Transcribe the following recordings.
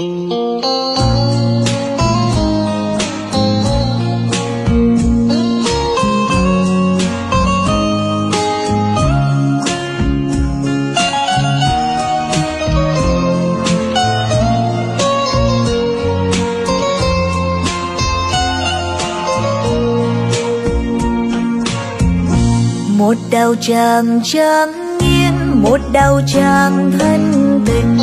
một đau chàng trang nghiêm một đau chàng thân tình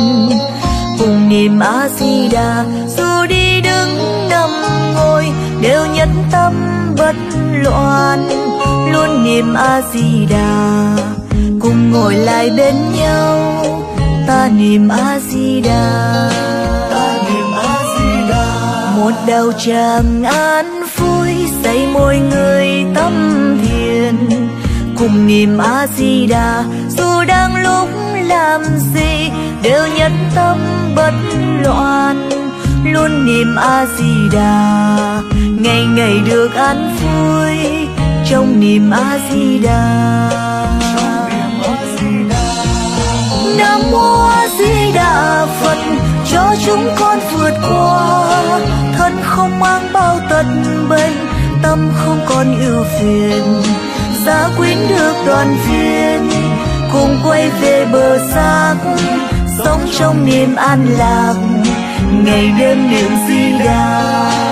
cùng niệm a di đà dù đi đứng nằm ngồi đều nhất tâm bất loạn. Luôn niệm a di đà cùng ngồi lại bên nhau ta niệm a di đà một đạo tràng an vui dạy mỗi người tâm thiền. Cùng niệm a di đà dù đang lúc làm gì, đều nhất tâm bất loạn. Luôn niệm a di đà ngày ngày được an vui trong niệm a di đà nam mô a di đà phật, cho chúng con vượt qua. Thân không mang bao tật bệnh, tâm không còn ưu phiền. Gia quyến được đoàn viên cùng quay về bờ xác. Sống trong niềm an lạc, ngày đêm niệm di đà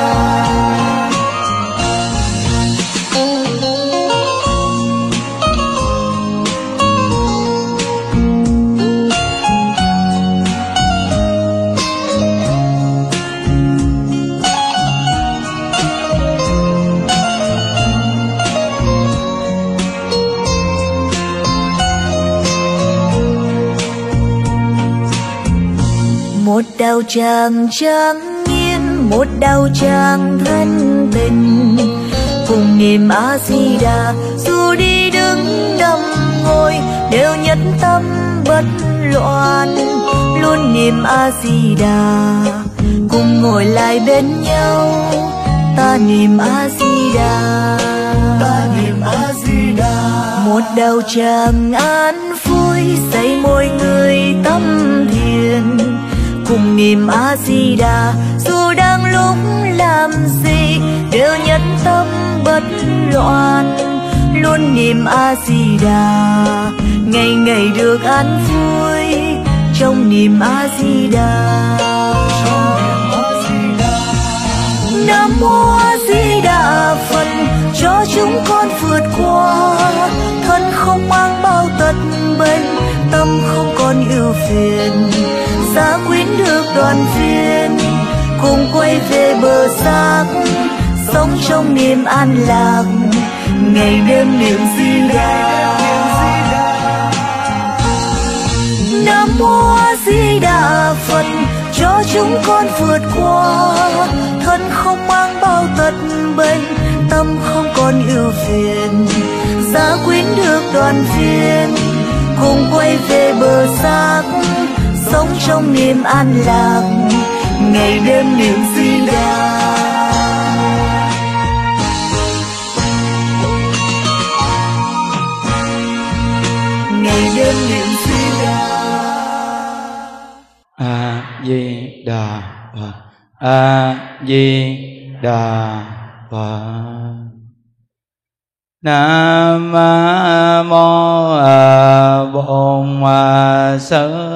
đạo tràng trang nghiêm một đạo tràng thân tình. Cùng niệm a di đà dù đi đứng nằm ngồi đều nhất tâm bất loạn. Luôn niệm a di đà cùng ngồi lại bên nhau. Ta niệm a di đà ta niệm a di đà một đạo tràng an vui dạy mỗi người tâm thiền cùng niềm a di đà dù đang lúc làm gì, đều nhất tâm bất loạn. Luôn niềm a di đà ngày ngày được an vui trong niềm a di đà nam mô a di đà phật, cho chúng con vượt qua. Thân không mang bao tật bệnh tâm không còn ưu phiền. Gia quyến được đoàn viên, cùng quay về bờ xác. Sống trong niềm an lạc, ngày đêm niệm di đà nam mô di đà phật, cho chúng con vượt qua. Thân không mang bao tật bệnh, tâm không còn ưu phiền. Gia quyến được đoàn viên sống trong niềm an lạc, ngày đêm niềm di đà ngày đêm niềm di đà a di đà phật a di đà phật nam mô bổn sư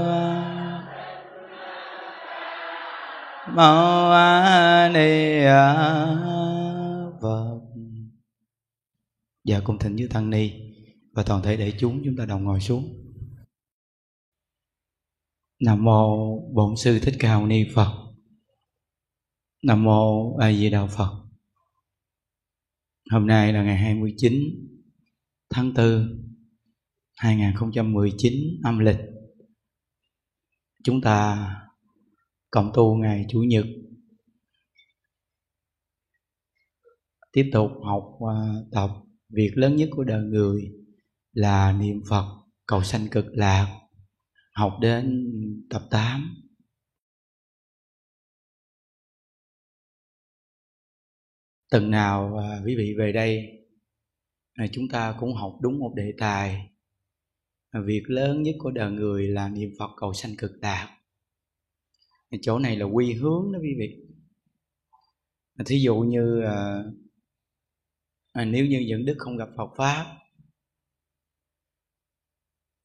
mâu ni phật. Dạ cùng thỉnh với tăng ni và toàn thể đại chúng chúng ta đồng ngồi xuống. Nam mô bổn sư thích ca mâu ni phật. Nam mô a di đà phật. Hôm nay là ngày 29 tháng 4 2019 âm lịch. Chúng ta cộng tu ngày chủ nhật. Tiếp tục học à, tập. Việc lớn nhất của đời người là niệm Phật, cầu sanh cực lạc, học đến tập 8 Từng nào à, quý vị về đây à, chúng ta cũng học đúng một đề tài. Việc lớn nhất của đời người là niệm Phật, cầu sanh cực lạc chỗ này là quy hướng đó quý vị. Thí dụ như à, à, nếu như những đức không gặp Phật pháp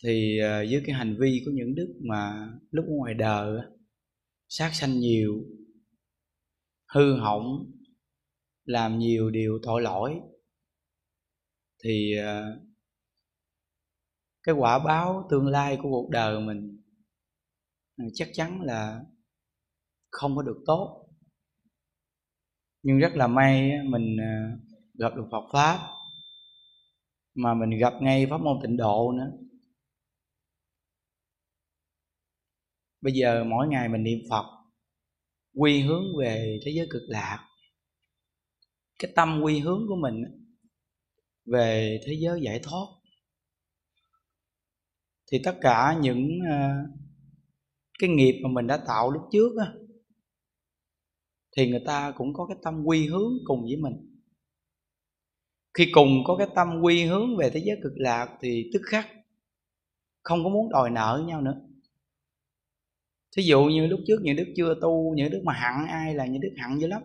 thì à, với cái hành vi của những đức mà lúc ngoài đời sát sanh nhiều hư hỏng làm nhiều điều tội lỗi thì à, cái quả báo tương lai của cuộc đời mình à, chắc chắn là không có được tốt. Nhưng rất là may mình à, gặp được Phật pháp, mà mình gặp ngay pháp môn tịnh độ nữa. Bây giờ mỗi ngày mình niệm Phật, quy hướng về thế giới cực lạc. Cái tâm quy hướng của mình về thế giới giải thoát. Thì tất cả những à, cái nghiệp mà mình đã tạo lúc trước á thì người ta cũng có cái tâm quy hướng cùng với mình. Khi cùng có cái tâm quy hướng về thế giới cực lạc thì tức khắc không có muốn đòi nợ nhau nữa. Thí dụ như lúc trước những đức chưa tu, những đức mà hận ai là những đức hận dữ lắm.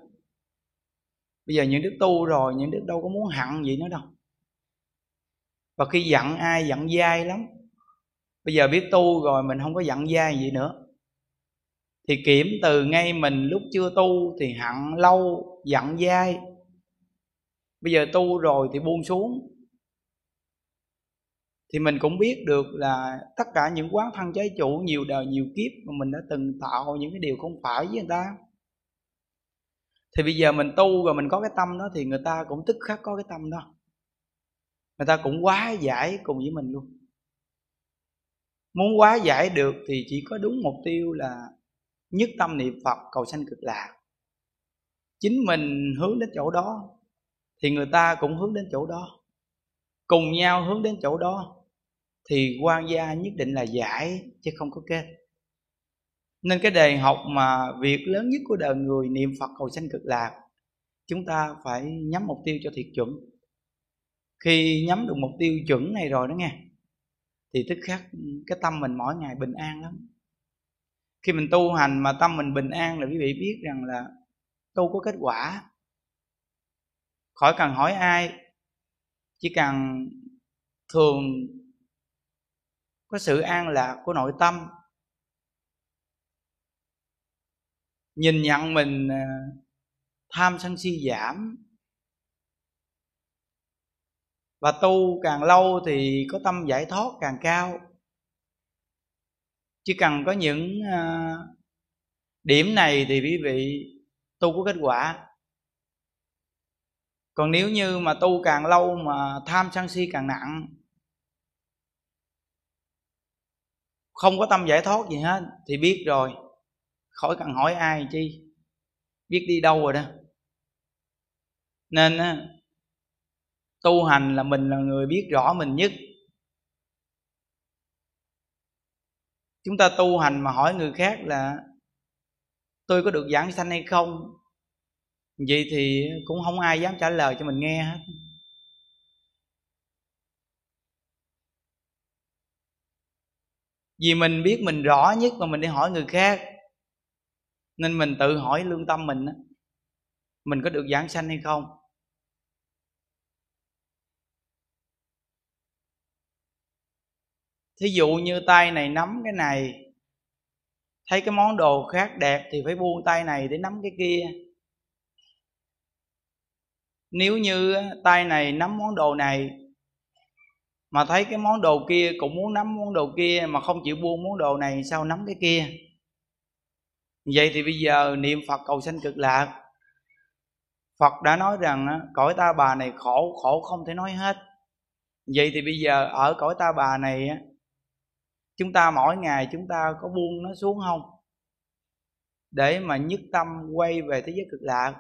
Bây giờ những đức tu rồi, những đức đâu có muốn hận gì nữa đâu. Và khi giận ai, giận dai lắm. Bây giờ biết tu rồi mình không có giận dai gì nữa thì kiểm từ ngay mình lúc chưa tu thì hận lâu giận dai. Bây giờ tu rồi thì buông xuống. Thì mình cũng biết được là tất cả những quán thân trái chủ nhiều đời nhiều kiếp mà mình đã từng tạo những cái điều không phải với người ta. Thì bây giờ mình tu rồi mình có cái tâm đó thì người ta cũng tức khắc có cái tâm đó. Người ta cũng quá giải cùng với mình luôn. Muốn quá giải được thì chỉ có đúng mục tiêu là nhất tâm niệm phật, cầu sanh cực lạc. Chính mình hướng đến chỗ đó, thì người ta cũng hướng đến chỗ đó. Cùng nhau hướng đến chỗ đó, thì quan gia nhất định là giải, chứ không có kết. Nên cái đề học mà việc lớn nhất của đời người niệm phật cầu sanh cực lạc, chúng ta phải nhắm mục tiêu cho thiệt chuẩn. Khi nhắm được mục tiêu chuẩn này rồi đó nghe, thì tức khắc cái tâm mình mỗi ngày bình an lắm khi mình tu hành mà tâm mình bình an là quý vị biết rằng là tu có kết quả. Khỏi cần hỏi ai, chỉ cần thường có sự an lạc của nội tâm. Nhìn nhận mình à, tham sân si giảm. Và tu càng lâu thì có tâm giải thoát càng cao chỉ cần có những ờ, điểm này thì quý vị tu có kết quả. Còn nếu như mà tu càng lâu mà tham sân si càng nặng, không có tâm giải thoát gì hết, thì biết rồi. Khỏi cần hỏi ai chi, biết đi đâu rồi đó. Nên tu hành là mình là người biết rõ mình nhất. Chúng ta tu hành mà hỏi người khác là, tôi có được giảng sanh hay không? Vậy thì cũng không ai dám trả lời cho mình nghe hết. Vì mình biết mình rõ nhất mà mình đi hỏi người khác, nên mình tự hỏi lương tâm mình á, mình có được giảng sanh hay không? Thí dụ như tay này nắm cái này, thấy cái món đồ khác đẹp thì phải buông tay này để nắm cái kia. Nếu như tay này nắm món đồ này mà thấy cái món đồ kia cũng muốn nắm món đồ kia mà không chịu buông món đồ này sao nắm cái kia? Vậy thì bây giờ niệm phật cầu sanh cực lạc. Phật đã nói rằng cõi ta bà này khổ khổ không thể nói hết. Vậy thì bây giờ ở cõi ta bà này chúng ta mỗi ngày chúng ta có buông nó xuống không? Để mà nhất tâm quay về thế giới cực lạc.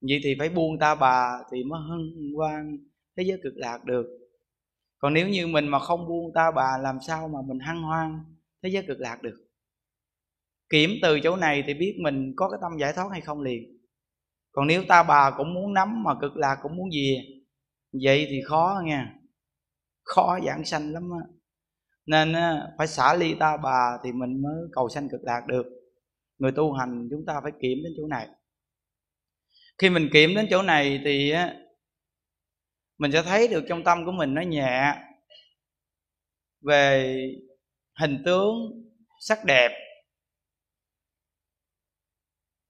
Vậy thì phải buông ta bà thì mới hân hoan thế giới cực lạc được. Còn nếu như mình mà không buông ta bà, làm sao mà mình hăng hoan thế giới cực lạc được? Kiểm từ chỗ này thì biết mình có cái tâm giải thoát hay không liền. Còn nếu ta bà cũng muốn nắm mà cực lạc cũng muốn về vậy thì khó nha. Khó giảng sanh lắm á nên phải xả ly ta bà thì mình mới cầu sanh cực lạc được. Người tu hành chúng ta phải kiểm đến chỗ này. Khi mình kiểm đến chỗ này thì mình sẽ thấy được trong tâm của mình nó nhẹ về hình tướng sắc đẹp.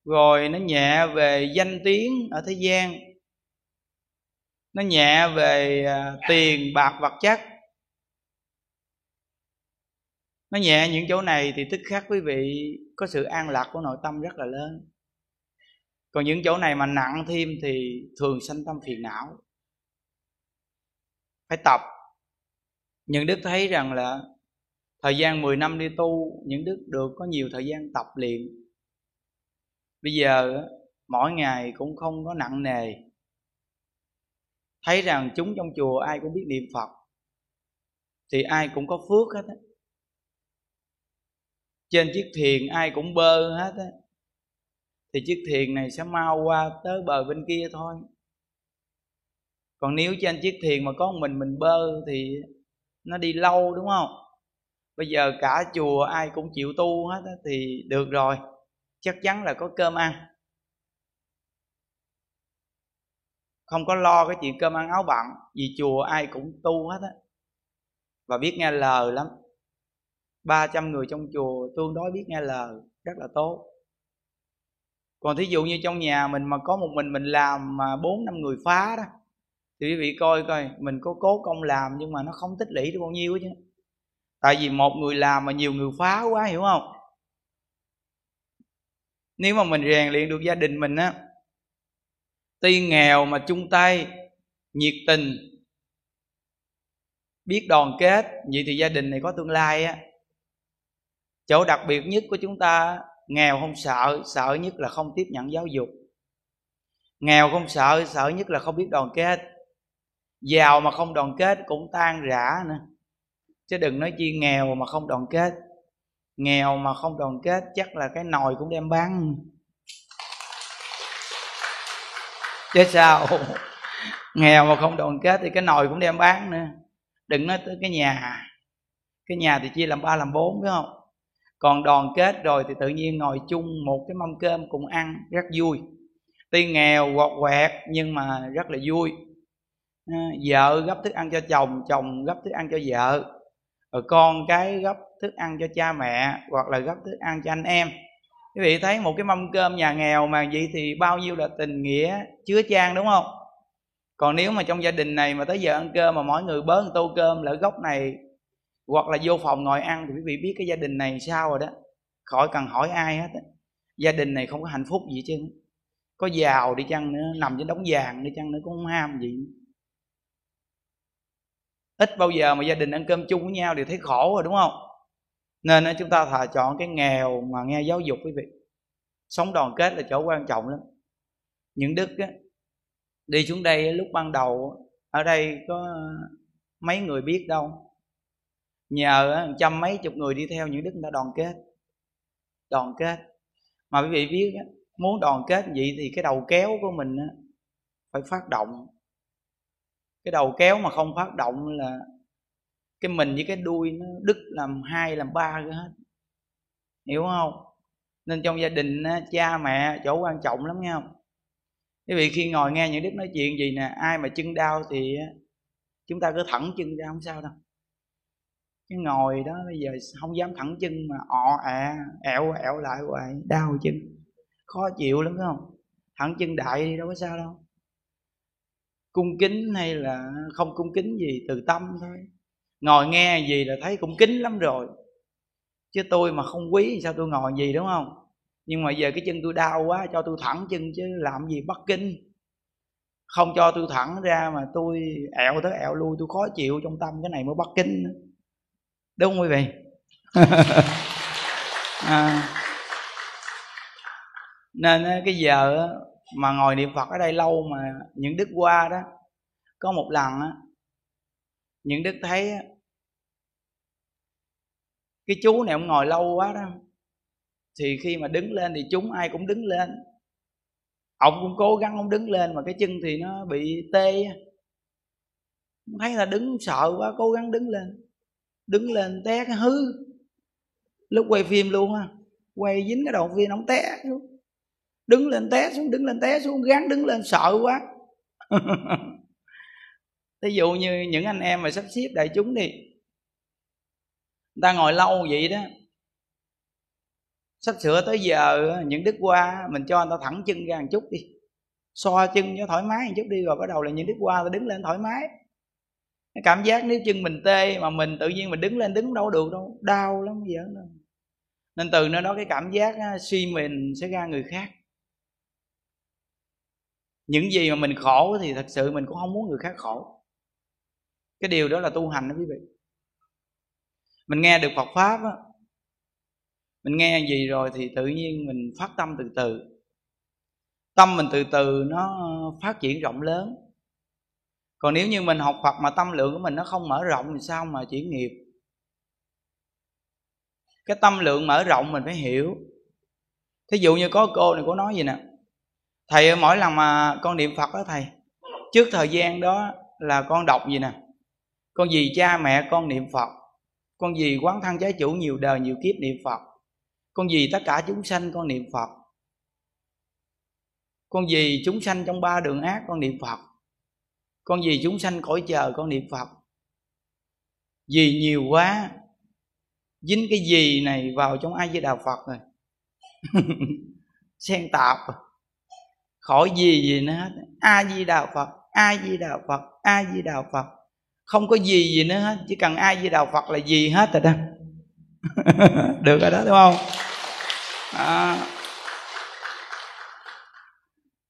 Rồi nó nhẹ về danh tiếng ở thế gian. Nó nhẹ về à, tiền, bạc, vật chất nó nhẹ những chỗ này thì tức khắc quý vị, có sự an lạc của nội tâm rất là lớn. Còn những chỗ này mà nặng thêm thì thường sanh tâm phiền não. Phải tập. Những đức thấy rằng là thời gian 10 năm đi tu, những đức được có nhiều thời gian tập luyện. Bây giờ mỗi ngày cũng không có nặng nề. Thấy rằng chúng trong chùa ai cũng biết niệm phật, thì ai cũng có phước hết á trên chiếc thuyền ai cũng bơ hết á. Thì chiếc thuyền này sẽ mau qua tới bờ bên kia thôi. Còn nếu trên chiếc thuyền mà có mình mình bơ thì nó đi lâu đúng không? Bây giờ cả chùa ai cũng chịu tu hết á, thì được rồi. Chắc chắn là có cơm ăn. Không có lo cái chuyện cơm ăn áo bặn vì chùa ai cũng tu hết á. Và biết nghe lời lắm. 300 người trong chùa tương đối biết nghe lời, rất là tốt. Còn thí dụ như trong nhà mình mà có một mình mình làm mà bốn năm người phá đó, thì quý vị coi coi, mình có cố công làm nhưng mà nó không tích lũy được bao nhiêu chứ. Tại vì một người làm mà nhiều người phá quá, hiểu không? Nếu mà mình rèn luyện được gia đình mình á, tuy nghèo mà chung tay, nhiệt tình, biết đoàn kết, vậy thì gia đình này có tương lai á chỗ đặc biệt nhất của chúng ta, nghèo không sợ sợ nhất là không tiếp nhận giáo dục. Nghèo không sợ sợ nhất là không biết đoàn kết. Giàu mà không đoàn kết cũng tan rã nữa. Chứ đừng nói chi nghèo mà không đoàn kết. Nghèo mà không đoàn kết chắc là cái nồi cũng đem bán. Chứ sao? Nghèo mà không đoàn kết thì cái nồi cũng đem bán nữa. Đừng nói tới cái nhà. Cái nhà thì chia làm ba, làm bốn, phải không? Còn đoàn kết rồi thì tự nhiên ngồi chung một cái mâm cơm cùng ăn rất vui. Tuy nghèo quọt quẹt nhưng mà rất là vui. À, vợ gấp thức ăn cho chồng chồng gấp thức ăn cho vợ. Rồi con cái gấp thức ăn cho cha mẹ hoặc là gấp thức ăn cho anh em. Quý vị thấy một cái mâm cơm nhà nghèo mà vậy thì bao nhiêu là tình nghĩa chứa chan đúng không? Còn nếu mà trong gia đình này mà tới giờ ăn cơm mà mỗi người bớt tô cơm lỡ góc này hoặc là vô phòng ngồi ăn thì quý vị biết cái gia đình này sao rồi đó. Khỏi cần hỏi ai hết á. Gia đình này không có hạnh phúc gì chứ có giàu đi chăng nữa nằm trên đống vàng đi chăng nữa cũng không ham gì. Ít bao giờ mà gia đình ăn cơm chung với nhau đều thấy khổ rồi đúng không? Nên chúng ta thà chọn cái nghèo mà nghe giáo dục quý vị. Sống đoàn kết là chỗ quan trọng lắm. Những đức á, đi xuống đây lúc ban đầu ở đây có mấy người biết đâu nhờ trăm mấy chục người đi theo những đức người ta đoàn kết. Đoàn kết. Mà quý vị biết muốn đoàn kết vậy thì cái đầu kéo của mình phải phát động. Cái đầu kéo mà không phát động là cái mình với cái đuôi nó đứt làm hai, làm ba cái hết. Hiểu không? Nên trong gia đình cha, mẹ, chỗ quan trọng lắm, nghe không? Quý vị khi ngồi nghe những đức nói chuyện gì nè, ai mà chân đau thì chúng ta cứ thẳng chân ra, không sao đâu cái ngồi đó, bây giờ không dám thẳng chân mà, ọ, ẹ, ẹo ẹo lại hoài, đau chân. Khó chịu lắm, phải không? Thẳng chân đại đi, đâu có sao đâu. Cung kính hay là không cung kính gì, từ tâm thôi. Ngồi nghe gì là thấy cũng kính lắm rồi. Chứ tôi mà không quý thì sao tôi ngồi gì, đúng không? Nhưng mà giờ cái chân tôi đau quá, cho tôi thẳng chân chứ làm gì bất kinh. Không cho tôi thẳng ra mà tôi ẹo tới ẹo lui, tôi khó chịu trong tâm, cái này mới bất kinh nữa đúng không quý vị? À, nên cái giờ mà ngồi niệm phật ở đây lâu mà những đức qua đó có một lần á những đức thấy cái chú này ông ngồi lâu quá đó thì khi mà đứng lên thì chúng ai cũng đứng lên. Ông cũng cố gắng ông đứng lên mà cái chân thì nó bị tê thấy là đứng sợ quá cố gắng đứng lên đứng lên té cái hư. Lúc quay phim luôn ha, quay dính cái đầu viên ông té xuống. Đứng lên té xuống, đứng lên té xuống, gắng đứng lên sợ quá. Ví dụ như những anh em mà sắp xếp đại chúng đi, người ta ngồi lâu vậy đó, sắp sửa tới giờ những đức qua mình cho người ta thẳng chân ra một chút đi so chân cho thoải mái một chút đi, rồi bắt đầu là những đức qua ta đứng lên thoải mái cái cảm giác nếu chân mình tê mà mình tự nhiên mình đứng lên đứng đâu được đâu, đau lắm vậy đâu nên từ nơi đó cái cảm giác suy mình sẽ ra người khác. Những gì mà mình khổ thì thật sự mình cũng không muốn người khác khổ. Cái điều đó là tu hành đó quý vị. Mình nghe được phật pháp á, mình nghe gì rồi thì tự nhiên mình phát tâm từ từ. Tâm mình từ từ nó phát triển rộng lớn còn nếu như mình học phật mà tâm lượng của mình nó không mở rộng thì sao mà chuyển nghiệp? Cái tâm lượng mở rộng mình phải hiểu. Thí dụ như có cô này cô nói gì nè, thầy mỗi lần mà con niệm phật đó thầy, trước thời gian đó là con đọc gì nè? Con gì cha mẹ con niệm phật, con gì quán thân trái chủ nhiều đời nhiều kiếp niệm phật, con gì tất cả chúng sanh con niệm phật, con gì chúng sanh trong ba đường ác con niệm phật con gì chúng sanh cõi chờ, con niệm phật. Vì nhiều quá, dính cái gì này vào trong ai với đạo phật rồi. Xen tạp. Khỏi gì gì nữa hết. A di đà phật, a di đà phật, a di đà phật. Không có gì gì nữa hết, chỉ cần a di đà phật là gì hết rồi đó. Được rồi đó, đúng không? À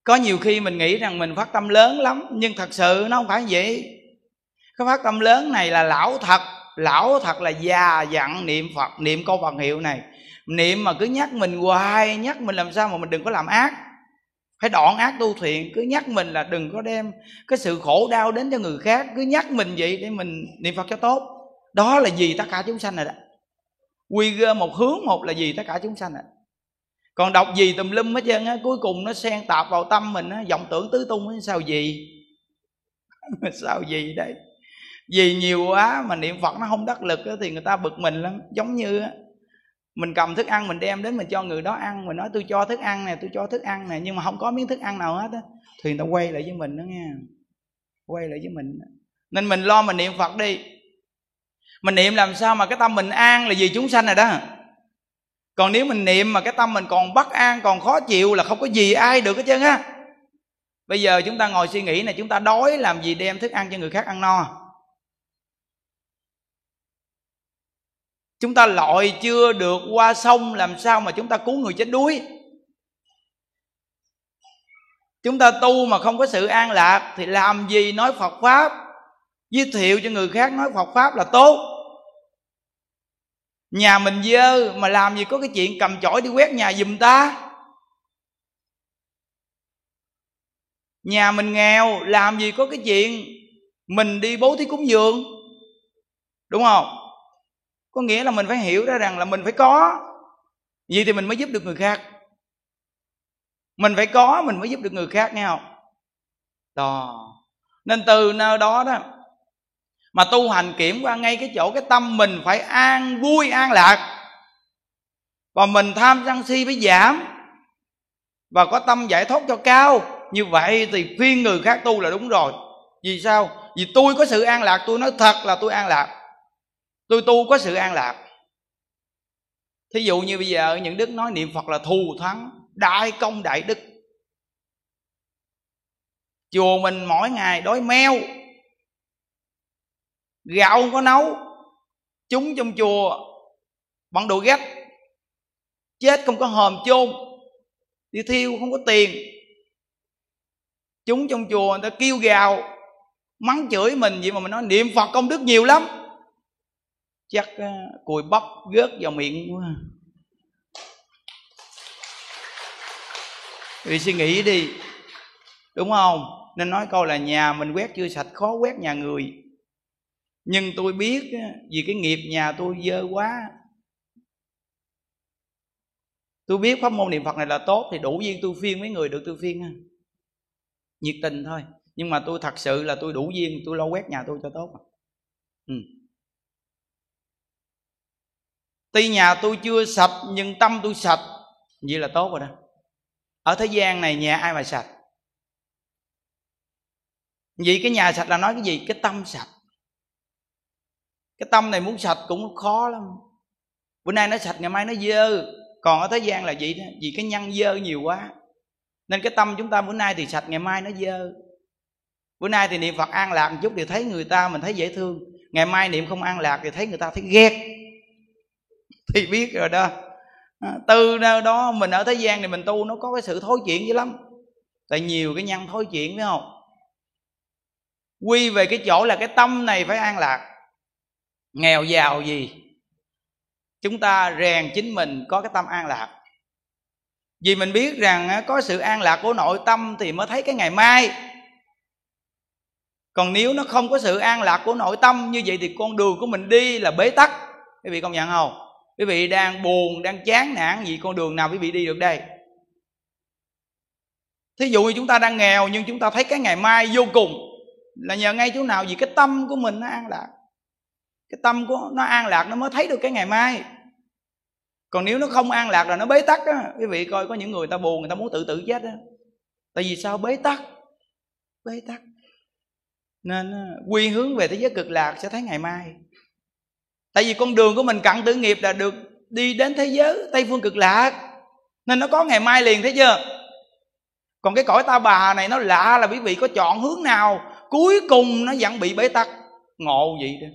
có nhiều khi mình nghĩ rằng mình phát tâm lớn lắm, nhưng thật sự nó không phải vậy. Cái phát tâm lớn này là lão thật lão thật là già dặn niệm phật, niệm câu phật hiệu này. Niệm mà cứ nhắc mình hoài, nhắc mình làm sao mà mình đừng có làm ác. Phải đoạn ác tu thiện, cứ nhắc mình là đừng có đem cái sự khổ đau đến cho người khác, cứ nhắc mình vậy để mình niệm phật cho tốt. Đó là gì tất cả chúng sanh rồi đó. Quy gơ một hướng một là gì tất cả chúng sanh rồi còn đọc gì tùm lum hết trơn á cuối cùng nó xen tạp vào tâm mình á vọng tưởng tứ tung ấy sao gì? Sao gì đây? Vì nhiều quá mà niệm phật nó không đắc lực á, thì người ta bực mình lắm giống như á, mình cầm thức ăn mình đem đến mình cho người đó ăn mình nói tôi cho thức ăn nè tôi cho thức ăn nè nhưng mà không có miếng thức ăn nào hết á thì người ta quay lại với mình đó nghe. Quay lại với mình nên mình lo mình niệm phật đi. Mình niệm làm sao mà cái tâm mình an là vì chúng sanh rồi đó còn nếu mình niệm mà cái tâm mình còn bất an, còn khó chịu là không có gì ai được hết trơn á. Bây giờ chúng ta ngồi suy nghĩ này, chúng ta đói làm gì đem thức ăn cho người khác ăn no? Chúng ta lội chưa được qua sông, làm sao mà chúng ta cứu người chết đuối? Chúng ta tu mà không có sự an lạc thì làm gì nói phật pháp? Giới thiệu cho người khác nói phật pháp là tốt nhà mình dơ mà làm gì có cái chuyện cầm chổi đi quét nhà giùm ta? Nhà mình nghèo, làm gì có cái chuyện mình đi bố thí cúng dường? Đúng không? Có nghĩa là mình phải hiểu ra rằng là mình phải có. Vậy thì mình mới giúp được người khác. Mình phải có, mình mới giúp được người khác, nghe không? Đó. Nên từ nơi đó đó mà tu hành kiểm qua ngay cái chỗ cái tâm mình phải an vui, an lạc. Và mình tham sân si phải giảm. Và có tâm giải thoát cho cao. Như vậy thì khuyên người khác tu là đúng rồi. Vì sao? Vì tôi có sự an lạc, tôi nói thật là tôi an lạc. Tôi tu có sự an lạc. Thí dụ như bây giờ những đức nói niệm phật là thù thắng, đại công đại đức. Chùa mình mỗi ngày đói meo gạo không có nấu chúng trong chùa bằng đồ ghét chết không có hòm chôn đi thiêu không có tiền. Chúng trong chùa người ta kêu gào mắng chửi mình vậy mà mình nói niệm phật công đức nhiều lắm. Chắc uh, cùi bắp gớt vào miệng quá. Vì suy nghĩ đi đúng không? Nên nói câu là nhà mình quét chưa sạch khó quét nhà người nhưng tôi biết vì cái nghiệp nhà tôi dơ quá. Tôi biết pháp môn niệm phật này là tốt thì đủ duyên tôi phiên mấy người được tôi phiên nhiệt tình thôi. Nhưng mà tôi thật sự là tôi đủ duyên, tôi lo quét nhà tôi cho tốt ừ. tuy nhà tôi chưa sạch, nhưng tâm tôi sạch. Vậy là tốt rồi đó. Ở thế gian này nhà ai mà sạch? Vậy cái nhà sạch là nói cái gì? Cái tâm sạch cái tâm này muốn sạch cũng khó lắm. Bữa nay nó sạch, ngày mai nó dơ. Còn ở thế gian là vậy đó, vì cái nhân dơ nhiều quá. Nên cái tâm chúng ta bữa nay thì sạch, ngày mai nó dơ. Bữa nay thì niệm phật an lạc một chút thì thấy người ta mình thấy dễ thương. Ngày mai niệm không an lạc thì thấy người ta thấy ghét. Thì biết rồi đó. À, từ đó mình ở thế gian này mình tu nó có cái sự thối chuyện dữ lắm. Tại nhiều cái nhân thối chuyện phải không? Quy về cái chỗ là cái tâm này phải an lạc nghèo giàu gì? Chúng ta rèn chính mình có cái tâm an lạc. Vì mình biết rằng có sự an lạc của nội tâm thì mới thấy cái ngày mai. Còn nếu nó không có sự an lạc của nội tâm như vậy thì con đường của mình đi là bế tắc. Quý vị công nhận không? Quý vị đang buồn, đang chán nản gì con đường nào quý vị đi được đây? Thí dụ như chúng ta đang nghèo nhưng chúng ta thấy cái ngày mai vô cùng, là nhờ ngay chỗ nào? Vì cái tâm của mình nó an lạc cái tâm của nó an lạc, nó mới thấy được cái ngày mai. Còn nếu nó không an lạc là nó bế tắc á. Quý vị coi, có những người ta buồn, người ta muốn tự tử chết á. Tại vì sao? Bế tắc. Bế tắc. Nên quy hướng về thế giới cực lạc sẽ thấy ngày mai. Tại vì con đường của mình cặn tử nghiệp là được đi đến thế giới tây phương cực lạc. Nên nó có ngày mai liền, thấy chưa? Còn cái cõi ta bà này, nó lạ là quý vị có chọn hướng nào? Cuối cùng nó vẫn bị bế tắc. Ngộ vậy đó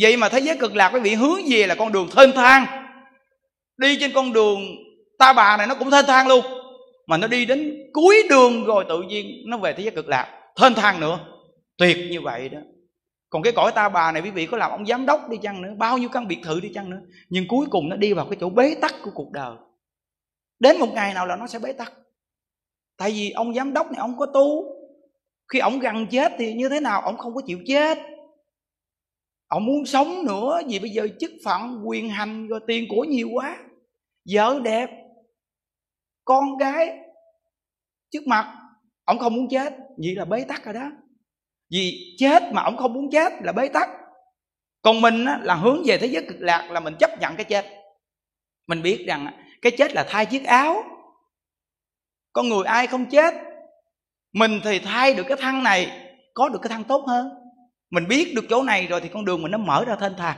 vậy mà thế giới cực lạc quý vị hướng về là con đường thênh thang. Đi trên con đường ta bà này nó cũng thênh thang luôn. Mà nó đi đến cuối đường rồi tự nhiên nó về thế giới cực lạc. Thênh thang nữa. Tuyệt như vậy đó. Còn cái cõi ta bà này quý vị có làm ông giám đốc đi chăng nữa, bao nhiêu căn biệt thự đi chăng nữa, nhưng cuối cùng nó đi vào cái chỗ bế tắc của cuộc đời. Đến một ngày nào là nó sẽ bế tắc. Tại vì ông giám đốc này ông có tu. Khi ông gần chết thì như thế nào, ông không có chịu chết ông muốn sống nữa vì bây giờ chức phận quyền hành rồi tiền của nhiều quá. Vợ đẹp con gái trước mặt ông không muốn chết. Vậy là bế tắc rồi đó. Vì chết mà ông không muốn chết là bế tắc. Còn mình á, là hướng về thế giới cực lạc là mình chấp nhận cái chết. Mình biết rằng cái chết là thay chiếc áo. Con người ai không chết mình thì thay được cái thân này có được cái thân tốt hơn mình biết được chỗ này rồi thì con đường mình nó mở ra thênh thang.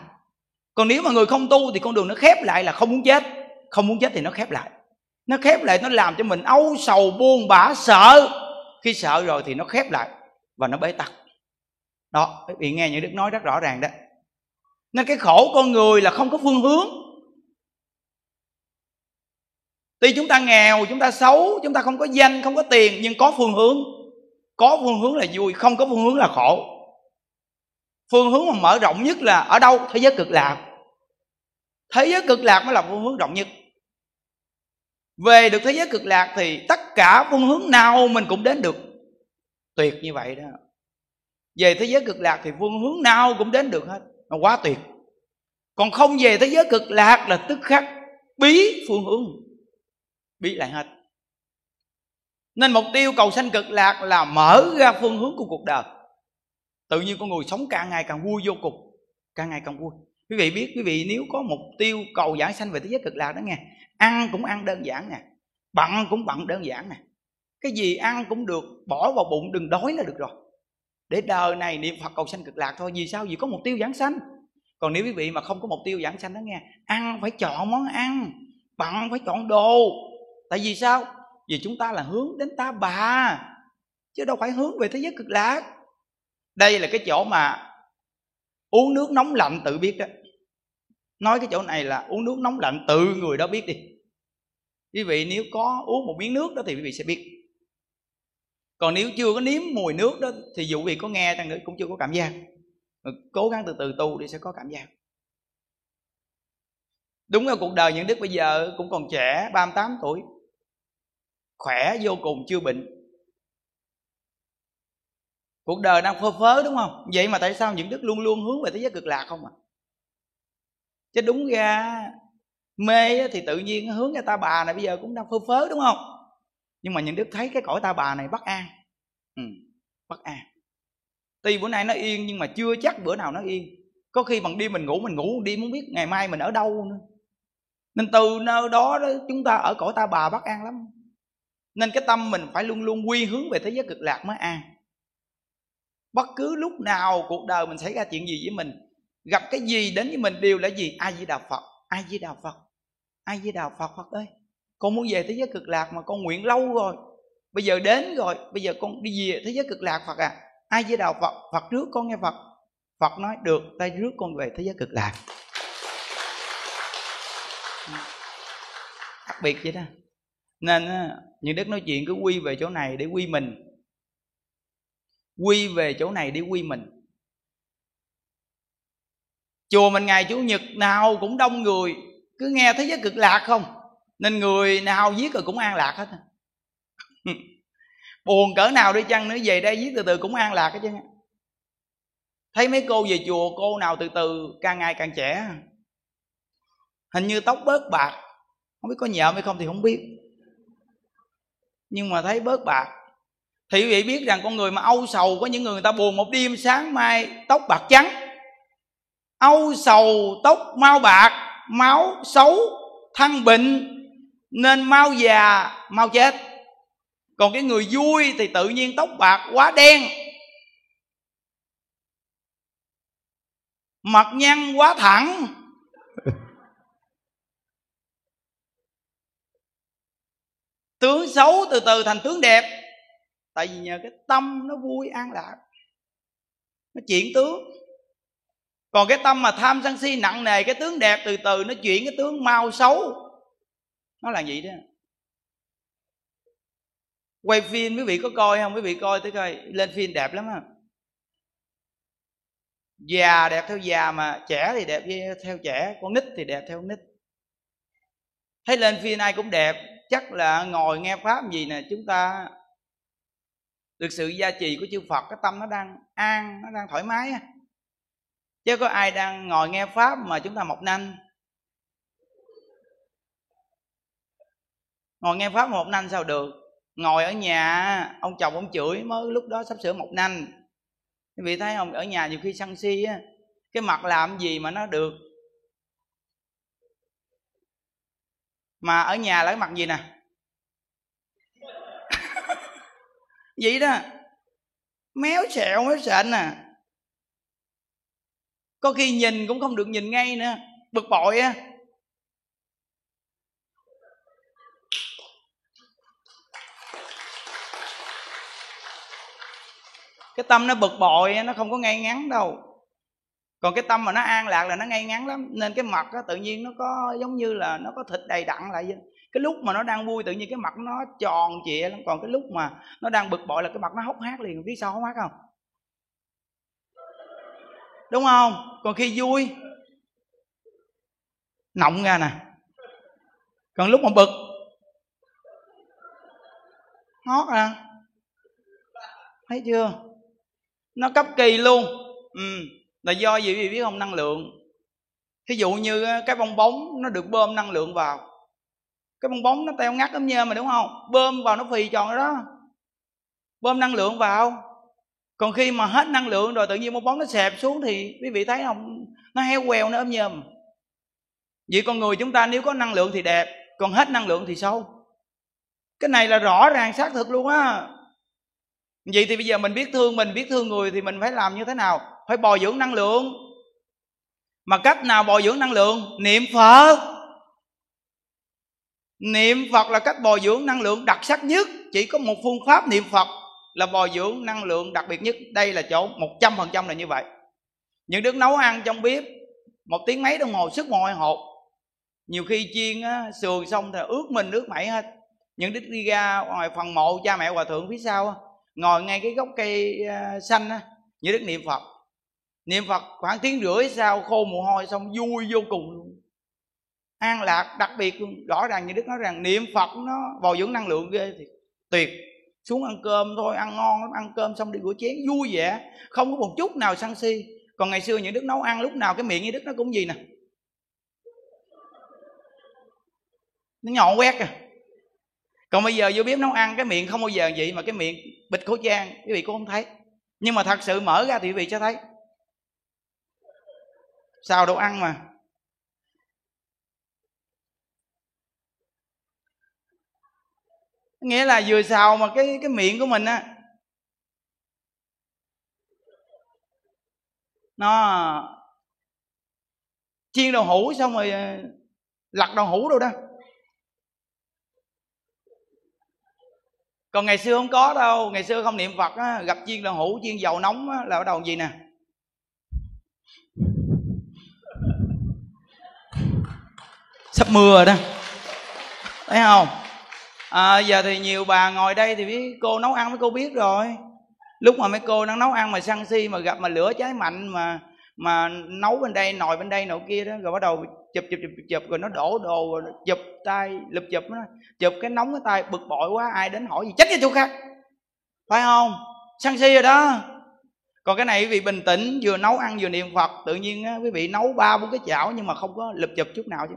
Còn nếu mà người không tu thì con đường nó khép lại là không muốn chết. Không muốn chết thì nó khép lại. Nó khép lại, nó làm cho mình âu sầu, buồn bã, sợ. Khi sợ rồi thì nó khép lại và nó bế tắc. Đó quý vị nghe những đức nói rất rõ ràng đó. Nên cái khổ con người là không có phương hướng. Tuy chúng ta nghèo, chúng ta xấu, chúng ta không có danh, không có tiền, nhưng có phương hướng. Có phương hướng là vui, không có phương hướng là khổ phương hướng mà mở rộng nhất là ở đâu? Thế giới cực lạc. Thế giới cực lạc mới là phương hướng rộng nhất. Về được thế giới cực lạc thì tất cả phương hướng nào mình cũng đến được. Tuyệt như vậy đó. Về thế giới cực lạc thì phương hướng nào cũng đến được hết. Nó quá tuyệt. Còn không về thế giới cực lạc là tức khắc bí phương hướng. Bí lại hết. Nên mục tiêu cầu sanh cực lạc là mở ra phương hướng của cuộc đời tự nhiên con người sống càng ngày càng vui vô cùng, càng ngày càng vui. Quý vị biết, quý vị nếu có mục tiêu cầu giải sanh về thế giới cực lạc đó nghe, ăn cũng ăn đơn giản nè, bận cũng bận đơn giản nè. Cái gì ăn cũng được, bỏ vào bụng đừng đói là được rồi. Để đời này niệm phật cầu sanh cực lạc thôi, vì sao? Vì có mục tiêu giảng sanh. Còn nếu quý vị mà không có mục tiêu giảng sanh đó nghe, ăn phải chọn món ăn, bận phải chọn đồ. Tại vì sao? Vì chúng ta là hướng đến ta bà, chứ đâu phải hướng về thế giới cực lạc đây là cái chỗ mà uống nước nóng lạnh tự biết đó. Nói cái chỗ này là uống nước nóng lạnh tự người đó biết đi. Quý vị nếu có uống một miếng nước đó thì quý vị sẽ biết. Còn nếu chưa có nếm mùi nước đó thì dù vị có nghe chăng nữa cũng chưa có cảm giác. Cố gắng từ từ tu đi sẽ có cảm giác. Đúng là cuộc đời những đức bây giờ cũng còn trẻ 38 tuổi, khỏe vô cùng, chưa bệnh cuộc đời đang phơ phớ đúng không? Vậy mà tại sao những đức luôn luôn hướng về thế giới cực lạc không à? Chứ đúng ra mê thì tự nhiên hướng ra ta bà này bây giờ cũng đang phơ phớ đúng không? Nhưng mà những đức thấy cái cõi ta bà này bất an. Ừ, bất an. Tuy bữa nay nó yên nhưng mà chưa chắc bữa nào nó yên. Có khi bằng đi mình ngủ mình ngủ đi muốn biết ngày mai mình ở đâu nữa. Nên từ nơi đó, đó chúng ta ở cõi ta bà bất an lắm. Nên cái tâm mình phải luôn luôn quy hướng về thế giới cực lạc mới an bất cứ lúc nào cuộc đời mình xảy ra chuyện gì với mình, gặp cái gì đến với mình đều là gì? Ai với đạo phật? Ai với đạo phật? Ai với đạo phật phật ơi con muốn về thế giới cực lạc mà con nguyện lâu rồi. Bây giờ đến rồi, bây giờ con đi về thế giới cực lạc phật à. Ai với đạo phật? Phật trước con nghe phật. Phật nói, được tay rước con về thế giới cực lạc. Đặc biệt vậy đó. Nên những đức nói chuyện cứ quy về chỗ này để quy mình quy về chỗ này để quy mình. Chùa mình ngày chủ nhật nào cũng đông người, cứ nghe thế giới cực lạc không? Nên người nào viết rồi cũng an lạc hết buồn cỡ nào đi chăng nữa, về đây viết từ từ cũng an lạc hết chứ. Thấy mấy cô về chùa, cô nào từ từ, càng ngày càng trẻ. Hình như tóc bớt bạc. Không biết có nhợm hay không thì không biết. Nhưng mà thấy bớt bạc thì quý vị biết rằng con người mà âu sầu có những người người ta buồn một đêm, sáng mai tóc bạc trắng. Âu sầu tóc mau bạc, máu xấu, thăng bệnh, nên mau già, mau chết. Còn cái người vui thì tự nhiên tóc bạc quá đen. Mặt nhăn quá thẳng. Tướng xấu từ từ thành tướng đẹp tại vì nhờ cái tâm nó vui an lạc, nó chuyển tướng. Còn cái tâm mà tham sân si nặng nề, cái tướng đẹp từ từ nó chuyển cái tướng mau xấu. Nó là vậy đó. Quay phim, quý vị có coi không? Quý vị coi tới coi, lên phim đẹp lắm á. Già đẹp theo già mà trẻ thì đẹp theo trẻ, con nít thì đẹp theo nít. Thấy lên phim ai cũng đẹp, chắc là ngồi nghe pháp gì nè, chúng ta được sự gia trì của chư Phật, cái tâm nó đang an, nó đang thoải mái chứ có ai đang ngồi nghe pháp mà chúng ta mọc nanh. Ngồi nghe pháp một mọc nanh sao được? Ngồi ở nhà, ông chồng ông chửi mới lúc đó sắp sửa mọc nanh. Quý vị thấy không? Ở nhà nhiều khi sân si á, cái mặt làm gì mà nó được? Mà ở nhà là cái mặt gì nè? Vậy đó. Méo xẹo, méo sện nè. Có khi nhìn cũng không được nhìn ngay nữa. Bực bội á. Cái tâm nó bực bội nó không có ngay ngắn đâu. Còn cái tâm mà nó an lạc là nó ngay ngắn lắm. Nên cái mặt á, tự nhiên nó có giống như là nó có thịt đầy đặn lại vậy cái lúc mà nó đang vui tự nhiên cái mặt nó tròn trịa lắm. Còn cái lúc mà nó đang bực bội là cái mặt nó hốc hác liền. Biết sao hốc hác không? Đúng không? Còn khi vui, nọng ra nè. Còn lúc mà bực, hót à thấy chưa? Nó cấp kỳ luôn. Ừ là do gì biết không? Năng lượng. Thí dụ như cái bong bóng nó được bơm năng lượng vào cái bong bóng nó teo ngắt ấm nhơ mà, đúng không? Bơm vào nó phì tròn đó. Bơm năng lượng vào. Còn khi mà hết năng lượng rồi tự nhiên bong bóng nó xẹp xuống thì quý vị thấy không? Nó heo queo, nó ấm nhơm vậy con người chúng ta nếu có năng lượng thì đẹp, còn hết năng lượng thì sâu cái này là rõ ràng, xác thực luôn á. Vậy thì bây giờ mình biết thương mình, biết thương người thì mình phải làm như thế nào? Phải bồi dưỡng năng lượng. Mà cách nào bồi dưỡng năng lượng? Niệm phật niệm phật là cách bồi dưỡng năng lượng đặc sắc nhất. Chỉ có một phương pháp niệm phật là bồi dưỡng năng lượng đặc biệt nhất. Đây là chỗ một trăm phần trăm là như vậy. Những đứa nấu ăn trong bếp một tiếng mấy đồng hồ sức mồi hột. Nhiều khi chiên á, sườn xong thì ướt mình ướt mẩy hết. Những đứa đi ra ngoài phần mộ cha mẹ hòa thượng phía sau á, ngồi ngay cái gốc cây à, xanh á, như đức niệm phật. Niệm phật khoảng tiếng rưỡi sau khô mồ hôi xong vui vô cùng luôn an lạc, đặc biệt luôn rõ ràng như đức nói rằng niệm phật nó bồi dưỡng năng lượng ghê thì tuyệt. Xuống ăn cơm thôi, ăn ngon lắm, ăn cơm xong đi rửa chén, vui vẻ. Không có một chút nào sân si. Còn ngày xưa những đức nấu ăn lúc nào cái miệng như đức nó cũng gì nè? Nó nhọn quét à. Còn bây giờ vô bếp nấu ăn, cái miệng không bao giờ vậy mà cái miệng bịt khẩu trang, quý vị cũng không thấy. Nhưng mà thật sự mở ra thì quý vị sẽ thấy. Sao đồ ăn mà. Nghĩa là vừa xào mà cái cái miệng của mình á. Nó chiên đậu hũ xong rồi ờ, lặt đậu hũ đâu đó. Còn ngày xưa không có đâu ngày xưa không niệm phật á, gặp chiên đậu hũ chiên dầu nóng á, là bắt đầu gì nè? Sắp mưa rồi đó. Thấy không? À, giờ thì nhiều bà ngồi đây thì biết cô nấu ăn mấy cô biết rồi. Lúc mà mấy cô đang nấu ăn mà săn si mà gặp mà lửa cháy mạnh mà mà nấu bên đây nồi bên đây nồi kia đó rồi bắt đầu chụp chụp chụp chụp rồi nó đổ đồ rồi chụp tay lụp chụp nó chụp cái nóng cái tay bực bội quá ai đến hỏi gì chết cái chỗ khác. Phải không? Săn si rồi đó. Còn cái này quý vị bình tĩnh vừa nấu ăn vừa niệm phật tự nhiên á, quý vị nấu ba bốn cái chảo nhưng mà không có lụp chụp chút nào chứ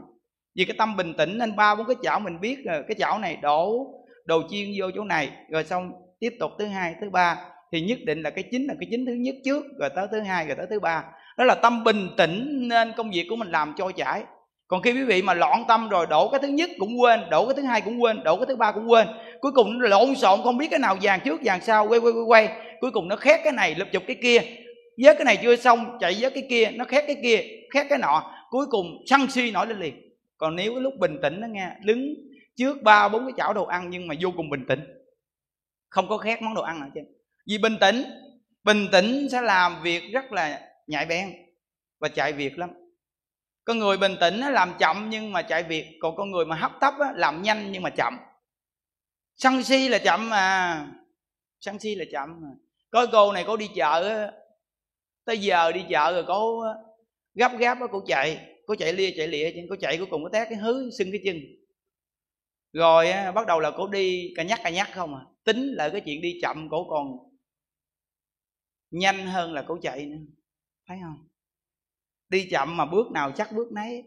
vì cái tâm bình tĩnh nên ba bốn cái chảo mình biết rồi cái chảo này đổ đồ chiên vô chỗ này, rồi xong tiếp tục thứ hai, thứ ba. Thì nhất định là cái chính là cái chính thứ nhất trước, rồi tới thứ hai, rồi tới thứ ba. Đó là tâm bình tĩnh nên công việc của mình làm trôi chảy. Còn khi quý vị mà loạn tâm rồi đổ cái thứ nhất cũng quên, đổ cái thứ hai cũng quên, đổ cái thứ ba cũng quên, cuối cùng nó lộn xộn, không biết cái nào vàng trước vàng sau, quay quay quay quay. Cuối cùng nó khét cái này, lụp chụp cái kia. Vớt cái này chưa xong, chạy vớt cái kia, nó khét cái kia, khét cái nọ. Cuối cùng sân si nổi lên liền còn nếu cái lúc bình tĩnh đó nghe, đứng trước ba, bốn cái chảo đồ ăn nhưng mà vô cùng bình tĩnh. Không có khét món đồ ăn nào chứ. Vì bình tĩnh bình tĩnh sẽ làm việc rất là nhạy bén và chạy việc lắm. Con người bình tĩnh làm chậm nhưng mà chạy việc, còn con người mà hấp tấp làm nhanh nhưng mà chậm. Sân si là chậm mà, sân si là chậm mà. Có cô này cô đi chợ tới giờ đi chợ rồi cô gấp gáp cô chạy có chạy lia, chạy lịa cô chạy, cuối cùng có té cái hứ, sưng cái chân. Rồi bắt đầu là cổ đi, cà nhắc cà nhắc không à. Tính là cái chuyện đi chậm cổ còn nhanh hơn là cổ chạy nữa. Thấy không? Đi chậm mà bước nào chắc bước nấy.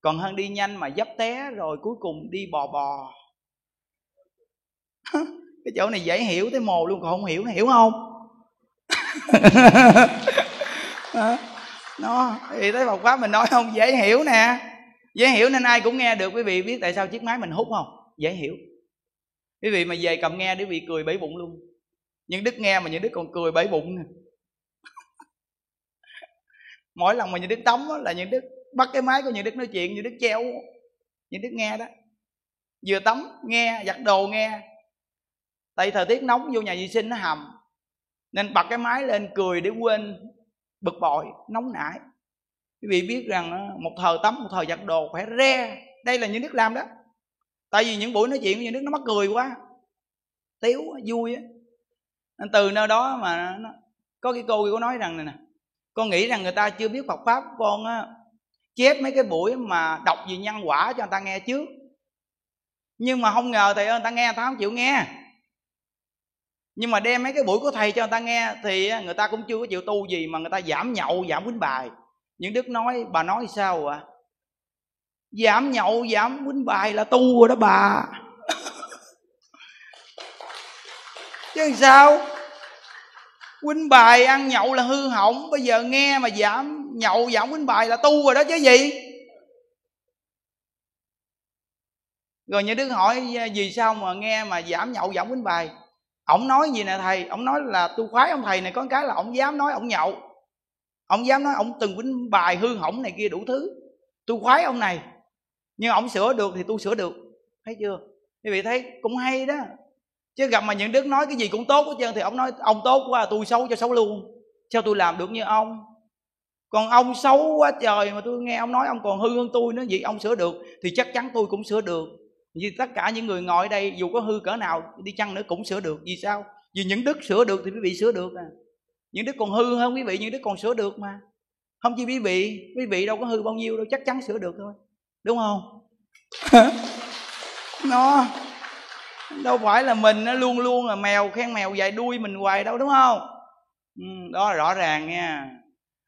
Còn hơn đi nhanh mà dấp té rồi cuối cùng đi bò bò. Cái chỗ này dễ hiểu tới mồ luôn, còn không hiểu hiểu không? nó, thì tới Phật pháp mình nói không, dễ hiểu nè. Dễ hiểu nên ai cũng nghe được. Quý vị biết tại sao chiếc máy mình hút không? Dễ hiểu. Quý vị mà về cầm nghe để bị cười bẫy bụng luôn. Những đức nghe mà những đức còn cười bẫy bụng nè. Mỗi lần mà những đức tống là những đức bắt cái máy của những đức nói chuyện, những đức treo, những đức nghe đó. Vừa tắm, nghe, giặt đồ nghe. Tại thời tiết nóng vô nhà vệ sinh nó hầm. Nên bật cái máy lên, cười để quên bực bội nóng nảy. Quý vị biết rằng một thời tắm một thời giặt đồ phải re. Đây là những đức làm đó. Tại vì những buổi nói chuyện của những đức nó mắc cười quá tiếu vui á. Nên từ nơi đó mà nó, có cái cô có nói rằng này nè con nghĩ rằng người ta chưa biết Phật pháp con á chép mấy cái buổi mà đọc về nhân quả cho người ta nghe trước. Nhưng mà không ngờ thầy ơi người ta nghe người ta không chịu nghe nhưng mà đem mấy cái buổi của thầy cho người ta nghe thì người ta cũng chưa có chịu tu gì mà người ta giảm nhậu, giảm quýnh bài. Những đức nói, bà nói sao ạ? À? giảm nhậu, giảm quýnh bài là tu rồi đó bà. Chứ sao? Quýnh bài ăn nhậu là hư hỏng, bây giờ nghe mà giảm nhậu, giảm quýnh bài là tu rồi đó chứ gì. Rồi những đức hỏi, vì sao mà nghe mà giảm nhậu, giảm quýnh bài? Ổng nói gì nè thầy? Ổng nói là tôi khoái ông thầy này, có cái là ổng dám nói ổng nhậu. Ổng dám nói ổng từng quýnh bài hư hỏng này kia đủ thứ. Tôi khoái ông này. Nhưng ổng sửa được thì tôi sửa được. Thấy chưa? Quý vị thấy, cũng hay đó. Chứ gặp mà những đức nói cái gì cũng tốt hết trơn thì ông nói, ông tốt quá à, tôi xấu cho xấu luôn. Sao tôi làm được như ông? Còn ông xấu quá trời mà tôi nghe ông nói ông còn hư hơn tôi nữa, vậy ông sửa được thì chắc chắn tôi cũng sửa được vì tất cả những người ngồi đây dù có hư cỡ nào đi chăng nữa cũng sửa được. Vì sao? Vì những đức sửa được thì quý vị sửa được à. Những đức còn hư hơn quý vị những đức còn sửa được mà. Không chỉ quý vị quý vị đâu có hư bao nhiêu đâu chắc chắn sửa được thôi. Đúng không? Nó đâu phải là mình nó luôn luôn là mèo khen mèo dài đuôi mình hoài đâu đúng không? Ừ, đó là rõ ràng nha.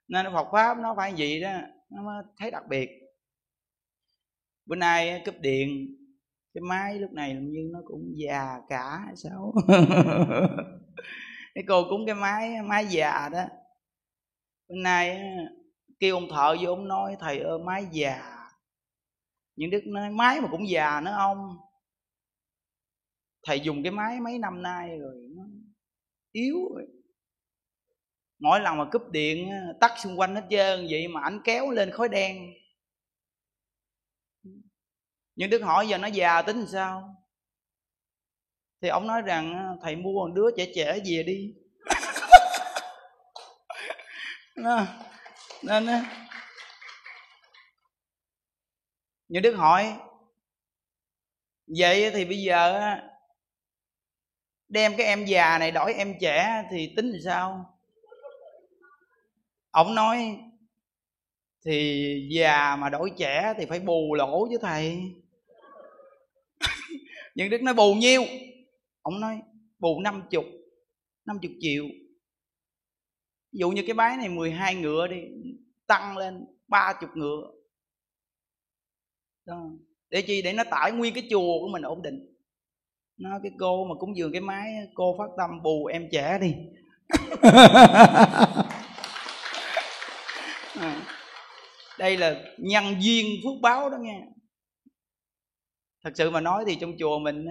Nên Phật pháp nó phải gì đó nó mới thấy đặc biệt. Bữa nay cúp điện cái máy lúc này như nó cũng già cả sao? Cái cô cúng cái máy máy già đó. Bữa nay kêu ông thợ vô ông nói, thầy ơi, máy già. Những đức nói, máy mà cũng già nữa ông. Thầy dùng cái máy mấy năm nay rồi, nó yếu rồi. Mỗi lần mà cúp điện tắt xung quanh hết trơn, vậy mà ảnh kéo lên khói đen nhưng đức hỏi giờ nó già tính làm sao? Thì ông nói rằng à, thầy mua một đứa trẻ trẻ về đi. Nên như đức hỏi, vậy thì bây giờ đem cái em già này đổi em trẻ thì tính làm sao? Ông nói, thì già mà đổi trẻ thì phải bù lỗ chứ thầy nhưng đức nói bù nhiêu? Ông nói bù năm chục năm chục triệu. Ví dụ như cái bái này 12 ngựa đi tăng lên ba chục ngựa. Đó. để chi? Để nó tải nguyên cái chùa của mình ổn định. Nó cái cô mà cúng dường cái máy cô phát tâm bù em trẻ đi. À, đây là nhân duyên phước báo đó nghe thật sự mà nói thì trong chùa mình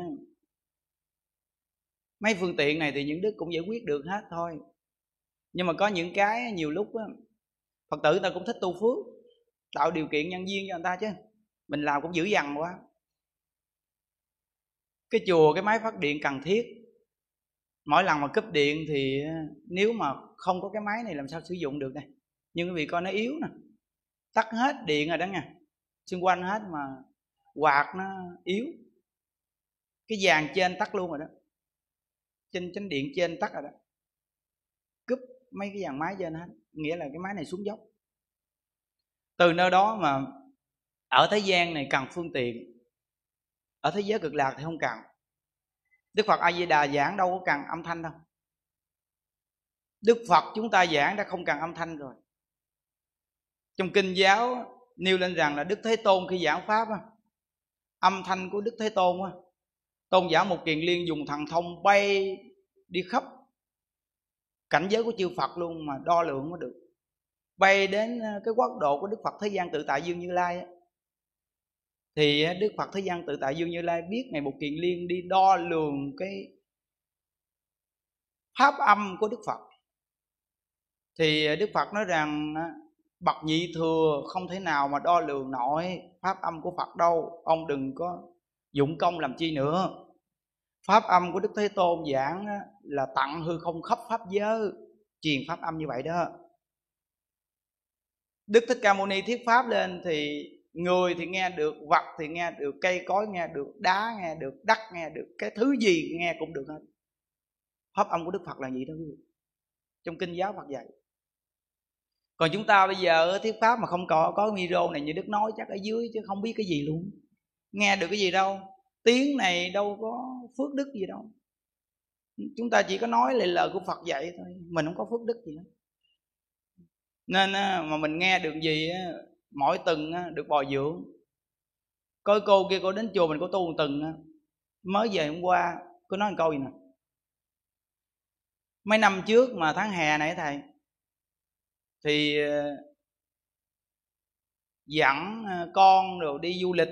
mấy phương tiện này thì những đức cũng giải quyết được hết thôi. Nhưng mà có những cái nhiều lúc á, phật tử ta cũng thích tu phước, tạo điều kiện nhân duyên cho người ta chứ. Mình làm cũng dữ dằn quá. Cái chùa, cái máy phát điện cần thiết. Mỗi lần mà cúp điện thì nếu mà không có cái máy này làm sao sử dụng được đây? Nhưng quý vị coi nó yếu nè. Tắt hết điện rồi đó nha xung quanh hết mà quạt nó yếu. Cái dàn trên tắt luôn rồi đó. Trên, chánh điện trên tắt rồi đó. Cúp mấy cái dàn máy trên hết, nghĩa là cái máy này xuống dốc. Từ nơi đó mà ở thế gian này cần phương tiện, ở thế giới cực lạc thì không cần. Đức phật a di đà giảng đâu có cần âm thanh đâu. Đức phật chúng ta giảng đã không cần âm thanh rồi. Trong kinh giáo nêu lên rằng là đức thế tôn khi giảng pháp âm thanh của đức thế tôn tôn giả một kiền liên dùng thần thông bay đi khắp cảnh giới của chư phật luôn mà đo lượng mới được. Bay đến ờ, cái quốc độ của đức phật thế gian tự tại dương như lai thì ờ, đức phật thế gian tự tại dương như lai biết ngày một kiền liên đi đo lường cái pháp âm của đức phật. Thì ờ, đức phật nói rằng bậc nhị thừa không thể nào mà đo lường nổi pháp âm của phật đâu. Ông đừng có dụng công làm chi nữa. Pháp âm của đức thế tôn giảng là tặng hư không khắp pháp giới, truyền pháp âm như vậy đó. Đức thích ca mâu ni thuyết pháp lên thì người thì nghe được, vật thì nghe được, cây cối nghe được, đá nghe được, đất nghe được, cái thứ gì nghe cũng được hết. Pháp âm của đức phật là gì đó quý vị. Trong kinh giáo phật dạy còn chúng ta bây giờ thuyết pháp mà không có có micro này như đức nói chắc ở dưới chứ không biết cái gì luôn. Nghe được cái gì đâu. Tiếng này đâu có phước đức gì đâu. Chúng ta chỉ có nói lời lời của phật dạy thôi. Mình không có phước đức gì hết. Nên mà mình nghe được gì mỗi tuần được bồi dưỡng. Có cô kia cô đến chùa mình có tu một tuần mới về hôm qua, cô nói một câu gì nè. Mấy năm trước mà tháng hè này thầy thì ờ, dẫn ờ, con rồi đi du lịch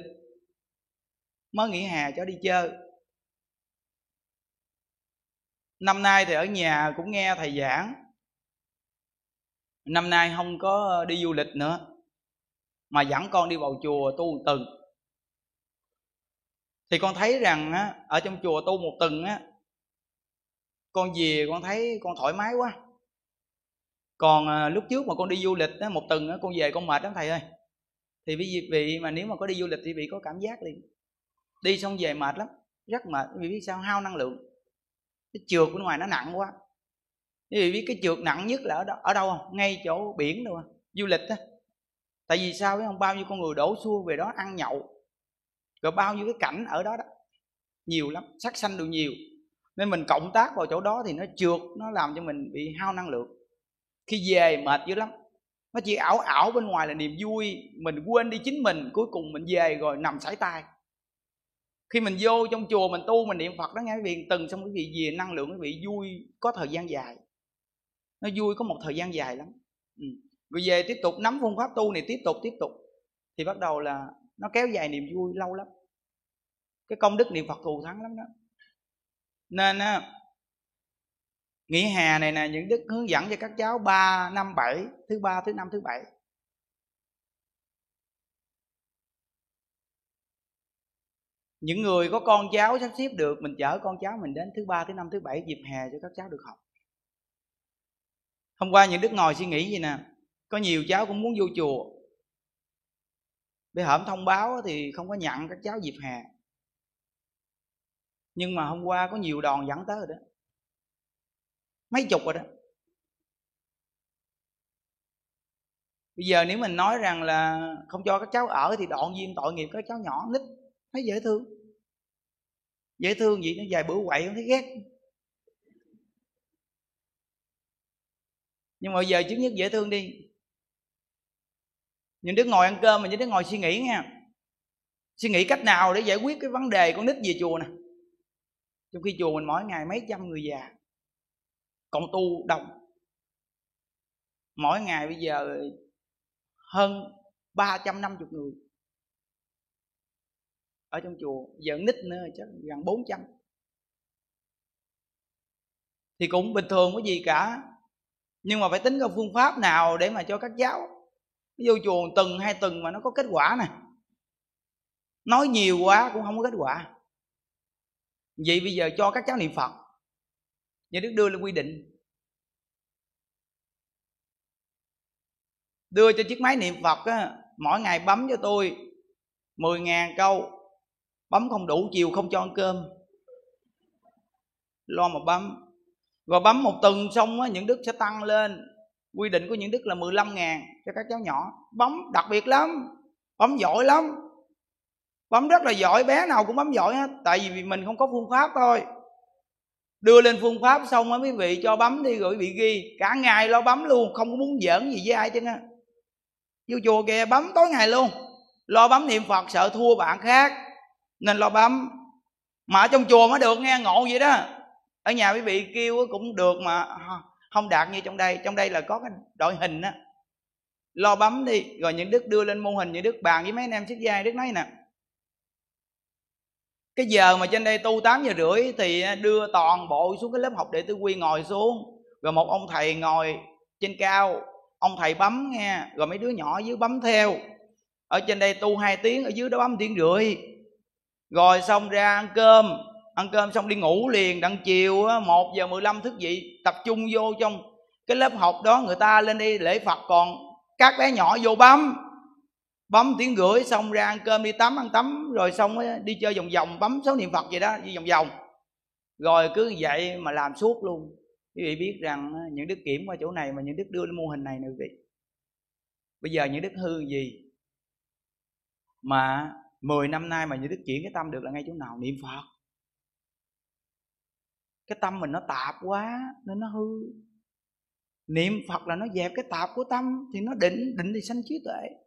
mới nghỉ hè cho đi chơi. Năm nay thì ở nhà cũng nghe thầy giảng. Năm nay không có ờ, đi du lịch nữa mà dẫn con đi vào chùa tu một tuần. Thì con thấy rằng á, ở trong chùa tu một tuần á con về con thấy con thoải mái quá còn à, lúc trước mà con đi du lịch một tuần con về con mệt lắm thầy ơi. Thì vì vị mà nếu mà có đi du lịch thì vị có cảm giác liền. Đi xong về mệt lắm rất mệt vì biết sao? Hao năng lượng. Cái trượt bên ngoài nó nặng quá. Vì biết cái trượt nặng nhất là ở đâu, ở đâu không? Ngay chỗ biển đâu à, du lịch á. Tại vì sao biết không? Bao nhiêu con người đổ xua về đó ăn nhậu. Rồi bao nhiêu cái cảnh ở đó đó. Nhiều lắm sắc xanh đều nhiều. Nên mình cộng tác vào chỗ đó thì nó trượt nó làm cho mình bị hao năng lượng khi về mệt dữ lắm. Nó chỉ ảo ảo bên ngoài là niềm vui, mình quên đi chính mình, cuối cùng mình về rồi nằm sải tay khi mình vô trong chùa mình tu, mình niệm phật đó nghe quý vị, từng xong quý vị về năng lượng quý vị vui, có thời gian dài. Nó vui có một thời gian dài lắm. Ừ. rồi về tiếp tục, nắm phương pháp tu này tiếp tục tiếp tục. Thì bắt đầu là nó kéo dài niềm vui lâu lắm. Cái công đức niệm phật thù thắng lắm đó. Nên á nghỉ hè này nè, những đức hướng dẫn cho các cháu ba năm bảy, thứ ba, thứ năm, thứ bảy. Những người có con cháu sắp xếp được, mình chở con cháu mình đến thứ ba, thứ năm, thứ bảy dịp hè cho các cháu được học. Hôm qua những đức ngồi suy nghĩ gì nè, có nhiều cháu cũng muốn vô chùa. Bị hởm thông báo thì không có nhận các cháu dịp hè. Nhưng mà hôm qua có nhiều đòn dẫn tới rồi đó mấy chục rồi đó. Bây giờ nếu mình nói rằng là không cho các cháu ở thì đoạn viên tội nghiệp các cháu nhỏ nít thấy dễ thương. Dễ thương gì, nó vài bữa quậy không thấy ghét. Nhưng mà bây giờ chứng nhất dễ thương đi. Những đứa ngồi ăn cơm mà những đứa ngồi suy nghĩ nha suy nghĩ cách nào để giải quyết cái vấn đề con nít về chùa nè. Trong khi chùa mình mỗi ngày mấy trăm người già cộng tu đồng mỗi ngày bây giờ hơn 350 người ở trong chùa, giờ nít nữa chắc gần 400 thì cũng bình thường có gì cả, nhưng mà phải tính ra phương pháp nào để mà cho các cháu vô chùa từng hai tuần mà nó có kết quả nè. Nói nhiều quá cũng không có kết quả. Vậy bây giờ cho các cháu niệm phật nhà đức đưa lên quy định. Đưa cho chiếc máy niệm phật á, mỗi ngày bấm cho tôi 10 ngàn câu bấm không đủ chiều không cho ăn cơm. Lo mà bấm. Rồi bấm một tuần xong á, những đức sẽ tăng lên. Quy định của những đức là 15 ngàn cho các cháu nhỏ. Bấm đặc biệt lắm. Bấm giỏi lắm. Bấm rất là giỏi bé nào cũng bấm giỏi hết. Tại vì mình không có phương pháp thôi đưa lên phương pháp xong á, quý vị cho bấm đi rồi bị vị ghi. Cả ngày lo bấm luôn, không có muốn giỡn gì với ai chứ á. Vô chùa kìa, bấm tối ngày luôn. Lo bấm niệm phật, sợ thua bạn khác, nên lo bấm. Mà ở trong chùa mới được, nghe ngộ vậy đó. Ở nhà quý vị kêu cũng được mà không đạt như trong đây. Trong đây là có cái đội hình á. Lo bấm đi, rồi những đức đưa lên mô hình, những đức bàn với mấy anh em xuất gia, đức nói nè cái giờ mà trên đây tu 8 giờ rưỡi thì à, đưa toàn bộ xuống cái lớp học để tư quy ngồi xuống. Rồi một ông thầy ngồi trên cao, ông thầy bấm nghe, rồi mấy đứa nhỏ dưới bấm theo. Ở trên đây tu hai tiếng, ở dưới đó bấm tiếng rưỡi. Rồi xong ra ăn cơm ăn cơm xong đi ngủ liền, đặng chiều một giờ 15 thức dậy, tập trung vô trong cái lớp học đó, người ta lên đi lễ phật, còn các bé nhỏ vô bấm bấm tiếng gửi, xong ra ăn cơm, đi tắm, ăn tắm, rồi xong đi chơi vòng vòng, bấm số niệm phật vậy đó, đi vòng vòng. Rồi cứ vậy mà làm suốt luôn. Quý vị biết rằng những đức kiểm qua chỗ này mà những đức đưa lên mô hình này nè quý vị. Bây giờ những đức hư gì? Mà 10 năm nay mà những đức chuyển cái tâm được là ngay chỗ nào? Niệm phật. Cái tâm mình nó tạp quá, nên nó hư. Niệm phật là nó dẹp cái tạp của tâm, thì nó định định thì sanh trí tuệ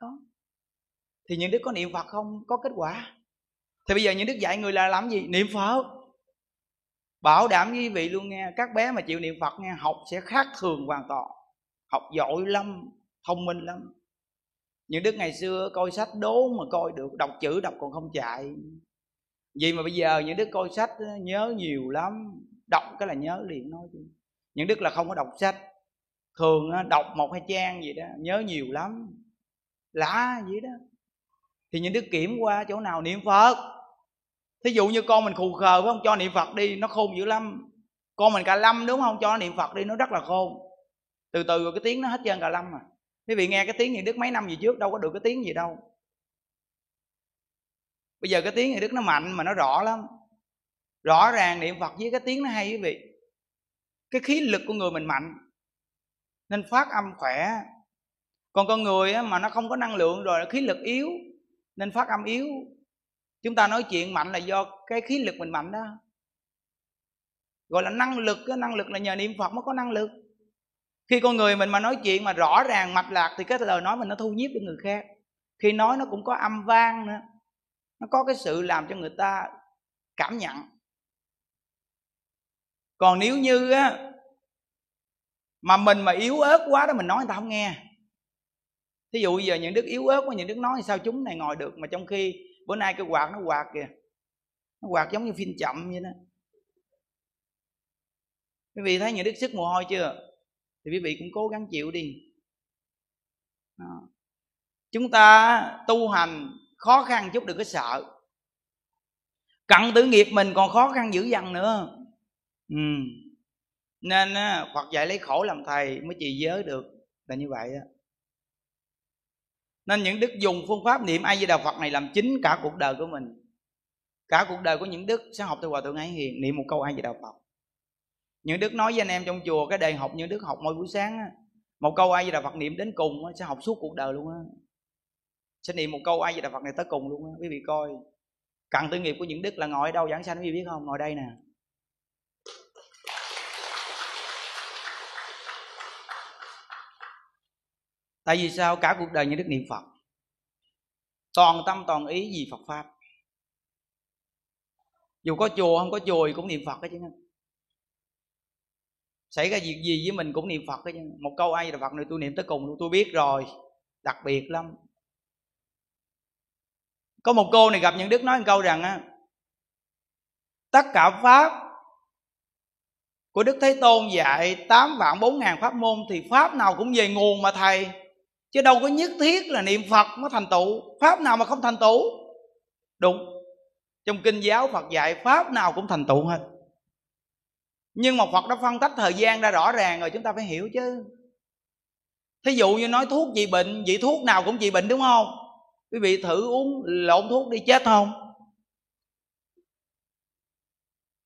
đó thì những đức có niệm phật không? Có kết quả. Thì bây giờ những đức dạy người là làm gì? Niệm phật. Bảo đảm với vị luôn nghe. Các bé mà chịu niệm phật nghe, học sẽ khác thường hoàn toàn. Học giỏi lắm, thông minh lắm. Những đức ngày xưa coi sách đố mà coi được, đọc chữ đọc còn không chạy. Vì mà bây giờ những đức coi sách ờ, nhớ nhiều lắm. Đọc cái là nhớ liền, nói chứ. Những đức là không có đọc sách. Thường đọc một hai trang gì đó, nhớ nhiều lắm lạ vậy đó? Thì những đức kiểm qua chỗ nào niệm phật. Thí dụ như con mình khù khờ phải không cho niệm phật đi, nó khôn dữ lắm. Con mình cà lâm đúng không? Cho nó niệm phật đi, nó rất là khôn. Từ từ rồi cái tiếng nó hết trơn cà lâm à quý vị nghe cái tiếng những đức mấy năm gì trước, đâu có được cái tiếng gì đâu. Bây giờ cái tiếng người đức nó mạnh mà nó rõ lắm. Rõ ràng niệm phật với cái tiếng nó hay quý vị. Cái khí lực của người mình mạnh. Nên phát âm khỏe còn con người mà nó không có năng lượng rồi, khí lực yếu, nên phát âm yếu. Chúng ta nói chuyện mạnh là do cái khí lực mình mạnh đó. Gọi là năng lực cái năng lực là nhờ niệm phật mới có năng lực. Khi con người mình mà nói chuyện mà rõ ràng, mạch lạc, thì cái lời nói mình nó thu nhiếp được người khác. Khi nói nó cũng có âm vang nữa. Nó có cái sự làm cho người ta cảm nhận. Còn nếu như á, mà mình mà yếu ớt quá đó, mình nói người ta không nghe thí dụ giờ những đức yếu ớt quá những đức nói sao chúng này ngồi được mà trong khi bữa nay cái quạt nó quạt kìa. Nó quạt giống như phim chậm vậy đó. Quý vị thấy những đức sức mồ hôi chưa? Thì quý vị cũng cố gắng chịu đi. Đó. chúng ta tu hành khó khăn chút đừng có sợ. Cận tử nghiệp mình còn khó khăn dữ dằn nữa. Ừ. nên Phật dạy lấy khổ làm thầy mới trì giới được là như vậy á nên những đức dùng phương pháp niệm a di đà phật này làm chính cả cuộc đời của mình. Cả cuộc đời của những đức sẽ học từ hòa thượng ái hiền niệm một câu a di đà phật. Những đức nói với anh em trong chùa cái đề học những đức học mỗi buổi sáng á, một câu a di đà phật niệm đến cùng á, sẽ học suốt cuộc đời luôn á. Sẽ niệm một câu a di đà phật này tới cùng luôn á. Quý vị coi cặn tư nghiệp của những đức là ngồi ở đâu giảng sanh quý vị biết không? Ngồi đây nè. Tại vì sao? Cả cuộc đời như đức niệm phật. Toàn tâm, toàn ý vì phật pháp. Dù có chùa không có chùa thì cũng niệm phật hết chứ. Xảy ra việc gì với mình cũng niệm phật hết chứ. Một câu ai là phật này tôi niệm tới cùng tôi biết rồi. Đặc biệt lắm. Có một cô này gặp những đức nói một câu rằng á, tất cả pháp của đức thế tôn dạy tám vạn bốn ngàn pháp môn thì pháp nào cũng về nguồn mà thầy? Chứ đâu có nhất thiết là niệm phật mới thành tựu. Pháp nào mà không thành tựu? Đúng. Trong kinh giáo phật dạy pháp nào cũng thành tựu hết. Nhưng mà phật đã phân tách thời gian ra rõ ràng rồi, chúng ta phải hiểu chứ. Thí dụ như nói thuốc trị bệnh, vị thuốc nào cũng trị bệnh đúng không? Quý vị thử uống lộn thuốc đi chết không?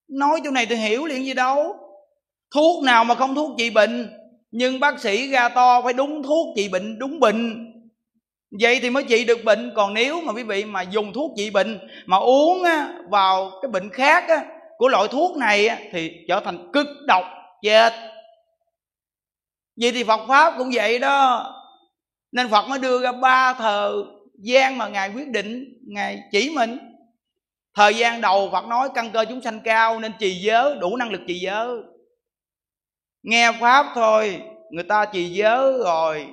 Nói chỗ này tôi hiểu liền gì đâu. Thuốc nào mà không thuốc trị bệnh? Nhưng bác sĩ ra to phải đúng thuốc trị bệnh, đúng bệnh. Vậy thì mới trị được bệnh. Còn nếu mà quý vị mà dùng thuốc trị bệnh, mà uống vào cái bệnh khác của loại thuốc này thì trở thành cực độc, chết. Vậy thì phật pháp cũng vậy đó. Nên phật mới đưa ra ba thời gian mà ngài quyết định, ngài chỉ mình. Thời gian đầu phật nói, căn cơ chúng sanh cao nên trì giới, đủ năng lực trì giới nghe pháp thôi, người ta trì giới rồi.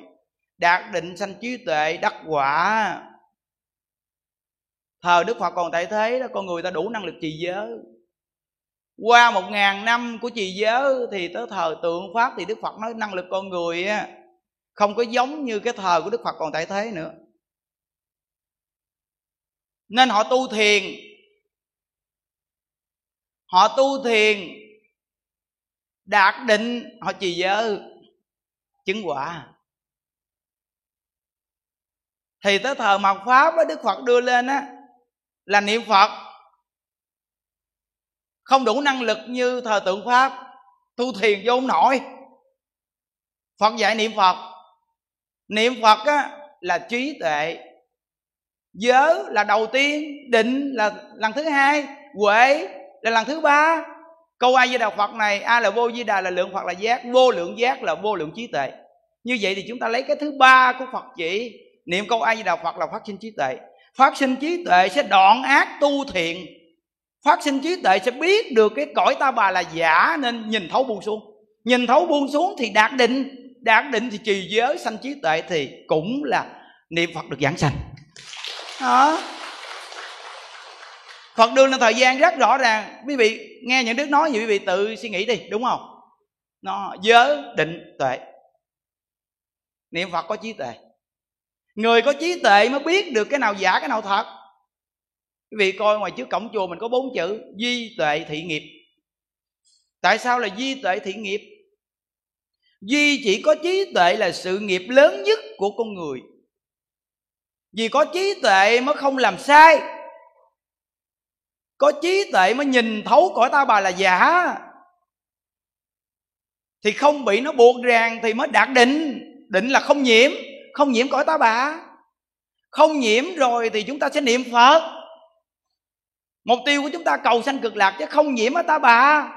Đạt định sanh trí tuệ, đắc quả. Thời đức phật còn tại thế đó, con người ta đủ năng lực trì giới qua một ngàn năm của trì giới thì tới thời tượng pháp thì đức phật nói năng lực con người không có giống như cái thời của đức phật còn tại thế nữa. Nên họ tu thiền. Họ tu thiền đạt định, họ trì giới chứng quả. Thì tới thời mạt pháp á đức phật đưa lên á, là niệm phật. Không đủ năng lực như thời tượng pháp, tu thiền vô không nổi. Phật dạy niệm phật. Niệm phật á, là trí tuệ. Giới là đầu tiên, định là lần thứ hai, huệ là lần thứ ba câu a di đà phật này, a là vô di đà là lượng phật là giác, vô lượng giác là vô lượng trí tuệ. Như vậy thì chúng ta lấy cái thứ ba của phật chỉ, niệm câu a di đà phật là phát sinh trí tuệ. Phát sinh trí tuệ sẽ đoạn ác tu thiện. Phát sinh trí tuệ sẽ biết được cái cõi ta bà là giả nên nhìn thấu buông xuống. Nhìn thấu buông xuống thì đạt định đạt định thì trì giới sanh trí tuệ thì cũng là niệm phật được giảng sanh. Đó phật đưa lên thời gian rất rõ ràng. Quý vị nghe những đức nói gì, quý vị tự suy nghĩ đi, đúng không? Nó giới định tuệ. Niệm phật có trí tuệ. Người có trí tuệ mới biết được cái nào giả, cái nào thật. Quý vị coi ngoài trước cổng chùa mình có bốn chữ, di tuệ thị nghiệp. Tại sao là di tuệ thị nghiệp? Duy chỉ có trí tuệ là sự nghiệp lớn nhất của con người. Vì có trí tuệ mới không làm sai có trí tuệ mới nhìn thấu cõi ta bà là giả. Thì không bị nó buộc ràng thì mới đạt định. Định là không nhiễm. Không nhiễm cõi ta bà. Không nhiễm rồi thì chúng ta sẽ niệm phật. Mục tiêu của chúng ta cầu sanh cực lạc chứ không nhiễm ở ta bà.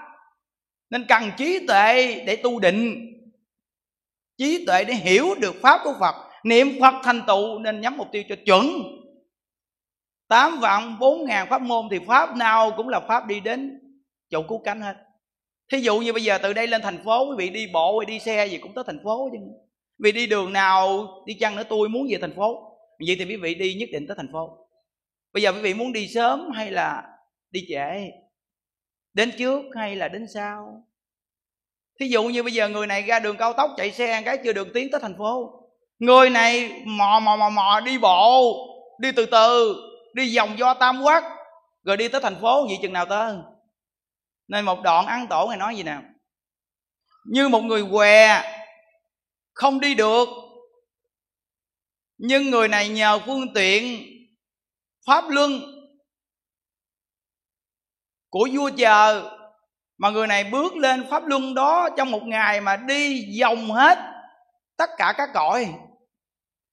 Nên cần trí tuệ để tu định. Trí tuệ để hiểu được pháp của phật. Niệm phật thành tựu nên nhắm mục tiêu cho chuẩn tám vạn bốn ngàn pháp môn thì pháp nào cũng là pháp đi đến chỗ cứu cánh hết. Thí dụ như bây giờ từ đây lên thành phố, quý vị đi bộ hay đi xe gì cũng tới thành phố chứ. Vì đi đường nào, đi chăng nữa tôi muốn về thành phố. Vậy thì quý vị đi nhất định tới thành phố. Bây giờ quý vị muốn đi sớm hay là đi trễ? Đến trước hay là đến sau? Thí dụ như bây giờ người này ra đường cao tốc chạy xe cái chưa được tiến tới thành phố. Người này mò mò mò mò đi bộ, đi từ từ đi vòng do tam quát rồi đi tới thành phố, vậy chừng nào tới nên một đoạn ăn tổ ngài nói gì nè như một người què, không đi được. Nhưng người này nhờ phương tiện, pháp luân của vua chờ, mà người này bước lên pháp luân đó trong một ngày mà đi vòng hết tất cả các cõi.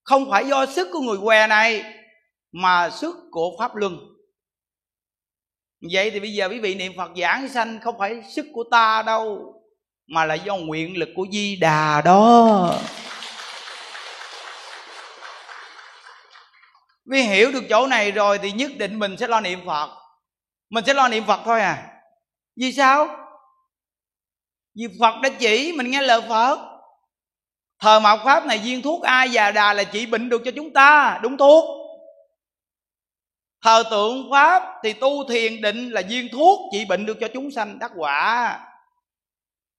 Không phải do sức của người què này mà sức của pháp luân. Vậy thì bây giờ quý vị niệm phật giảng sanh không phải sức của ta đâu, mà là do nguyện lực của di đà đó. Vì hiểu được chỗ này rồi thì nhất định mình sẽ lo niệm phật. Mình sẽ lo niệm phật thôi à. Vì sao? Vì phật đã chỉ mình nghe lời phật. Thờ mạt pháp này viên thuốc ai già đà là trị bệnh được cho chúng ta, đúng thuốc thờ tượng pháp thì tu thiền định là viên thuốc trị bệnh được cho chúng sanh, đắc quả.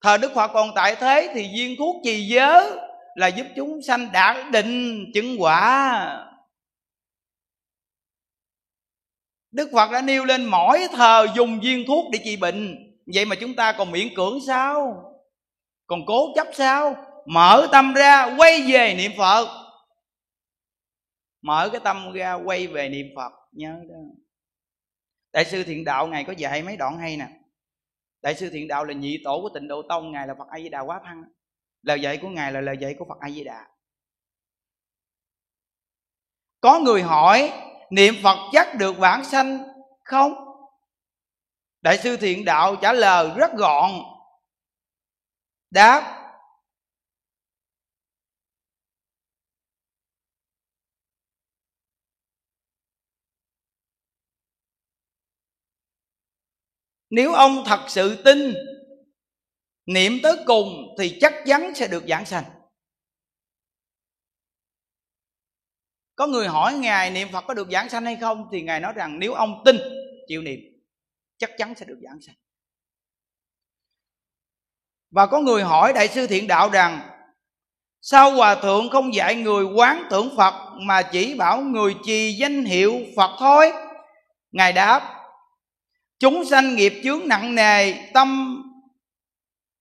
Thờ đức phật còn tại thế thì viên thuốc trì giới là giúp chúng sanh đạt định chứng quả. Đức phật đã nêu lên mỗi thờ dùng viên thuốc để trị bệnh. Vậy mà chúng ta còn miễn cưỡng sao? Còn cố chấp sao? Mở tâm ra, quay về niệm phật. Mở cái tâm ra, quay về niệm phật nhớ đó. Đại sư thiện đạo, ngài có dạy mấy đoạn hay nè. Đại sư thiện đạo là nhị tổ của tịnh độ tông, ngài là phật a di đà quá thăng lời dạy của ngài là lời dạy của phật a di đà. Có người hỏi, niệm phật chắc được vãng sanh không? Đại sư thiện đạo trả lời rất gọn. Đáp nếu ông thật sự tin niệm tới cùng thì chắc chắn sẽ được giảng sanh. Có người hỏi ngài niệm phật có được giảng sanh hay không? Thì ngài nói rằng nếu ông tin, chịu niệm, chắc chắn sẽ được giảng sanh. Và có người hỏi đại sư thiện đạo rằng, sao hòa thượng không dạy người quán tưởng phật mà chỉ bảo người trì danh hiệu phật thôi? Ngài đáp chúng sanh nghiệp chướng nặng nề, tâm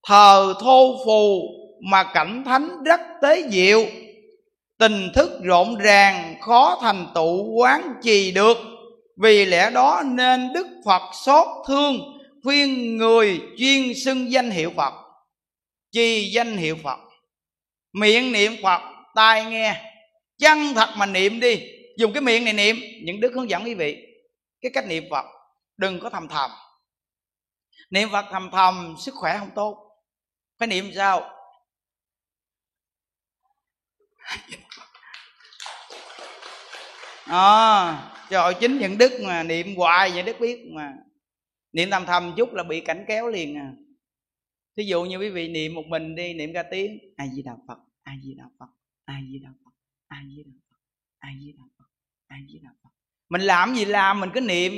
thờ thô phù mà cảnh thánh rất tế diệu. Tình thức rộn ràng, khó thành tựu, quán trì được. Vì lẽ đó nên đức phật xót thương, khuyên người chuyên xưng danh hiệu phật. Trì danh hiệu phật? Miệng niệm phật, tai nghe. Chân thật mà niệm đi. Dùng cái miệng này niệm, những đức hướng dẫn quý vị. Cái cách niệm phật đừng có thầm thầm. Niệm phật thầm thầm sức khỏe không tốt. Phải niệm sao? À, trời chính những đức mà niệm hoài những đức biết mà. Niệm thầm thầm chút là bị cảnh kéo liền à. Thí dụ như quý vị niệm một mình đi niệm ra tiếng a di đà phật a di đà phật a di đà phật a di đà phật a di đà phật a di đà phật. Mình làm gì làm mình cứ niệm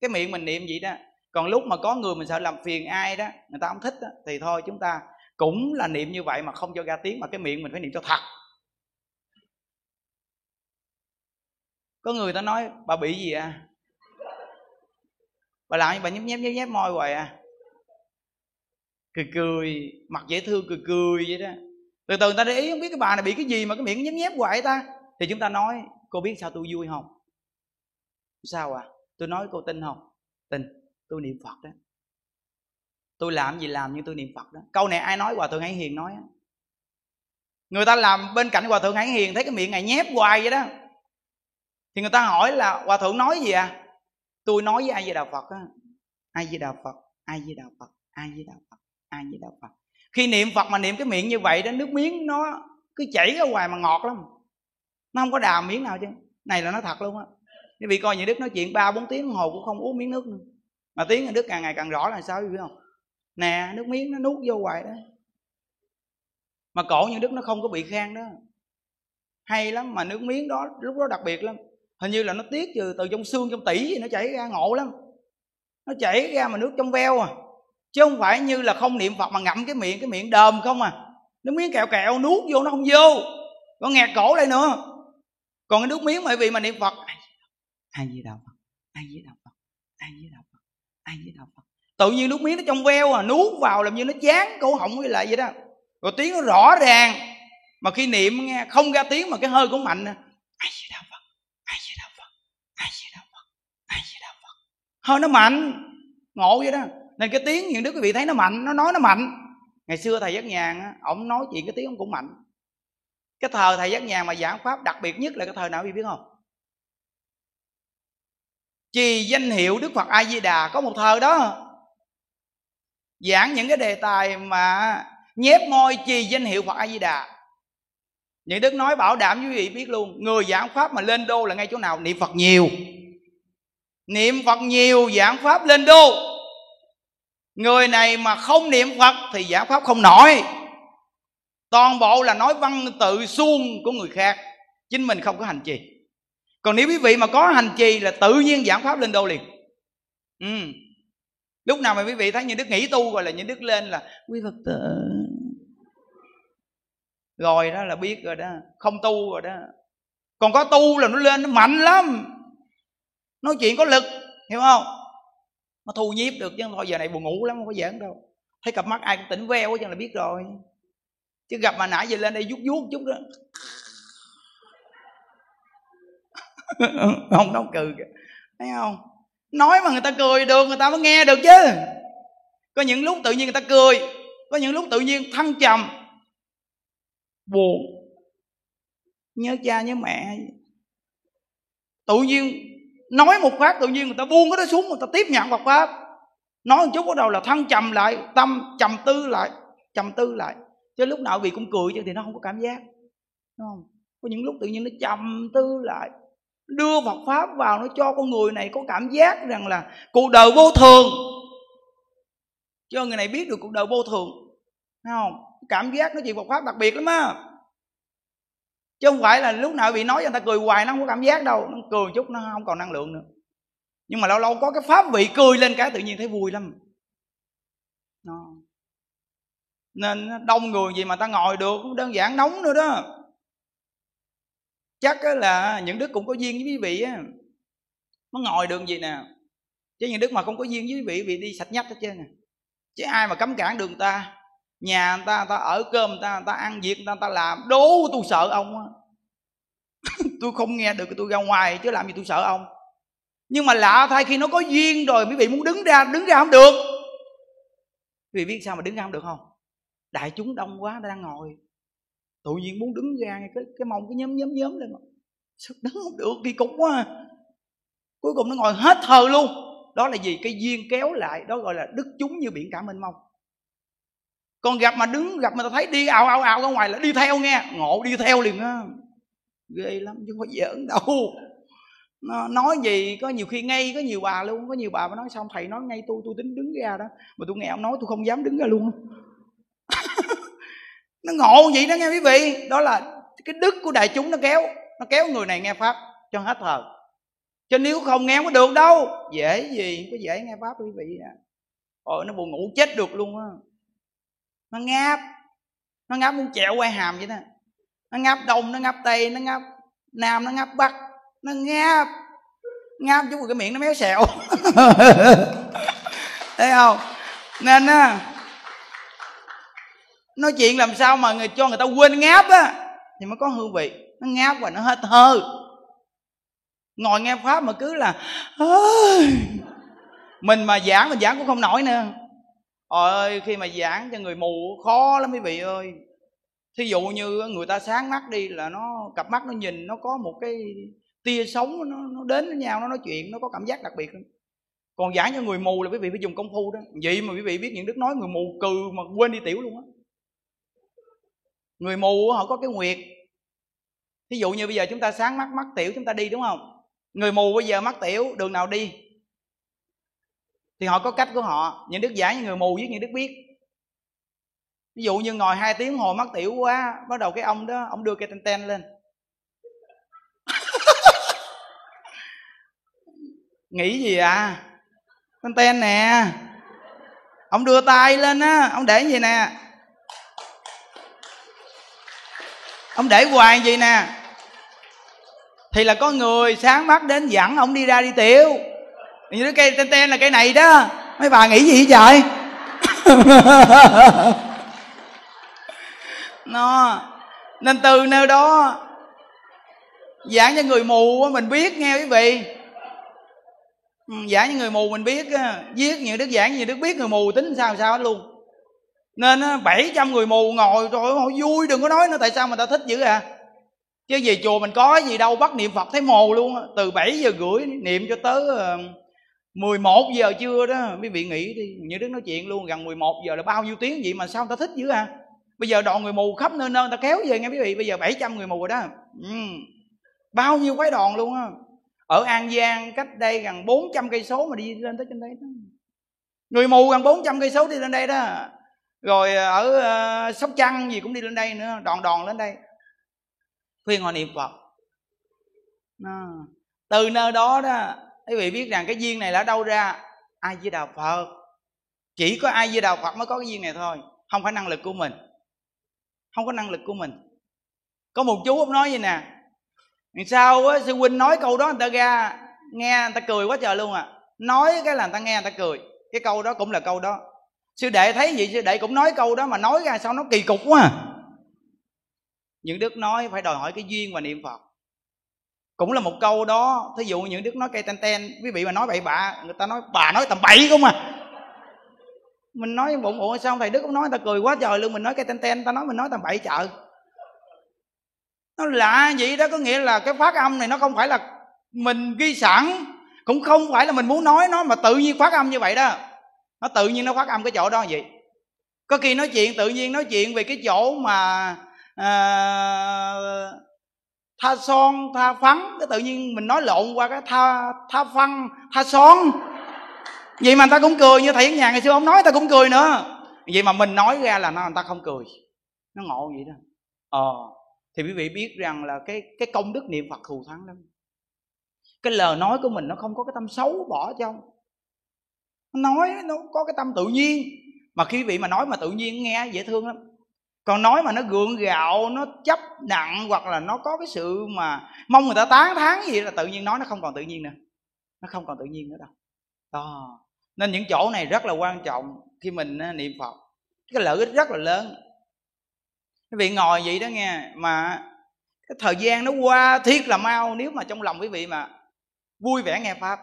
cái miệng mình niệm vậy đó. Còn lúc mà có người mình sợ làm phiền ai đó người ta không thích đó, thì thôi chúng ta cũng là niệm như vậy mà không cho ra tiếng mà cái miệng mình phải niệm cho thật. Có người ta nói bà bị gì à? Bà làm như bà nhấp nhép nhấp nhép môi hoài à. Cười cười mặt dễ thương cười cười vậy đó. Từ từ người ta để ý không biết cái bà này bị cái gì mà cái miệng nhấp nhép hoài ta. Thì chúng ta nói cô biết sao tôi vui không? Sao à? Tôi nói cô tin không? Tin tôi niệm phật đó. Tôi làm gì làm nhưng tôi niệm phật đó. Câu này ai nói hòa thượng hải hiền nói đó. người ta làm bên cạnh hòa thượng hải hiền thấy cái miệng này nhép hoài vậy đó. Thì người ta hỏi là, hòa thượng nói gì à? Tôi nói với ai về đạo phật á ai với đạo phật ai với đạo phật ai với đạo phật ai với đạo phật. Khi niệm phật mà niệm cái miệng như vậy đó, nước miếng nó cứ chảy ra hoài mà ngọt lắm. Nó không có đào miếng nào chứ. Này là nó thật luôn á quý vị coi nhà đức nói chuyện ba, bốn tiếng đồng hồ cũng không uống miếng nước nữa. Mà tiếng nhà đức càng ngày càng rõ là sao quý vị biết không? Nè, nước miếng nó nuốt vô hoài đó. Mà cổ như đức nó không có bị khang đó. Hay lắm, mà nước miếng đó lúc đó đặc biệt lắm. Hình như là nó tiết từ từ trong xương trong tỉ gì nó chảy ra, ngộ lắm. Nó chảy ra mà nước trong veo à. Chứ không phải như là không niệm phật mà ngậm cái miệng cái miệng đờm không à. Nước miếng kẹo kẹo nuốt vô nó không vô. Nó nghẹt cổ đây nữa. Còn cái nước miếng mà vì mà niệm phật ai với đạo phật? Ai với đạo phật? Ai với đạo phật? Ai với đạo phật? Tự nhiên nước miếng nó trong veo à nuốt vào làm như nó chán, cổ họng với lại vậy đó. Rồi tiếng nó rõ ràng. Mà khi niệm nghe, không ra tiếng mà cái hơi cũng mạnh ai với đạo phật? Ai với đạo phật? Ai với đạo phật? Ai với đạo phật? Hơi nó mạnh. Ngộ vậy đó. Nên cái tiếng những đức quý vị thấy nó mạnh, nó nói nó mạnh. Ngày xưa thầy giác nhàn á, ổng nói chuyện cái tiếng ông cũng mạnh. Cái thời thầy giác nhàn mà giảng pháp đặc biệt nhất là cái thời nào quý vị biết không? Chì danh hiệu đức phật a di đà có một thời đó. Giảng những cái đề tài mà nhép môi trì danh hiệu phật a di đà những đức nói bảo đảm quý vị biết luôn, người giảng pháp mà lên đô là ngay chỗ nào? Niệm phật nhiều. Niệm phật nhiều, giảng pháp lên đô. Người này mà không niệm phật thì giảng pháp không nổi. Toàn bộ là nói văn tự suông của người khác. Chính mình không có hành trì còn nếu quý vị mà có hành trì là tự nhiên giảng pháp lên đô liền. Ừ. lúc nào mà quý vị thấy những đức nghỉ tu rồi là những đức lên là, quý phật tử. Rồi đó là biết rồi đó. Không tu rồi đó. Còn có tu là nó lên nó mạnh lắm. Nói chuyện có lực, hiểu không? Nó thu nhiếp được chứ thôi, giờ này buồn ngủ lắm, không có giỡn đâu. Thấy cặp mắt ai cũng tỉnh veo chứ là biết rồi. Chứ gặp mà nãy giờ lên đây vuốt vuốt chút đó. không, đâu cười. Kìa thấy không? Nói mà người ta cười được, người ta mới nghe được chứ. Có những lúc tự nhiên người ta cười, có những lúc tự nhiên thăng trầm. Buồn. Nhớ cha, nhớ mẹ. Tự nhiên, nói một phát tự nhiên người ta buông cái đó xuống, người ta tiếp nhận Phật pháp nói một chút bắt đầu là thăng trầm lại, tâm trầm tư lại, trầm tư lại. Chứ lúc nào vì cũng cười chứ thì nó không có cảm giác. Đúng không? Có những lúc tự nhiên nó trầm tư lại đưa Phật pháp vào nó cho con người này có cảm giác rằng là cuộc đời vô thường. Cho người này biết được cuộc đời vô thường. Thấy không? Cảm giác nó chuyện Phật pháp đặc biệt lắm á. Chứ không phải là lúc nào bị nói cho người ta cười hoài nó không có cảm giác đâu. Nó cười chút nó không còn năng lượng nữa. Nhưng mà lâu lâu có cái pháp vị cười lên cái tự nhiên thấy vui lắm. Nó nên đông người gì mà ta ngồi được, cũng đơn giản nóng nữa đó chắc là những đức cũng có duyên với quý vị á. Nó ngồi đường gì nè. Chứ những đức mà không có duyên với quý vị vị đi sạch nhách hết trơn à. Chứ ai mà cấm cản đường ta, nhà người ta người ta ở cơm người ta người ta ăn việc người ta người ta làm, đố tôi sợ ông á. Tôi không nghe được, tôi ra ngoài chứ làm gì tôi sợ ông. Nhưng mà lạ thay khi nó có duyên rồi, quý vị muốn đứng ra đứng ra không được. Quý vị biết sao mà đứng ra không được không? Đại chúng đông quá đang ngồi tự nhiên muốn đứng ra cái cái mông, cái nhóm nhóm nhóm lên sao đứng không được đi cũng quá à. cuối cùng nó ngồi hết thờ luôn. Đó là gì? Cái duyên kéo lại, đó gọi là đức chúng như biển cả mênh mông. Còn gặp mà đứng, gặp mà ta thấy đi ào ào ào ra ngoài là đi theo nghe. Ngộ đi theo liền á. Ghê lắm, chứ không có giỡn đâu. Nó nói gì, có nhiều khi ngay, có nhiều bà luôn, có nhiều bà mà nói xong, thầy nói ngay tôi tôi tính đứng ra đó. Mà tôi nghe ông nói tôi không dám đứng ra luôn nó ngộ vậy đó nghe quý vị. Đó là cái đức của đại chúng nó kéo nó kéo người này nghe pháp cho hết thờ cho nếu không nghe có được đâu. Dễ gì có dễ nghe pháp quý vị à. ôi, nó buồn ngủ chết được luôn á. Nó ngáp. Nó ngáp muốn chẹo quay hàm vậy đó. Nó ngáp đông, nó ngáp tây, nó ngáp nam, nó ngáp bắc. Nó ngáp. Ngáp chút cái miệng nó méo xẹo. Thấy không? Nên á nói chuyện làm sao mà người cho người ta quên ngáp á. Thì mới có hương vị nó ngáp và nó hết hơi. Ngồi nghe pháp mà cứ là mình mà giảng mình giảng cũng không nổi nữa. Trời ơi khi mà giảng cho người mù khó lắm quý vị ơi. Thí dụ như người ta sáng mắt đi là nó cặp mắt nó nhìn nó có một cái tia sống nó, nó đến với nhau nó nói chuyện nó có cảm giác đặc biệt còn giảng cho người mù là quý vị phải dùng công phu đó. Vậy mà quý vị biết những đức nói người mù cừ mà quên đi tiểu luôn á người mù họ có cái nguyệt. Thí dụ như bây giờ chúng ta sáng mắt mắt tiểu chúng ta đi, đúng không? Người mù bây giờ mắt tiểu, đường nào đi? Thì họ có cách của họ, những đức giải như người mù với những đức biết. Ví dụ như ngồi hai tiếng hồ mắt tiểu quá, bắt đầu cái ông đó, ông đưa cái ten ten lên. Nghĩ gì à? Ten ten nè. Ông đưa tay lên á, ông để gì nè. Ông để hoài gì nè. Thì là có người sáng mắt đến dẫn ông đi ra đi tiểu. Như cái cây ten ten là cây này đó. Mấy bà nghĩ gì vậy trời? Nó, nên từ nơi đó, giảng cho người mù mình biết nghe quý vị. Ừ, giảng cho người mù mình biết viết nhiều đức giảng, nhiều đức biết người mù tính sao sao hết luôn nên 700 người mù ngồi rồi họ vui, đừng có nói nữa, tại sao mà ta thích dữ à chứ về chùa mình có gì đâu, bắt niệm phật thấy mồ luôn từ 7 giờ rưỡi niệm cho tới ờ, 11 giờ trưa đó quý vị nghĩ đi. Như đức nói chuyện luôn, gần 11 giờ là bao nhiêu tiếng vậy mà sao người ta thích dữ à? Bây giờ đoàn người mù khắp nơi nơi người ta kéo về nghe quý vị, bây giờ 700 người mù rồi đó. Ừ. bao nhiêu quái đoàn luôn á. Ở an giang, cách đây gần 400 cây số mà đi lên tới trên đây đó. Người mù gần 400 cây số đi lên đây đó rồi ờ, ở uh, sóc trăng gì cũng đi lên đây nữa đòn đòn lên đây. Khuyên họ niệm phật. À. từ nơi đó đó quý vị biết rằng cái duyên này là đâu ra? Ai với đạo phật. Chỉ có ai với đạo phật mới có cái duyên này thôi không phải năng lực của mình. Không có năng lực của mình. Có một chú ông nói vậy nè sao á sư huynh nói câu đó người ta ra nghe người ta cười quá trời luôn à. Nói cái là người ta nghe người ta cười cái câu đó cũng là câu đó sư đệ thấy vậy sư đệ cũng nói câu đó mà nói ra sao nó kỳ cục quá à. những đức nói phải đòi hỏi cái duyên và niệm phật. Cũng là một câu đó, thí dụ những đức nói cây ten ten, quý vị mà nói bậy bạ, người ta nói, bà nói tầm bậy không à? Mình nói bụng ủa sao thầy đức cũng nói, người ta cười quá trời luôn, mình nói cây ten ten ta nói mình nói tầm bậy chợ. Nó lạ vậy đó, có nghĩa là cái phát âm này nó không phải là mình ghi sẵn, cũng không phải là mình muốn nói nó mà tự nhiên phát âm như vậy đó nó tự nhiên nó phát âm cái chỗ đó vậy. Có khi nói chuyện tự nhiên nói chuyện về cái chỗ mà à, tha son tha phấn cái tự nhiên mình nói lộn qua cái tha tha phân tha son. Vậy mà người ta cũng cười như thầy nhà ngày xưa ông nói ta cũng cười nữa. Vậy mà mình nói ra là nó người ta không cười. Nó ngộ vậy đó. Ờ thì quý vị biết rằng là cái cái công đức niệm phật thù thắng lắm. Cái lời nói của mình nó không có cái tâm xấu bỏ trong nói nó có cái tâm tự nhiên. Mà khi vị mà nói mà tự nhiên nghe dễ thương lắm. Còn nói mà nó gượng gạo, nó chấp nặng hoặc là nó có cái sự mà mong người ta tán thán gì là tự nhiên nói nó không còn tự nhiên nữa. Nó không còn tự nhiên nữa đâu. Đó. Nên những chỗ này rất là quan trọng khi mình à, niệm phật. Cái lợi ích rất là lớn. Quý vị ngồi vậy đó nghe, mà cái thời gian nó qua thiết là mau nếu mà trong lòng quý vị mà vui vẻ nghe pháp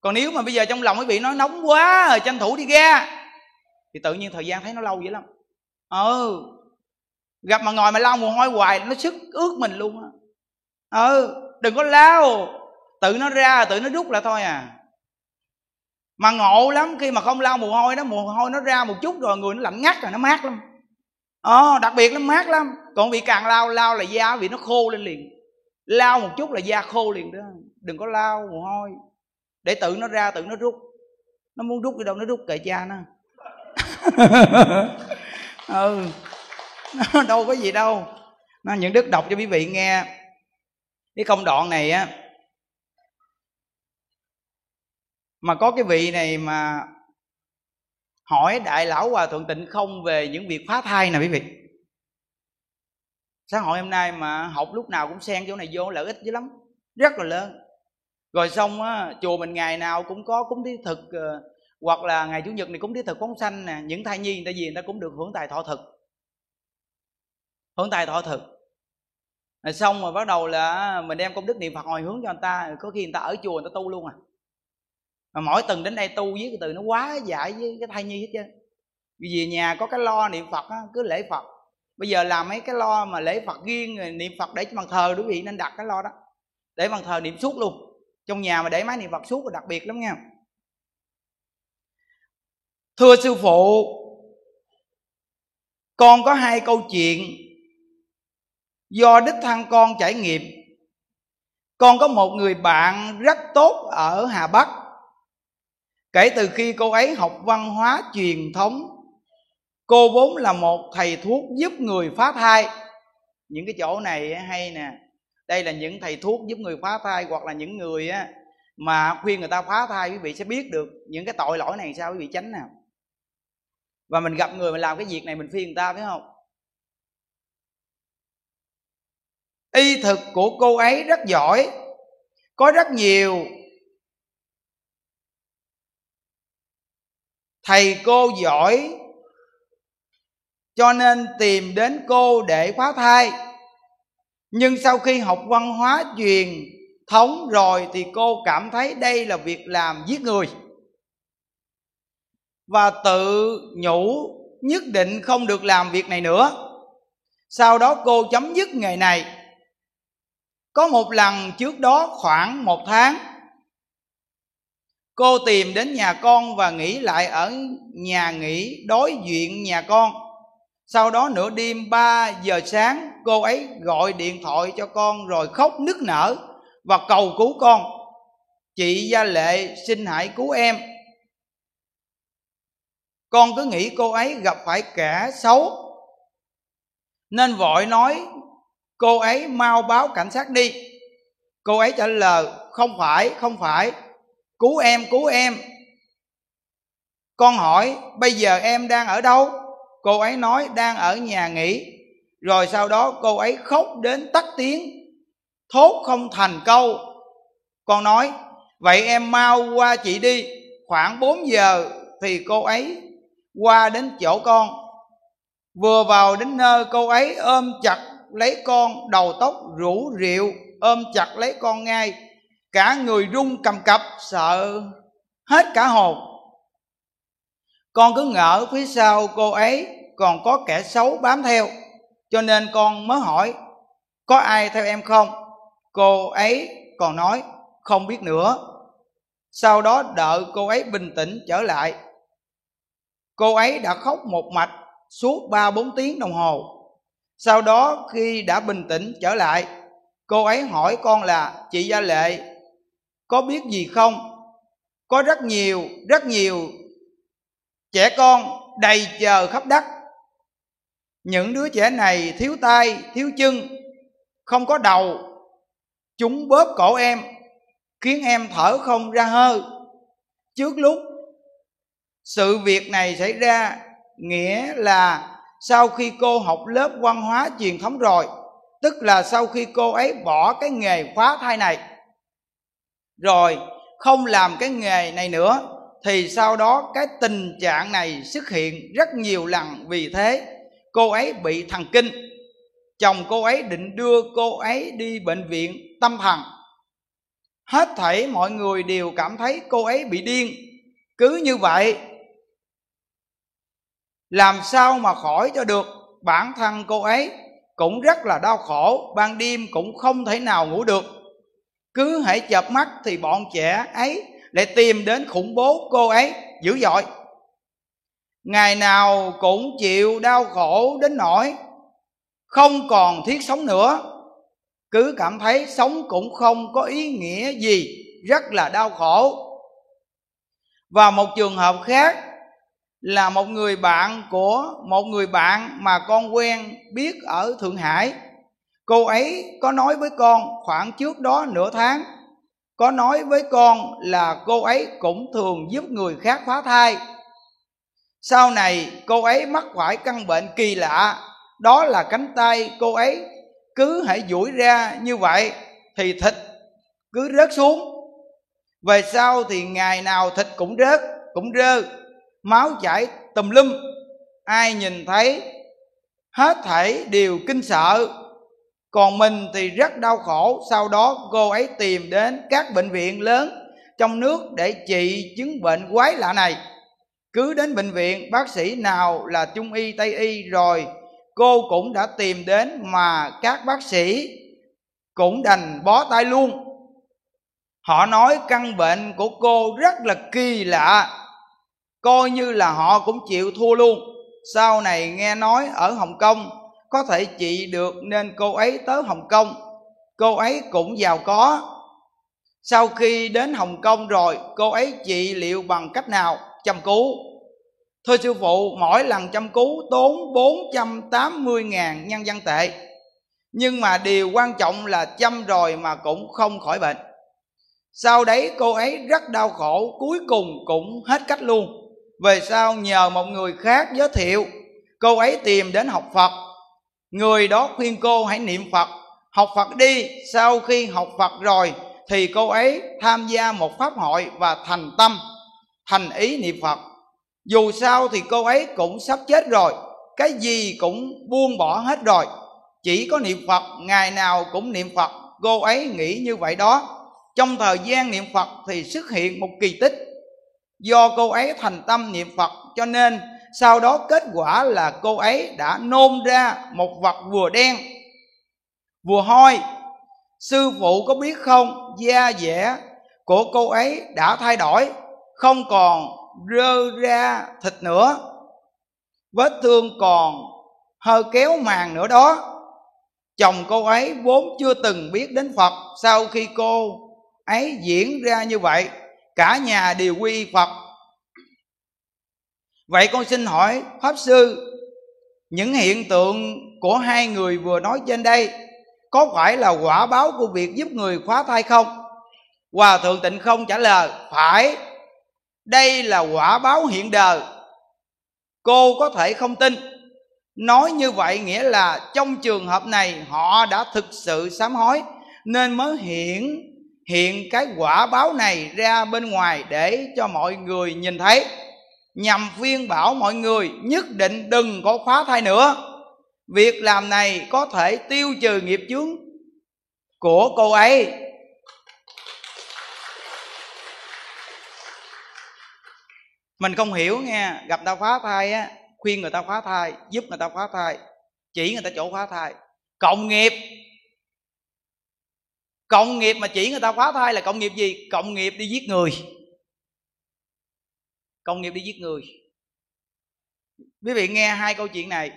còn nếu mà bây giờ trong lòng quý vị nói nóng quá rồi tranh thủ đi ra thì tự nhiên thời gian thấy nó lâu dữ lắm. Ừ gặp mà ngồi mà lau mồ hôi hoài, nó sức ướt mình luôn á. Ừ đừng có lao, tự nó ra, tự nó rút là thôi à. Mà ngộ lắm, khi mà không lau mồ hôi đó, mồ hôi nó ra một chút rồi người nó lạnh ngắt rồi nó mát lắm. Ờ đặc biệt nó mát lắm. Còn bị càng lao lao là da vì nó khô lên liền. Lao một chút là da khô liền đó. Đừng có lao mồ hôi để tự nó ra tự nó rút. Nó muốn rút đi đâu nó rút kệ cha nó. Ừ. Nó đâu có gì đâu. Nó những đức đọc cho quý vị nghe. Cái công đoạn này á mà có cái vị này mà hỏi đại lão hòa thượng tịnh không về những việc phá thai nè quý vị. Xã hội hôm nay mà học lúc nào cũng xen chỗ này vô lợi ích dữ lắm. Rất là lớn rồi xong á chùa mình ngày nào cũng có cúng thí thực ờ, hoặc là ngày chủ nhật này cúng thí thực phóng sanh nè. Những thai nhi người ta gì người ta cũng được hưởng tài thọ thực. Hưởng tài thọ thực. Rồi xong rồi bắt đầu là mình đem công đức niệm phật hồi hướng cho người ta. Có khi người ta ở chùa người ta tu luôn à. Mà mỗi tuần đến đây tu với cái từ nó quá giải với cái thai nhi hết chứ vì về nhà có cái lo niệm phật á, cứ lễ phật. Bây giờ làm mấy cái lo mà lễ phật riêng niệm phật để cho bàn thờ quý vị nên đặt cái lo đó. Để bàn thờ niệm suốt luôn trong nhà mà để máy niệm phật suốt là đặc biệt lắm nha. Thưa sư phụ, con có hai câu chuyện do đích thân con trải nghiệm. Con có một người bạn rất tốt ở hà bắc. Kể từ khi cô ấy học văn hóa truyền thống, cô vốn là một thầy thuốc giúp người phá thai những cái chỗ này hay nè đây là những thầy thuốc giúp người phá thai hoặc là những người á, mà khuyên người ta phá thai quý vị sẽ biết được những cái tội lỗi này sao quý vị tránh nào. Và mình gặp người mà làm cái việc này mình khuyên người ta, phải không? Y thực của cô ấy rất giỏi, có rất nhiều thầy cô giỏi, cho nên tìm đến cô để phá thai nhưng sau khi học văn hóa truyền thống rồi thì cô cảm thấy đây là việc làm giết người. Và tự nhủ nhất định không được làm việc này nữa. Sau đó cô chấm dứt nghề này. Có một lần trước đó khoảng một tháng, cô tìm đến nhà con và nghỉ lại ở nhà nghỉ đối diện nhà con sau đó nửa đêm 3 giờ sáng, cô ấy gọi điện thoại cho con rồi khóc nức nở và cầu cứu con. Chị gia lệ xin hãy cứu em. Con cứ nghĩ cô ấy gặp phải kẻ xấu, nên vội nói, cô ấy mau báo cảnh sát đi. Cô ấy trả lời, không phải không phải, cứu em cứu em. Con hỏi, bây giờ em đang ở đâu? Cô ấy nói đang ở nhà nghỉ. Rồi sau đó cô ấy khóc đến tắt tiếng. Thốt không thành câu. Con nói, vậy em mau qua chị đi. Khoảng 4 giờ thì cô ấy qua đến chỗ con. Vừa vào đến nơi cô ấy ôm chặt lấy con, đầu tóc rủ rượu ôm chặt lấy con ngay. Cả người run cầm cập, sợ hết cả hồn con cứ ngỡ phía sau cô ấy còn có kẻ xấu bám theo, cho nên con mới hỏi, có ai theo em không? Cô ấy còn nói, không biết nữa. Sau đó đợi cô ấy bình tĩnh trở lại. Cô ấy đã khóc một mạch suốt ba bốn tiếng đồng hồ. Sau đó khi đã bình tĩnh trở lại, cô ấy hỏi con là, chị gia lệ, có biết gì không? Có rất nhiều rất nhiều trẻ con đầy chờ khắp đất. Những đứa trẻ này thiếu tay thiếu chân, không có đầu. Chúng bóp cổ em, khiến em thở không ra hơi. Trước lúc sự việc này xảy ra, nghĩa là sau khi cô học lớp văn hóa truyền thống rồi, tức là sau khi cô ấy bỏ cái nghề phá thai này, rồi không làm cái nghề này nữa thì sau đó cái tình trạng này xuất hiện rất nhiều lần. Vì thế, cô ấy bị thần kinh. Chồng cô ấy định đưa cô ấy đi bệnh viện tâm thần. Hết thảy mọi người đều cảm thấy cô ấy bị điên. Cứ như vậy, làm sao mà khỏi cho được? Bản thân cô ấy cũng rất là đau khổ, ban đêm cũng không thể nào ngủ được. Cứ hãy chợp mắt thì bọn trẻ ấy lại tìm đến khủng bố cô ấy, dữ dội. Ngày nào cũng chịu đau khổ đến nỗi không còn thiết sống nữa. Cứ cảm thấy sống cũng không có ý nghĩa gì, rất là đau khổ. Và một trường hợp khác là một người bạn của một người bạn mà con quen biết ở thượng hải. Cô ấy có nói với con khoảng trước đó nửa tháng có nói với con là cô ấy cũng thường giúp người khác phá thai. Sau này, cô ấy mắc phải căn bệnh kỳ lạ. Đó là cánh tay cô ấy. Cứ hãy duỗi ra như vậy thì thịt cứ rớt xuống. Về sau thì ngày nào thịt cũng rớt, cũng rơ. Máu chảy tùm lum. Ai nhìn thấy, hết thảy đều kinh sợ còn mình thì rất đau khổ, sau đó cô ấy tìm đến các bệnh viện lớn trong nước để trị chứng bệnh quái lạ này. Cứ đến bệnh viện, bác sĩ nào là trung y, tây y rồi, cô cũng đã tìm đến mà các bác sĩ cũng đành bó tay luôn. Họ nói căn bệnh của cô rất là kỳ lạ, coi như là họ cũng chịu thua luôn. Sau này nghe nói ở hồng kông có thể trị được nên cô ấy tới hồng kông. Cô ấy cũng giàu có. Sau khi đến hồng kông rồi, cô ấy trị liệu bằng cách nào? Chăm cứu. Thưa sư phụ, mỗi lần chăm cứu tốn 480 ngàn nhân dân tệ. Nhưng mà điều quan trọng là chăm rồi mà cũng không khỏi bệnh. Sau đấy cô ấy rất đau khổ, cuối cùng cũng hết cách luôn. Về sau nhờ một người khác giới thiệu. Cô ấy tìm đến học phật người đó khuyên cô hãy niệm phật. Học phật đi, sau khi học phật rồi, thì cô ấy tham gia một pháp hội và thành tâm, thành ý niệm phật. Dù sao thì cô ấy cũng sắp chết rồi, cái gì cũng buông bỏ hết rồi. Chỉ có niệm phật, ngày nào cũng niệm phật. Cô ấy nghĩ như vậy đó. Trong thời gian niệm phật thì xuất hiện một kỳ tích. Do cô ấy thành tâm niệm phật cho nên sau đó kết quả là cô ấy đã nôn ra một vật vừa đen, vừa hôi. Sư phụ có biết không, da dẻ của cô ấy đã thay đổi, không còn rơ ra thịt nữa. Vết thương còn hơi kéo màng nữa đó. Chồng cô ấy vốn chưa từng biết đến phật, sau khi cô ấy diễn ra như vậy, cả nhà đều quy phật vậy con xin hỏi pháp sư, những hiện tượng của hai người vừa nói trên đây có phải là quả báo của việc giúp người khóa thai không? Hòa thượng tịnh không trả lời, phải, đây là quả báo hiện đời. Cô có thể không tin. Nói như vậy nghĩa là trong trường hợp này họ đã thực sự sám hối, nên mới hiện hiện cái quả báo này ra bên ngoài để cho mọi người nhìn thấy nhằm khuyên bảo mọi người nhất định đừng có phá thai nữa. Việc làm này có thể tiêu trừ nghiệp chướng của cô ấy. Mình không hiểu nghe, gặp tao phá thai á, khuyên người ta phá thai, giúp người ta phá thai, chỉ người ta chỗ phá thai. Cộng nghiệp. Cộng nghiệp mà chỉ người ta phá thai là cộng nghiệp gì? Cộng nghiệp đi giết người công nghiệp đi giết người. Quý vị nghe hai câu chuyện này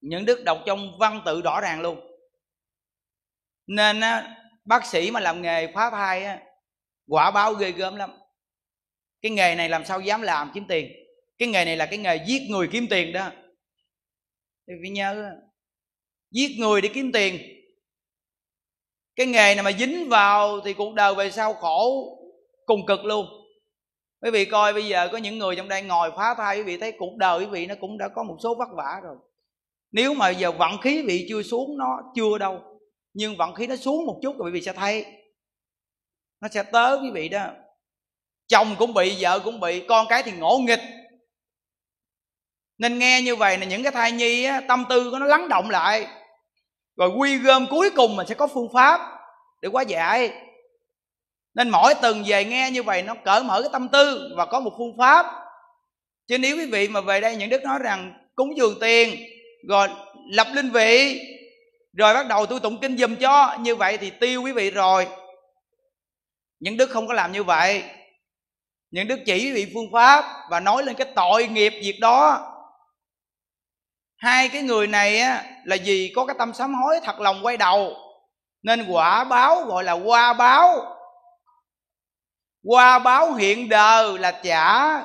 những đức đọc trong văn tự rõ ràng luôn. Nên á, bác sĩ mà làm nghề phá thai á, quả báo ghê gớm lắm. Cái nghề này làm sao dám làm kiếm tiền? Cái nghề này là cái nghề giết người kiếm tiền đó. Thì phải nhớ giết người để kiếm tiền. Cái nghề này mà dính vào thì cuộc đời về sau khổ cùng cực luôn quý vị coi bây giờ có những người trong đây ngồi phá thai quý vị thấy cuộc đời quý vị nó cũng đã có một số vất vả rồi. Nếu mà giờ vận khí quý vị chưa xuống nó chưa đâu. Nhưng vận khí nó xuống một chút rồi quý vị sẽ thấy. Nó sẽ tới quý vị đó. Chồng cũng bị vợ cũng bị con cái thì ngỗ nghịch. Nên nghe như vậy là những cái thai nhi á, tâm tư của nó lắng động lại. Rồi quy gom cuối cùng mình sẽ có phương pháp để quá giải nên mỗi tuần về nghe như vậy nó cởi mở cái tâm tư và có một phương pháp. Chứ nếu quý vị mà về đây những đức nói rằng cúng dường tiền rồi lập linh vị rồi bắt đầu tôi tụng kinh dùm cho như vậy thì tiêu quý vị rồi. Những đức không có làm như vậy. Những đức chỉ quý vị phương pháp và nói lên cái tội nghiệp việc đó. Hai cái người này á, là vì có cái tâm sám hối thật lòng quay đầu nên quả báo gọi là qua báo qua báo hiện đời là trả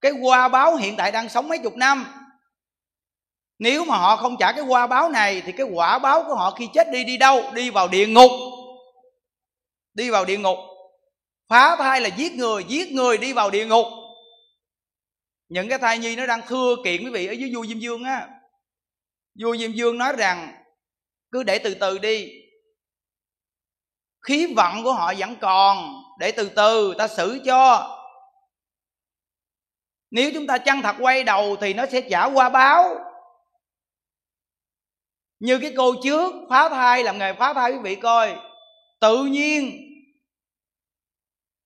cái qua báo hiện tại đang sống mấy chục năm. Nếu mà họ không trả cái qua báo này, thì cái quả báo của họ khi chết đi đi đâu? Đi vào địa ngục. Đi vào địa ngục. Phá thai là giết người giết người, đi vào địa ngục. Những cái thai nhi nó đang thưa kiện quý vị ở dưới vua diêm dương á. Vua diêm dương nói rằng, cứ để từ từ đi. Khí vận của họ vẫn còn để từ từ ta xử cho. Nếu chúng ta chân thật quay đầu thì nó sẽ trả qua báo. Như cái cô trước, phá thai, làm nghề phá thai quý vị coi. Tự nhiên,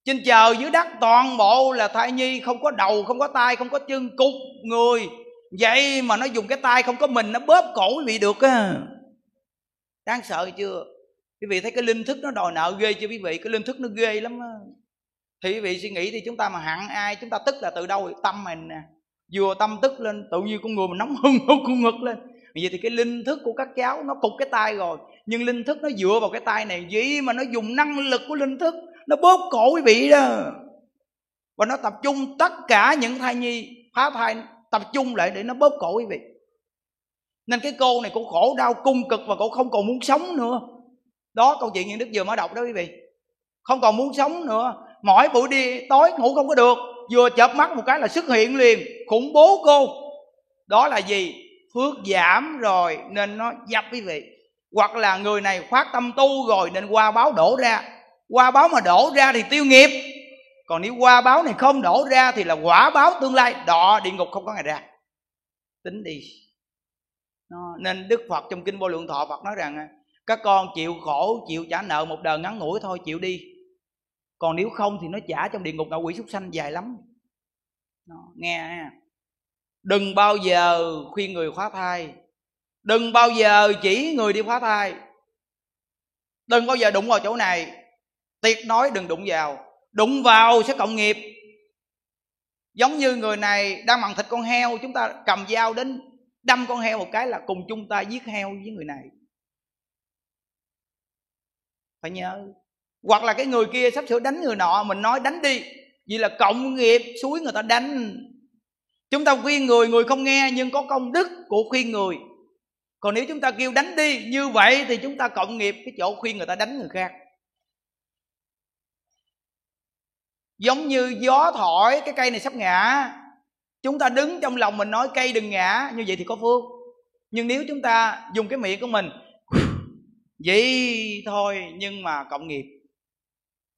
trên trời dưới đất toàn bộ là thai nhi, không có đầu, không có tay không có chân, cục người. Vậy mà nó dùng cái tay không có mình, nó bóp cổ quý vị được á. Đáng sợ chưa? Quý vị thấy cái linh thức nó đòi nợ ghê chưa quý vị? Cái linh thức nó ghê lắm đó. thì quý vị suy nghĩ thì chúng ta mà hận ai, chúng ta tức là từ đâu? Tâm mình nè. Vừa tâm tức lên, tự nhiên con người mình nóng hưng hưng con ngực lên. Vậy thì cái linh thức của các cháu nó cục cái tay rồi. Nhưng linh thức nó dựa vào cái tay này gì mà nó dùng năng lực của linh thức, nó bóp cổ quý vị đó. Và nó tập trung tất cả những thai nhi, phá thai, tập trung lại để nó bóp cổ quý vị. Nên cái cô này cô khổ, đau, cung cực và cô không còn muốn sống nữa đó, câu chuyện những đức vừa mới đọc đó quý vị. Không còn muốn sống nữa. Mỗi buổi đi, tối ngủ không có được. Vừa chợp mắt một cái là xuất hiện liền. Khủng bố cô. Đó là gì? Phước giảm rồi, nên nó dập quý vị. Hoặc là người này phát tâm tu rồi, nên qua báo đổ ra. Qua báo mà đổ ra thì tiêu nghiệp. Còn nếu qua báo này không đổ ra thì là quả báo tương lai. Đọ, địa ngục không có ngày ra. Tính đi. Nên đức phật trong kinh vô lượng thọ phật nói rằng các con chịu khổ chịu trả nợ một đời ngắn ngủi thôi chịu đi. Còn nếu không thì nó trả trong địa ngục ngạ quỷ súc sanh dài lắm. Đó, nghe ha. Đừng bao giờ khuyên người khóa thai. Đừng bao giờ chỉ người đi khóa thai. Đừng bao giờ đụng vào chỗ này. Tuyệt nói đừng đụng vào. Đụng vào sẽ cộng nghiệp. Giống như người này đang mặn thịt con heo chúng ta cầm dao đến đâm con heo một cái là cùng chung ta giết heo với người này phải nhớ. Hoặc là cái người kia sắp sửa đánh người nọ, mình nói đánh đi. Vì là cộng nghiệp, suối người ta đánh. Chúng ta khuyên người người không nghe, nhưng có công đức của khuyên người. Còn nếu chúng ta kêu đánh đi như vậy thì chúng ta cộng nghiệp, cái chỗ khuyên người ta đánh người khác. Giống như gió thổi, cái cây này sắp ngã. Chúng ta đứng trong lòng mình nói, cây đừng ngã. Như vậy thì có phước. Nhưng nếu chúng ta dùng cái miệng của mình vậy thôi, nhưng mà cộng nghiệp.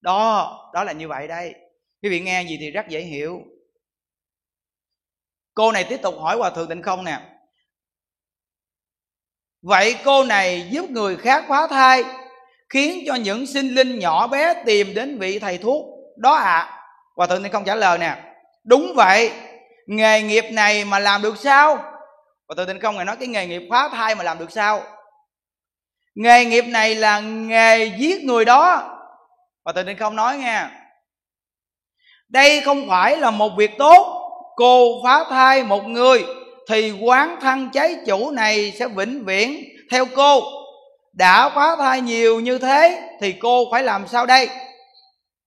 Đó đó là như vậy đây quý vị nghe gì thì rất dễ hiểu. Cô này tiếp tục hỏi hòa thượng tịnh không nè. Vậy cô này giúp người khác phá thai, khiến cho những sinh linh nhỏ bé tìm đến vị thầy thuốc. Đó ạ. À. hòa thượng tịnh không trả lời nè. Đúng vậy, nghề nghiệp này mà làm được sao? Hòa thượng tịnh không này nói cái nghề nghiệp phá thai mà làm được sao? Nghề nghiệp này là nghề giết người đó. Và tự định không nói nghe. Đây không phải là một việc tốt. Cô phá thai một người, thì quán thân cháy chủ này sẽ vĩnh viễn theo cô. Đã phá thai nhiều như thế, thì cô phải làm sao đây?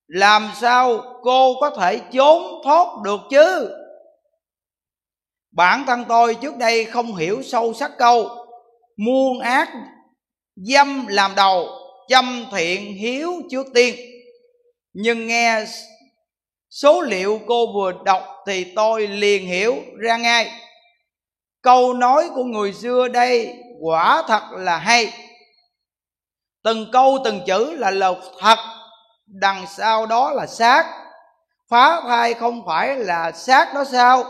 Làm sao cô có thể trốn thoát được chứ? Bản thân tôi trước đây không hiểu sâu sắc câu, muôn ác dâm làm đầu chăm thiện hiếu trước tiên. Nhưng nghe số liệu cô vừa đọc thì tôi liền hiểu ra ngay. Câu nói của người xưa đây quả thật là hay. Từng câu từng chữ là lời thật, đằng sau đó là xác. Phá thai không phải là xác đó sao?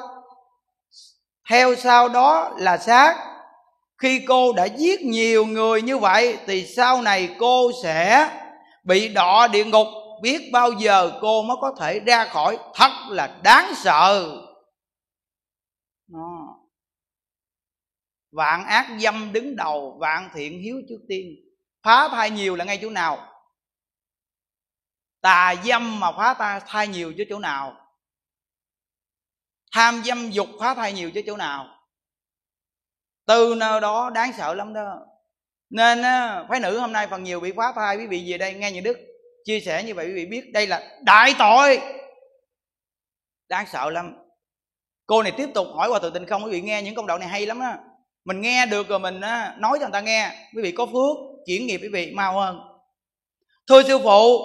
Theo sau đó là xác khi cô đã giết nhiều người như vậy, thì sau này cô sẽ bị đọa địa ngục. Biết bao giờ cô mới có thể ra khỏi? Thật là đáng sợ. Đó. vạn ác dâm đứng đầu, vạn thiện hiếu trước tiên. Phá thai nhiều là ngay chỗ nào? Tà dâm mà phá ta, thai nhiều chứ chỗ nào? Tham dâm dục phá thai nhiều chứ chỗ nào? Từ nơi đó đáng sợ lắm đó. Nên phái nữ hôm nay phần nhiều bị phá thai, quý vị về đây nghe những đức chia sẻ như vậy quý vị biết đây là đại tội. Đáng sợ lắm. Cô này tiếp tục hỏi qua tự tình không, quý vị nghe những công đoạn này hay lắm á. Mình nghe được rồi mình nói cho người ta nghe. Quý vị có phước, chuyển nghiệp quý vị, mau hơn. Thưa sư phụ,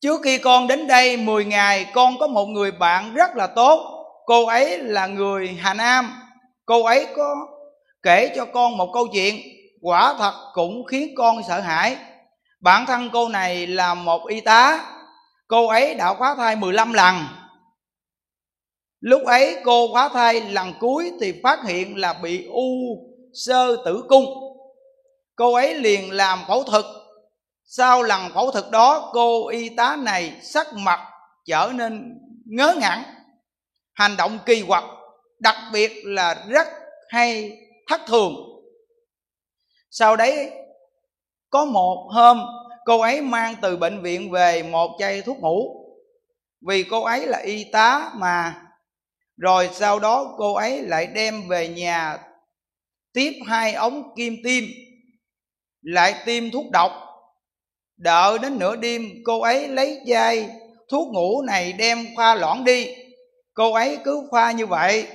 trước khi con đến đây 10 ngày, con có một người bạn rất là tốt. Cô ấy là người hà nam cô ấy có kể cho con một câu chuyện, quả thật cũng khiến con sợ hãi. Bản thân cô này là một y tá, cô ấy đã khóa thai 15 lần. Lúc ấy cô khóa thai lần cuối thì phát hiện là bị u sơ tử cung. Cô ấy liền làm phẫu thuật. Sau lần phẫu thuật đó, cô y tá này sắc mặt trở nên ngớ ngẩn, hành động kỳ quặc đặc biệt là rất hay, thất thường. Sau đấy, có một hôm, cô ấy mang từ bệnh viện về một chai thuốc ngủ. Vì cô ấy là y tá mà, rồi sau đó cô ấy lại đem về nhà tiếp hai ống kim tiêm lại tiêm thuốc độc. Đợi đến nửa đêm, cô ấy lấy chai thuốc ngủ này đem pha loãng đi. Cô ấy cứ pha như vậy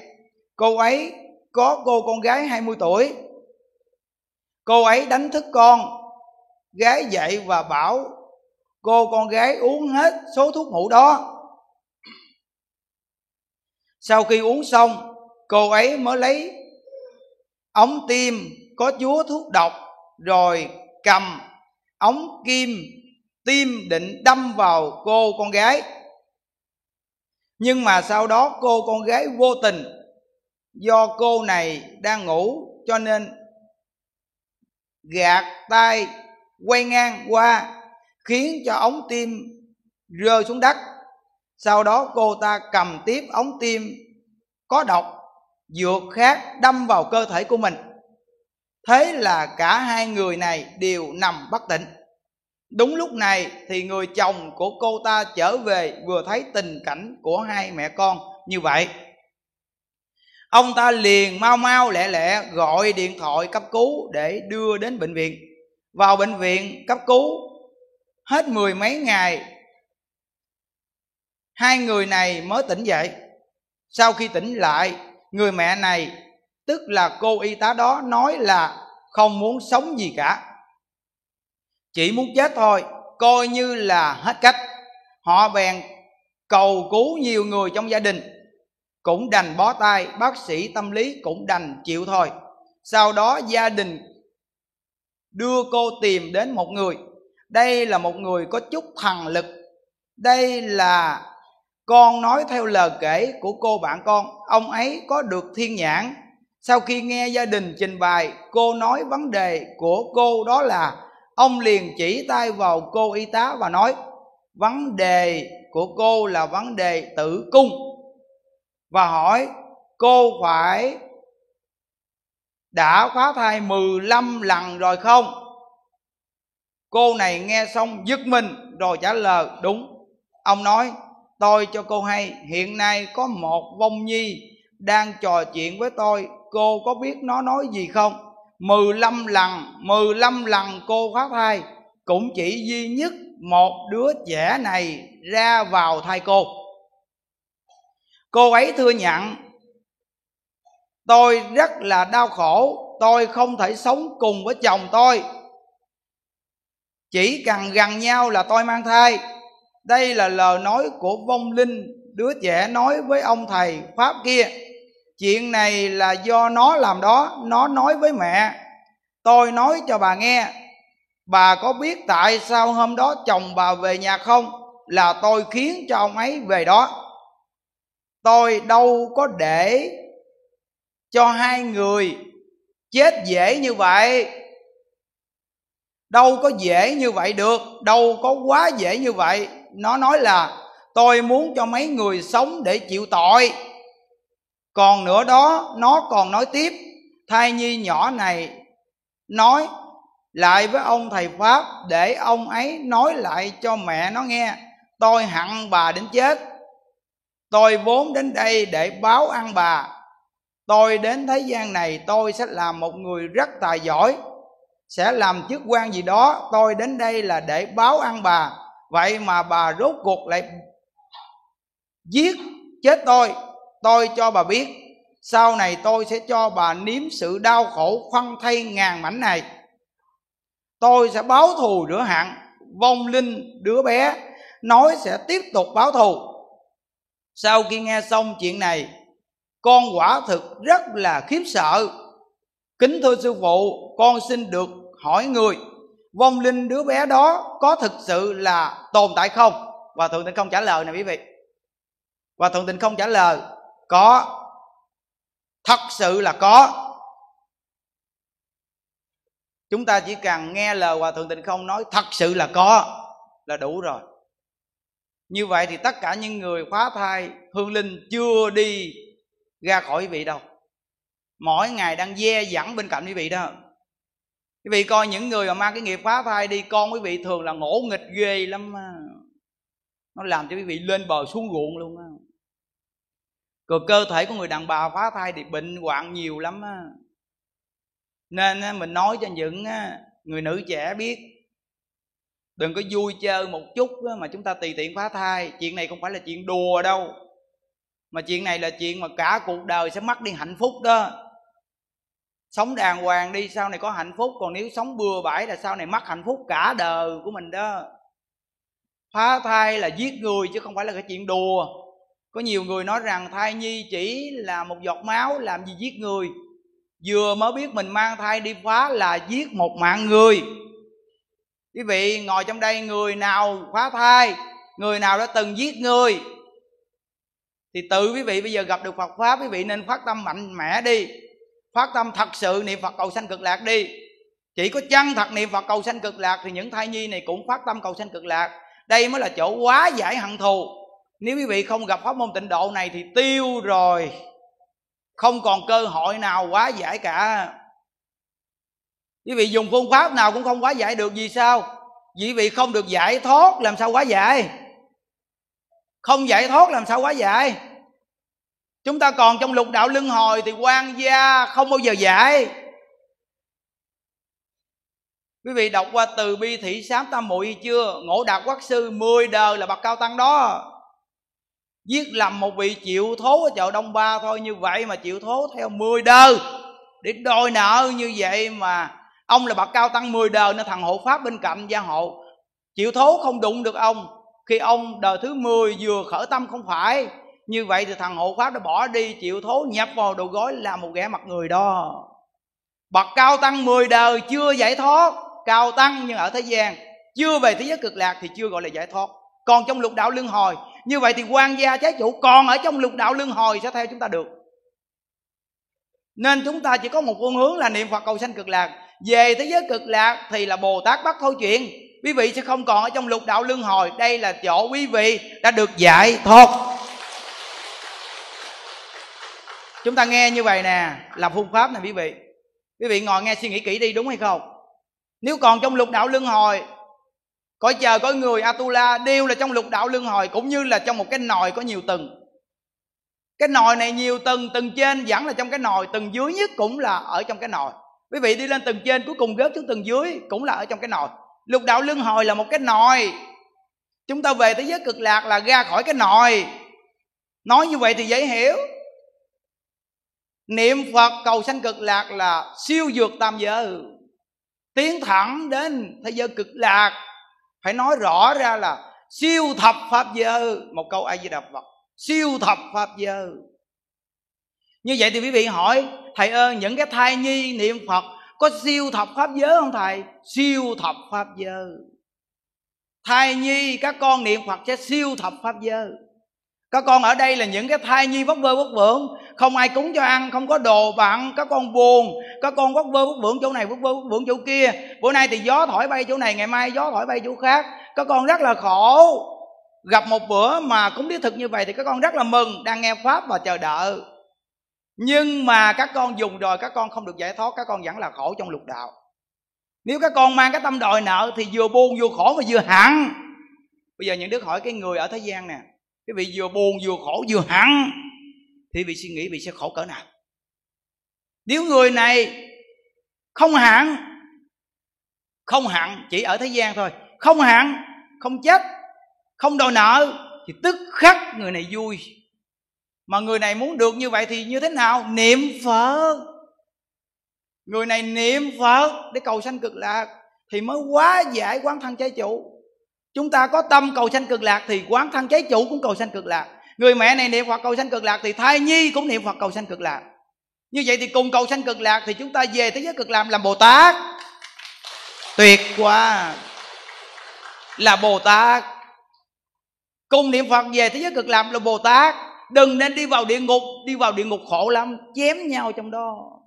cô ấy có cô con gái 20 tuổi. Cô ấy đánh thức con, gái dậy và bảo, cô con gái uống hết số thuốc ngủ đó. Sau khi uống xong, cô ấy mới lấy ống tiêm có chúa thuốc độc rồi cầm ống kim tiêm định đâm vào cô con gái. Nhưng mà sau đó cô con gái vô tình do cô này đang ngủ, cho nên gạt tay, quay ngang qua, khiến cho ống tim rơi xuống đất. Sau đó cô ta cầm tiếp ống tim có độc, dược khác đâm vào cơ thể của mình. Thế là cả hai người này đều nằm bất tỉnh. Đúng lúc này thì người chồng của cô ta trở về vừa thấy tình cảnh của hai mẹ con như vậy ông ta liền mau mau lẹ lẹ gọi điện thoại cấp cứu để đưa đến bệnh viện. Vào bệnh viện cấp cứu, hết mười mấy ngày, hai người này mới tỉnh dậy. Sau khi tỉnh lại, người mẹ này, tức là cô y tá đó, nói là không muốn sống gì cả. Chỉ muốn chết thôi, coi như là hết cách. Họ bèn cầu cứu nhiều người trong gia đình cũng đành bó tay, bác sĩ tâm lý cũng đành chịu thôi. Sau đó gia đình đưa cô tìm đến một người. Đây là một người có chút thần lực. Đây là con nói theo lời kể của cô bạn con. Ông ấy có được thiên nhãn. Sau khi nghe gia đình trình bày, cô nói vấn đề của cô đó là, ông liền chỉ tay vào cô y tá và nói, vấn đề của cô là vấn đề tử cung và hỏi, cô phải đã phá thai 15 lần rồi không? Cô này nghe xong giật mình rồi trả lời, đúng. Ông nói, tôi cho cô hay, hiện nay có một vong nhi đang trò chuyện với tôi, cô có biết nó nói gì không? 15 lần 15 lần cô phá thai, cũng chỉ duy nhất một đứa trẻ này ra vào thai cô cô ấy thừa nhận, tôi rất là đau khổ, tôi không thể sống cùng với chồng tôi. Chỉ cần gần nhau là tôi mang thai. Đây là lời nói của vong linh, đứa trẻ nói với ông thầy pháp kia. Chuyện này là do nó làm đó, nó nói với mẹ. Tôi nói cho bà nghe, bà có biết tại sao hôm đó chồng bà về nhà không? Là tôi khiến cho ông ấy về đó tôi đâu có để cho hai người chết dễ như vậy. Đâu có dễ như vậy được, đâu có quá dễ như vậy. Nó nói là, tôi muốn cho mấy người sống để chịu tội. Còn nữa đó, nó còn nói tiếp, thai nhi nhỏ này nói lại với ông thầy pháp để ông ấy nói lại cho mẹ nó nghe. Tôi hận bà đến chết tôi vốn đến đây để báo ăn bà. Tôi đến thế gian này, tôi sẽ làm một người rất tài giỏi. Sẽ làm chức quan gì đó, tôi đến đây là để báo ăn bà. Vậy mà bà rốt cuộc lại giết chết tôi. Tôi cho bà biết, sau này tôi sẽ cho bà nếm sự đau khổ phân thay ngàn mảnh này. Tôi sẽ báo thù rửa hạn, vong linh đứa bé, nói sẽ tiếp tục báo thù sau khi nghe xong chuyện này, con quả thực rất là khiếp sợ. Kính thưa sư phụ, con xin được hỏi người, vong linh đứa bé đó có thực sự là tồn tại không? Và thượng tịnh không trả lời nè quý vị. Và thượng tịnh không trả lời, có. Thật sự là có. Chúng ta chỉ cần nghe lời hòa thượng tịnh không nói thật sự là có là đủ rồi như vậy thì tất cả những người phá thai hương linh chưa đi ra khỏi quý vị đâu. Mỗi ngày đang dè dẫn bên cạnh quý vị đó. Quý vị coi những người mà mang cái nghiệp phá thai đi, con quý vị thường là ngỗ nghịch ghê lắm nó làm cho quý vị lên bờ xuống ruộng luôn á. Rồi cơ thể của người đàn bà phá thai thì bệnh hoạn nhiều lắm á. Nên mình nói cho những người nữ trẻ biết đừng có vui chơi một chút mà chúng ta tùy tiện phá thai. Chuyện này không phải là chuyện đùa đâu. Mà chuyện này là chuyện mà cả cuộc đời sẽ mất đi hạnh phúc đó. Sống đàng hoàng đi, sau này có hạnh phúc. Còn nếu sống bừa bãi là sau này mất hạnh phúc cả đời của mình đó. Phá thai là giết người chứ không phải là cái chuyện đùa. Có nhiều người nói rằng thai nhi chỉ là một giọt máu, làm gì giết người. Vừa mới biết mình mang thai đi phá là giết một mạng người quý vị, ngồi trong đây người nào phá thai, người nào đã từng giết người, thì tự quý vị bây giờ gặp được Phật pháp, quý vị nên phát tâm mạnh mẽ đi. Phát tâm thật sự niệm Phật cầu sanh cực lạc đi. Chỉ có chân thật niệm Phật cầu sanh cực lạc thì những thai nhi này cũng phát tâm cầu sanh cực lạc. Đây mới là chỗ quá giải hận thù. Nếu quý vị không gặp pháp môn tịnh độ này thì tiêu rồi. Không còn cơ hội nào quá giải cả quý vị dùng phương pháp nào cũng không quá giải được vì sao? Vì vị không được giải thoát, làm sao quá giải? Không giải thoát làm sao quá giải? Chúng ta còn trong lục đạo luân hồi thì quan gia không bao giờ giải. Quý vị đọc qua từ bi thị sám tam muội chưa? Ngộ đạt quốc sư, mười đời là bậc cao tăng đó. Giết lầm một vị chịu thố ở chợ đông ba thôi, như vậy mà chịu thố theo mười đời. Để đòi nợ như vậy mà ông là bậc cao tăng mười đời nên thằng hộ pháp bên cạnh gia hộ. Chịu thố không đụng được ông. Khi ông đời thứ 10 vừa khởi tâm không phải. Như vậy thì thằng hộ pháp đã bỏ đi, chịu thố, nhập vào đầu gối là một ghẻ mặt người đó. Bậc cao tăng 10 đời chưa giải thoát. Cao tăng nhưng ở thế gian. Chưa về thế giới cực lạc thì chưa gọi là giải thoát. Còn trong lục đạo luân hồi. Như vậy thì quan gia trái chủ còn ở trong lục đạo luân hồi sẽ theo chúng ta được. Nên chúng ta chỉ có một phương hướng là niệm phật cầu sanh cực lạc về thế giới cực lạc thì là bồ tát bắt thôi chuyện. Quý vị sẽ không còn ở trong lục đạo luân hồi. Đây là chỗ quý vị đã được giải thoát chúng ta nghe như vậy nè, là phương pháp nè quý vị. Quý vị ngồi nghe suy nghĩ kỹ đi, đúng hay không? Nếu còn trong lục đạo luân hồi cõi chờ có người atula đều là trong lục đạo luân hồi, cũng như là trong một cái nồi có nhiều tầng. Cái nồi này nhiều tầng tầng trên vẫn là trong cái nồi tầng dưới nhất cũng là ở trong cái nồi quý vị đi lên tầng trên, cuối cùng rớt xuống tầng dưới, cũng là ở trong cái nồi. Lục đạo luân hồi là một cái nồi. Chúng ta về tới giới cực lạc là ra khỏi cái nồi. Nói như vậy thì dễ hiểu. Niệm phật cầu sanh cực lạc là siêu dược tam giới tiến thẳng đến thế giới cực lạc. Phải nói rõ ra là siêu thập pháp giới một câu ai di đà phật. Siêu thập pháp giới như vậy thì quý vị hỏi, thầy ơi, những cái thai nhi niệm phật có siêu thập pháp giới không thầy? Siêu thập pháp giới. Thai nhi, các con niệm phật sẽ siêu thập pháp giới. Các con ở đây là những cái thai nhi vất vơ vất vưởng. Không ai cúng cho ăn, không có đồ bạn các con buồn. Các con vất vơ vất vưởng chỗ này vất vơ vất vưởng chỗ kia. Bữa nay thì gió thổi bay chỗ này, ngày mai gió thổi bay chỗ khác. Các con rất là khổ. Gặp một bữa mà cúng thiết thực như vậy thì các con rất là mừng, đang nghe pháp và chờ đợi nhưng mà các con dùng rồi các con không được giải thoát, các con vẫn là khổ trong lục đạo. Nếu các con mang cái tâm đòi nợ thì vừa buồn vừa khổ mà vừa hẳn. Bây giờ những đứa hỏi cái người ở thế gian nè, cái vị vừa buồn vừa khổ vừa hẳn, thì vị suy nghĩ vị sẽ khổ cỡ nào? Nếu người này không hẳn không hẳn, chỉ ở thế gian thôi, không hẳn, không chết, không đòi nợ, thì tức khắc người này vui mà người này muốn được như vậy thì như thế nào? Niệm phật. Người này niệm phật để cầu sanh cực lạc thì mới quá giải quán thân trái chủ. Chúng ta có tâm cầu sanh cực lạc thì quán thân trái chủ cũng cầu sanh cực lạc. Người mẹ này niệm phật cầu sanh cực lạc thì thai nhi cũng niệm phật cầu sanh cực lạc. Như vậy thì cùng cầu sanh cực lạc thì chúng ta về thế giới cực lạc làm bồ tát. Tuyệt quá. Là bồ tát. Cùng niệm phật về thế giới cực lạc là bồ tát đừng nên đi vào địa ngục, đi vào địa ngục khổ lắm, chém nhau trong đó.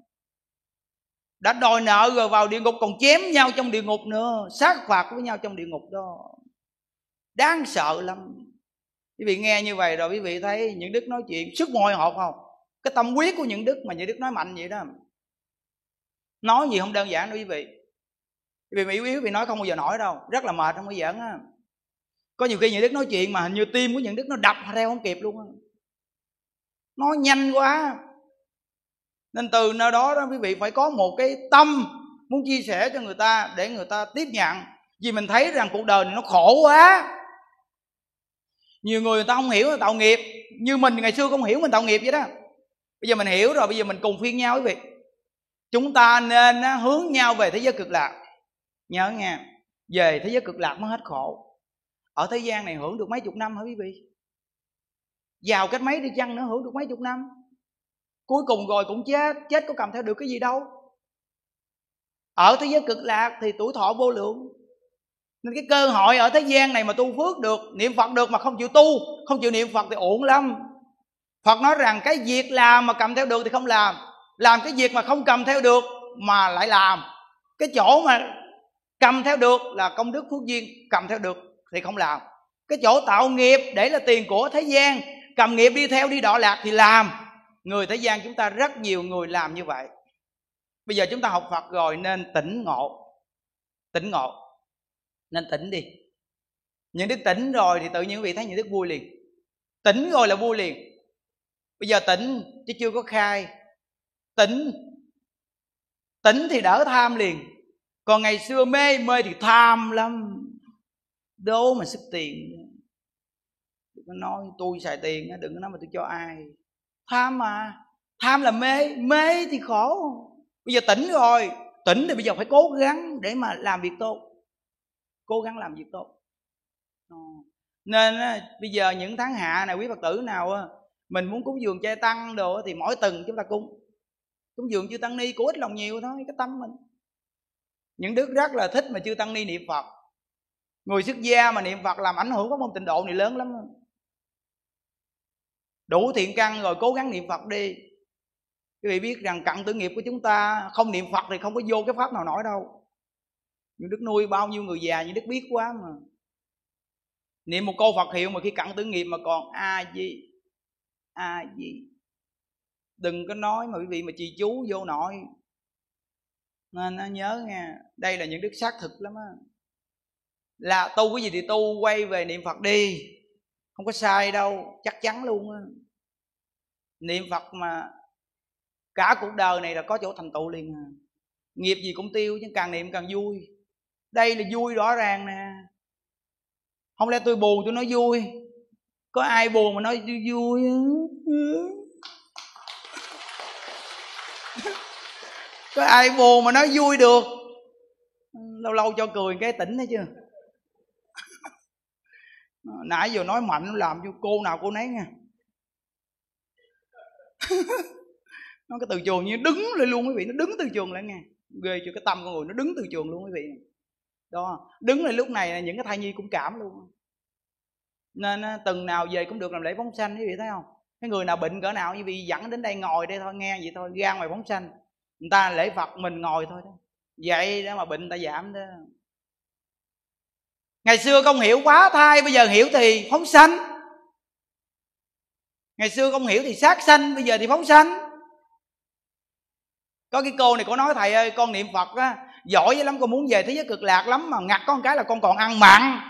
Đã đòi nợ rồi vào địa ngục còn chém nhau trong địa ngục nữa, sát phạt với nhau trong địa ngục đó. Đáng sợ lắm. Quý vị nghe như vậy rồi quý vị thấy những đức nói chuyện, sức môi hộp không? Cái tâm quyết của những đức mà những đức nói mạnh vậy đó. Nói gì không đơn giản đâu quý vị. Vì yếu yếu vì nói không bao giờ nổi đâu. Rất là mệt, không có giỡn á. Có nhiều khi những đức nói chuyện mà hình như tim của những đức nó đập theo không kịp luôn á nó nhanh quá. Nên từ nơi đó đó quý vị phải có một cái tâm muốn chia sẻ cho người ta để người ta tiếp nhận. Vì mình thấy rằng cuộc đời này nó khổ quá. Nhiều người người ta không hiểu là tạo nghiệp. Như mình ngày xưa không hiểu mình tạo nghiệp vậy đó. Bây giờ mình hiểu rồi, bây giờ mình cùng phiên nhau quý vị. Chúng ta nên hướng nhau về thế giới cực lạc. Nhớ nghe, về thế giới cực lạc mới hết khổ. Ở thế gian này hưởng được mấy chục năm hả quý vị? Giàu cách mấy đi chăng nữa, hưởng được mấy chục năm. Cuối cùng rồi cũng chết chết có cầm theo được cái gì đâu. Ở thế giới cực lạc thì tuổi thọ vô lượng. Nên cái cơ hội ở thế gian này mà tu phước được, niệm phật được mà không chịu tu, không chịu niệm phật thì ổn lắm. Phật nói rằng cái việc làm mà cầm theo được thì không làm. Làm cái việc mà không cầm theo được mà lại làm. Cái chỗ mà cầm theo được là công đức phước duyên, cầm theo được thì không làm. Cái chỗ tạo nghiệp, để là tiền của thế gian cầm nghiệp đi theo đi đọa lạc thì làm. Người thế gian chúng ta rất nhiều người làm như vậy. Bây giờ chúng ta học phật rồi nên tỉnh ngộ. Tỉnh ngộ. Nên tỉnh đi. Những đức tỉnh rồi thì tự nhiên quý vị thấy những đức vui liền. Tỉnh rồi là vui liền. Bây giờ tỉnh chứ chưa có khai. Tỉnh. Tỉnh thì đỡ tham liền. Còn ngày xưa mê mê thì tham lắm. Đố mà sức tiền đừng có nói, tôi xài tiền đừng có nói mà tôi cho ai. Tham mà. Tham là mê. Mê thì khổ. Bây giờ tỉnh rồi. Tỉnh thì bây giờ phải cố gắng để mà làm việc tốt. Cố gắng làm việc tốt. Ờ. Nên bây giờ những tháng hạ này, quý phật tử nào mình muốn cúng dường chay tăng đồ thì mỗi tuần chúng ta cúng. Cúng dường chư tăng ni của ít lòng nhiều thôi, cái tâm mình. Những đức rất là thích mà chư tăng ni niệm phật. Người xuất gia mà niệm phật làm ảnh hưởng có môn tịnh độ này lớn lắm đủ thiện căn rồi cố gắng niệm phật đi. Quý vị biết rằng cặn tử nghiệp của chúng ta, không niệm phật thì không có vô cái pháp nào nổi đâu. Nhưng đức nuôi bao nhiêu người già như đức biết quá mà. Niệm một câu phật hiệu mà khi cặn tử nghiệp mà còn a di a di. Đừng có nói mà quý vị mà trì chú vô nội nên nó nhớ nghe, đây là những đức xác thực lắm á. Là tu cái gì thì tu, quay về niệm phật đi. Không có sai đâu, chắc chắn luôn á niệm phật mà cả cuộc đời này là có chỗ thành tựu liền à. Nghiệp gì cũng tiêu chứ càng niệm càng vui. Đây là vui rõ ràng nè. Không lẽ tôi buồn tôi nói vui? Có ai buồn mà nói vui vui có ai buồn mà nói vui được? Lâu lâu cho cười cái tỉnh thấy chưa? Nãy giờ nói mạnh, làm cho cô nào cô nấy nha nó cái từ trường như đứng lên luôn quý vị, nó đứng từ trường lại nghe. Ghê cho cái tâm con người nó đứng từ trường luôn quý vị. Đó, đứng lên lúc này là những cái thai nhi cũng cảm luôn. Nên ờ, từng nào về cũng được làm lễ phóng sanh, quý vị thấy không? Cái người nào bệnh cỡ nào, như vị dẫn đến đây ngồi đây thôi, nghe vậy thôi, ra ngoài phóng sanh. Người ta lễ phật mình ngồi thôi đó. Vậy đó mà bệnh ta giảm đó. Ngày xưa không hiểu quá thai, bây giờ hiểu thì phóng sanh ngày xưa không hiểu thì sát sanh bây giờ thì phóng sanh. Có cái cô này có nói thầy ơi con niệm phật á giỏi lắm con muốn về thế giới cực lạc lắm mà ngặt con cái là con còn ăn mặn.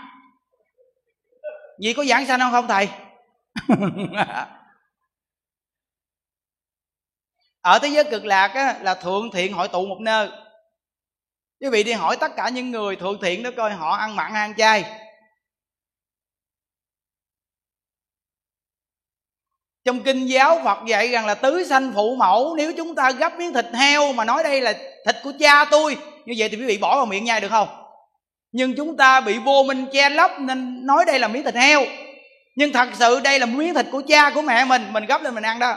Gì có giảng sanh không không thầy? Ở thế giới cực lạc á, là thượng thiện hội tụ một nơi. Quý vị đi hỏi tất cả những người thượng thiện đó coi họ ăn mặn ăn chay. Trong kinh giáo phật dạy rằng là tứ sanh phụ mẫu, nếu chúng ta gấp miếng thịt heo mà nói đây là thịt của cha tôi, như vậy thì quý vị bỏ vào miệng nhai được không? Nhưng chúng ta bị vô minh che lấp nên nói đây là miếng thịt heo. Nhưng thật sự đây là miếng thịt của cha của mẹ mình mình gấp lên mình ăn đó.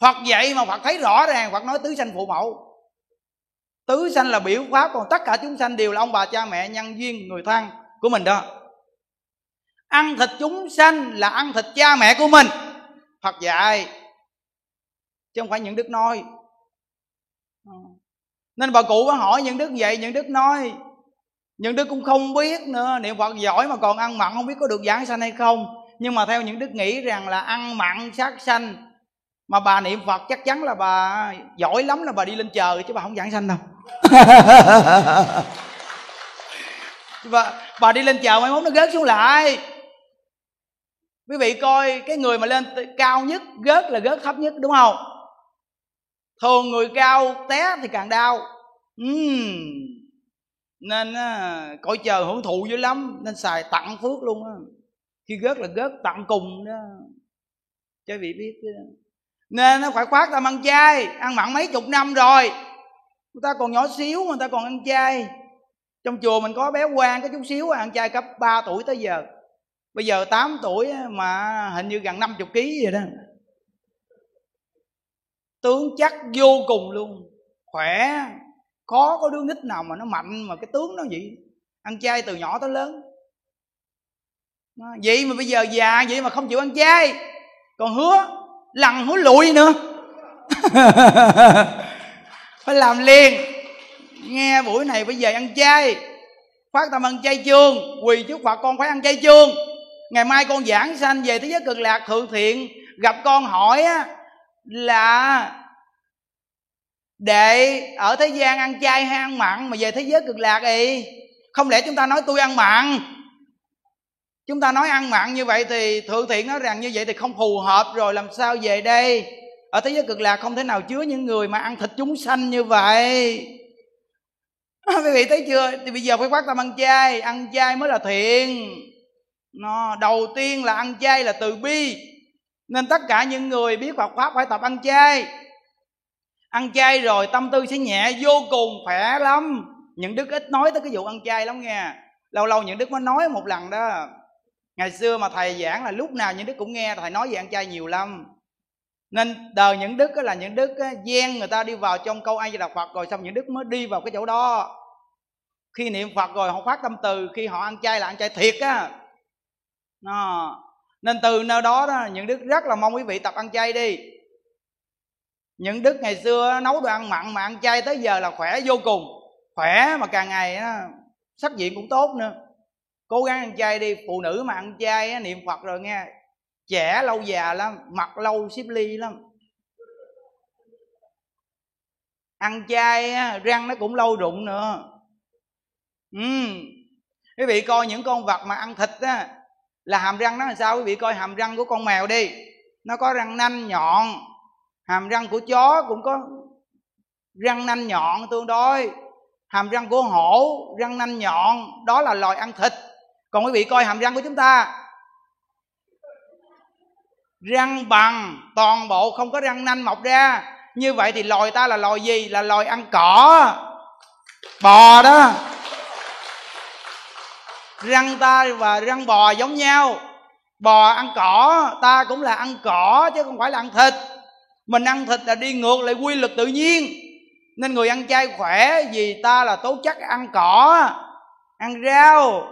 Phật vậy mà Phật thấy rõ ràng, Phật nói tứ sanh phụ mẫu. Tứ sanh là biểu pháp, Còn tất cả chúng sanh đều là ông bà cha mẹ, nhân duyên, người thân của mình đó. Ăn thịt chúng sanh là ăn thịt cha mẹ của mình. Phật dạy Chứ không phải những đức nói. Nên bà cụ có hỏi những đức vậy Những đức nói. Những đức cũng không biết nữa Niệm Phật giỏi mà còn ăn mặn Không biết có được giảng sanh hay không. Nhưng mà theo những đức nghĩ rằng là ăn mặn sát sanh mà bà niệm phật chắc chắn là bà giỏi lắm là bà đi lên trời chứ bà không giảng sanh đâu. Bà, bà đi lên trời mai mốt nó rớt xuống lại quý vị coi cái người mà lên cao nhất gớt là gớt thấp nhất đúng không? Thường người cao té thì càng đau. Uhm. nên á, cõi chờ hưởng thụ dữ lắm nên xài tặng phước luôn á. Khi gớt là gớt tặng cùng đó. Cho vị biết chứ. Nên nó phải khoát ta ăn chay ăn mặn mấy chục năm rồi. Người ta còn nhỏ xíu mà người ta còn ăn chay. Trong chùa mình có bé quan có chút xíu ăn chay cấp 3 tuổi tới giờ bây giờ 8 tuổi mà hình như gần 50 kg vậy đó. Tướng chắc vô cùng luôn. Khỏe, khó có đứa nít nào mà nó mạnh mà cái tướng nó vậy. Ăn chay từ nhỏ tới lớn. Vậy mà bây giờ già vậy mà không chịu ăn chay. Còn hứa, lằn hứa lụi nữa. Phải làm liền. Nghe buổi này bây giờ ăn chay. Phát tâm ăn chay chương, quỳ trước phật con phải ăn chay chương ngày mai con giảng sanh về thế giới cực lạc thượng thiện. Gặp con hỏi á, là để ở thế gian ăn chay hay ăn mặn mà về thế giới cực lạc thì không lẽ chúng ta nói tôi ăn mặn? Chúng ta nói ăn mặn như vậy thì thượng thiện nói rằng như vậy thì không phù hợp rồi, làm sao về đây? Ở thế giới cực lạc không thể nào chứa những người mà ăn thịt chúng sanh như vậy. Quý vị thấy chưa? Thì bây giờ phải quát tâm ăn chay ăn chay mới là thiện nó, đầu tiên là ăn chay là từ bi. Nên tất cả những người biết Phật pháp phải tập ăn chay. Ăn chay rồi tâm tư sẽ nhẹ, vô cùng khỏe lắm. Những đức ít nói tới cái vụ ăn chay lắm nghe. Lâu lâu những đức mới nói một lần đó. Ngày xưa mà thầy giảng là lúc nào những đức cũng nghe, thầy nói về ăn chay nhiều lắm. Nên đời những đức là những đức gian người ta đi vào trong câu ai là phật rồi xong những đức mới đi vào cái chỗ đó. Khi niệm phật rồi họ phát tâm từ, khi họ ăn chay là ăn chay thiệt á nó nên từ nơi đó đó những đức rất là mong quý vị tập ăn chay đi. Những đức ngày xưa nấu đồ ăn mặn mà ăn chay tới giờ là khỏe vô cùng. Khỏe mà càng ngày đó, sắc diện cũng tốt nữa. Cố gắng ăn chay đi phụ nữ mà ăn chay niệm phật rồi nghe trẻ lâu già lắm mặt lâu xếp ly lắm. Ăn chay răng nó cũng lâu rụng nữa. Ừ. quý vị coi những con vật mà ăn thịt á là hàm răng nó làm sao quý vị coi hàm răng của con mèo đi. Nó có răng nanh nhọn. Hàm răng của chó cũng có răng nanh nhọn tương đối. Hàm răng của hổ, răng nanh nhọn. Đó là loài ăn thịt. Còn quý vị coi hàm răng của chúng ta. Răng bằng, toàn bộ không có răng nanh mọc ra. Như vậy thì loài ta là loài gì? Là loài ăn cỏ. Bò đó răng ta và răng bò giống nhau. Bò ăn cỏ, ta cũng là ăn cỏ chứ không phải là ăn thịt. Mình ăn thịt là đi ngược lại quy luật tự nhiên. Nên người ăn chay khỏe vì ta là tố chất ăn cỏ, ăn rau.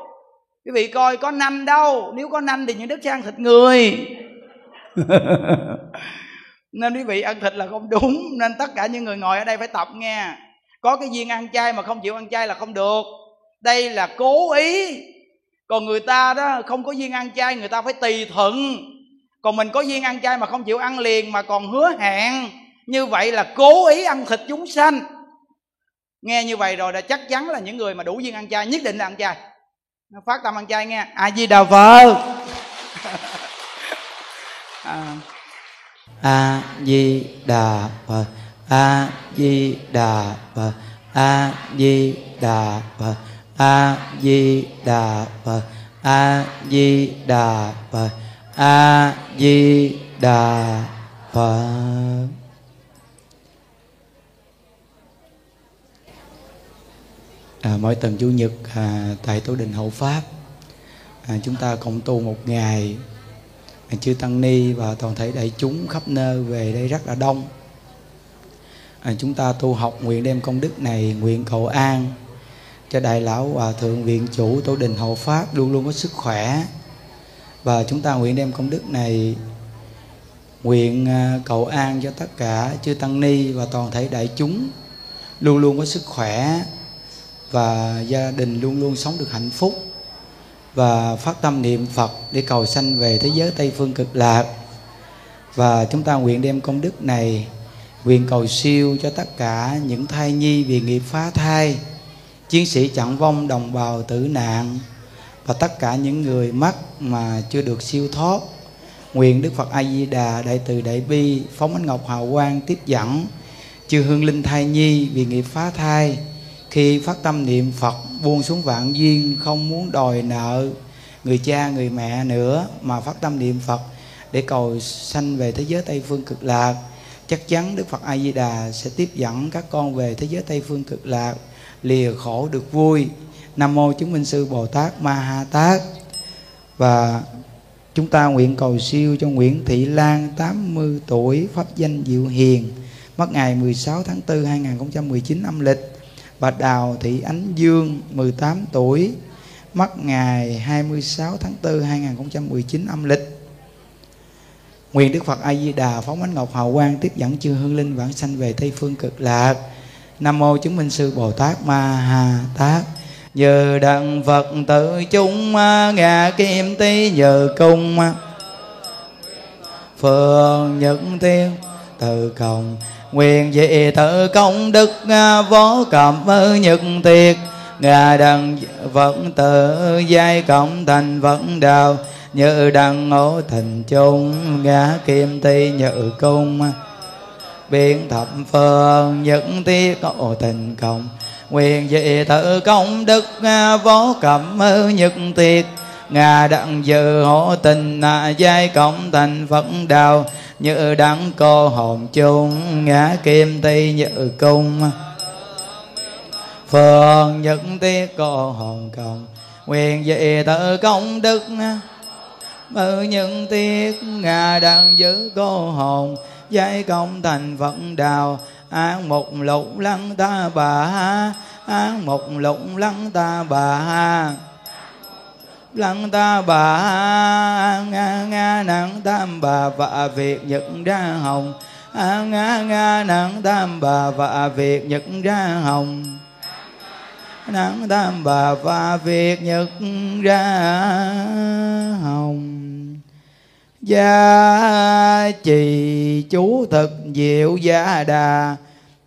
Quý vị coi có nanh đâu, nếu có nanh thì những đức sẽ ăn thịt người. Nên quý vị ăn thịt là không đúng, nên tất cả những người ngồi ở đây phải tập nghe. Có cái duyên ăn chay mà không chịu ăn chay là không được. Đây là cố ý còn người ta đó, không có duyên ăn chay, người ta phải tùy thuận còn mình có duyên ăn chay mà không chịu ăn liền mà còn hứa hẹn, như vậy là cố ý ăn thịt chúng sanh. Nghe như vậy rồi là chắc chắn là những người mà đủ duyên ăn chay, nhất định là ăn chay. Phát tâm ăn chay nghe, a di đà phật. À. A di đà phật. A di đà phật. A di đà phật a di đà phật a di đà phật a di đà phật à, mỗi tuần chủ nhật à, tại tổ đình hậu pháp à, chúng ta cộng tu một ngày. À, chư tăng ni và toàn thể đại chúng khắp nơi về đây rất là đông. À, chúng ta tu học nguyện đem công đức này nguyện cầu an cho đại lão hòa thượng viện chủ tổ đình hộ pháp luôn luôn có sức khỏe. Và chúng ta nguyện đem công đức này nguyện à, cầu an cho tất cả chư tăng ni và toàn thể đại chúng. Luôn luôn có sức khỏe và gia đình luôn luôn sống được hạnh phúc và phát tâm niệm Phật để cầu sanh về thế giới Tây phương cực lạc. Và chúng ta nguyện đem công đức này nguyện cầu siêu cho tất cả những thai nhi vì nghiệp phá thai chiến sĩ chặn vong đồng bào tử nạn. Và tất cả những người mắc mà chưa được siêu thoát, nguyện đức phật a di đà đại từ đại bi phóng ánh ngọc hào quang tiếp dẫn, chư hương linh thai nhi vì nghiệp phá thai. Khi phát tâm niệm phật, buông xuống vạn duyên, không muốn đòi nợ người cha, người mẹ nữa, mà phát tâm niệm phật để cầu sanh về thế giới tây phương cực lạc. Chắc chắn đức phật a di đà sẽ tiếp dẫn các con về thế giới tây phương cực lạc lìa khổ được vui. Nam mô chứng minh sư bồ tát ma ha tát. Và chúng ta nguyện cầu siêu cho Nguyễn Thị Lan 80 tuổi, pháp danh Diệu Hiền, mất ngày 16 tháng 4 2019 âm lịch. Và Đào Thị Ánh Dương 18 tuổi, mất ngày 26 tháng 4 2019 âm lịch. Nguyện Đức Phật A Di Đà phóng ánh ngọc hào quang tiếp dẫn chư hương linh vãng sanh về Tây phương cực lạc. Nam mô chứng minh sư Bồ Tát Ma Ha Tát. Nhờ đặng Phật tự chúng à, ngà kim tí nhờ cung à. phương Nhật tiêu từ cộng Nguyện dị tự công đức à, võ cầm nhật tiệt. Ngà đặng Phật tự, giai cộng thành Phật đạo như đăng ngộ thành chung, ngã kim ti nhự cung biến thập phương, những tiết ngộ tình cộng nguyện dị tự công đức à, vô cẩm nhật tiệt ngà đặng dự hộ tình à, giai cộng thành phật đạo như đăng cô hồn chung, ngã kim ti như cung. Phường nhất tiết cô hồn cộng nguyện dị tự công đức à, mơ nhân tiết. Ngà đặng giữ cô hồn giai công thành phật đạo an một lục lăng ta bà ha. An một lục lăng ta bà ha. Lăng ta bà ha. Nga nga nặng tam bà và việc nhật ra hồng. A, nga nga nặng tam bà và việc nhật ra hồng. Nắng tam bà và việc nhật ra hồng gia trì, chú thực, diệu gia đà.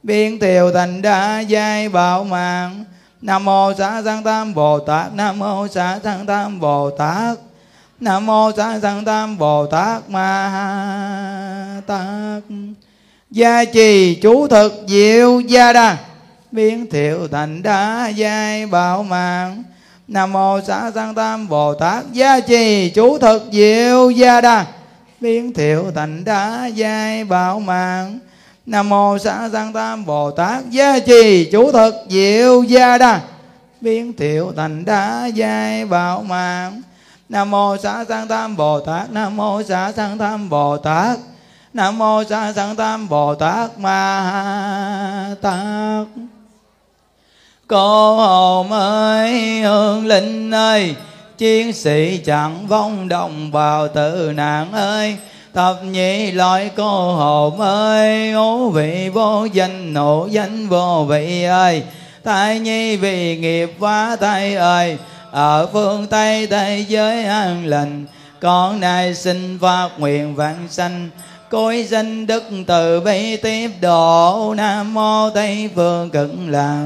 Biên thiều thành đa, giai bảo mạng. Nam mô xá sanh tam bồ tát, nam mô xá sanh tam bồ tát. Nam mô xá sanh tam bồ tát, ma tát. Gia trì, chú thực, diệu gia đà. Biến thiệu thành đa, giai bảo mạng nam mô xã sang tam bồ tát gia trì chú thực diệu gia đà. Biến thiệu thành đá giai bảo mạng nam mô xã sang tam bồ tát gia trì chú thực diệu gia đà. Biến thiệu thành đá giai bảo mạng nam mô xã sang tam bồ tát, nam mô xã sang tam bồ tát, nam mô xã sang tam bồ tát ma tát cô hồn ơi hương linh ơi, chiến sĩ chẳng vong đồng bào tử nạn ơi. Thập nhị loại cô hồn ơi ngũ vị vô danh nộ danh vô vị ơi. Thai nhi vì nghiệp quá tay ơi, ở phương tây, thế giới an lành. Con này xin phát nguyện vạn sanh, cối danh đức từ bi tiếp độ. Nam mô tây phương cực lạc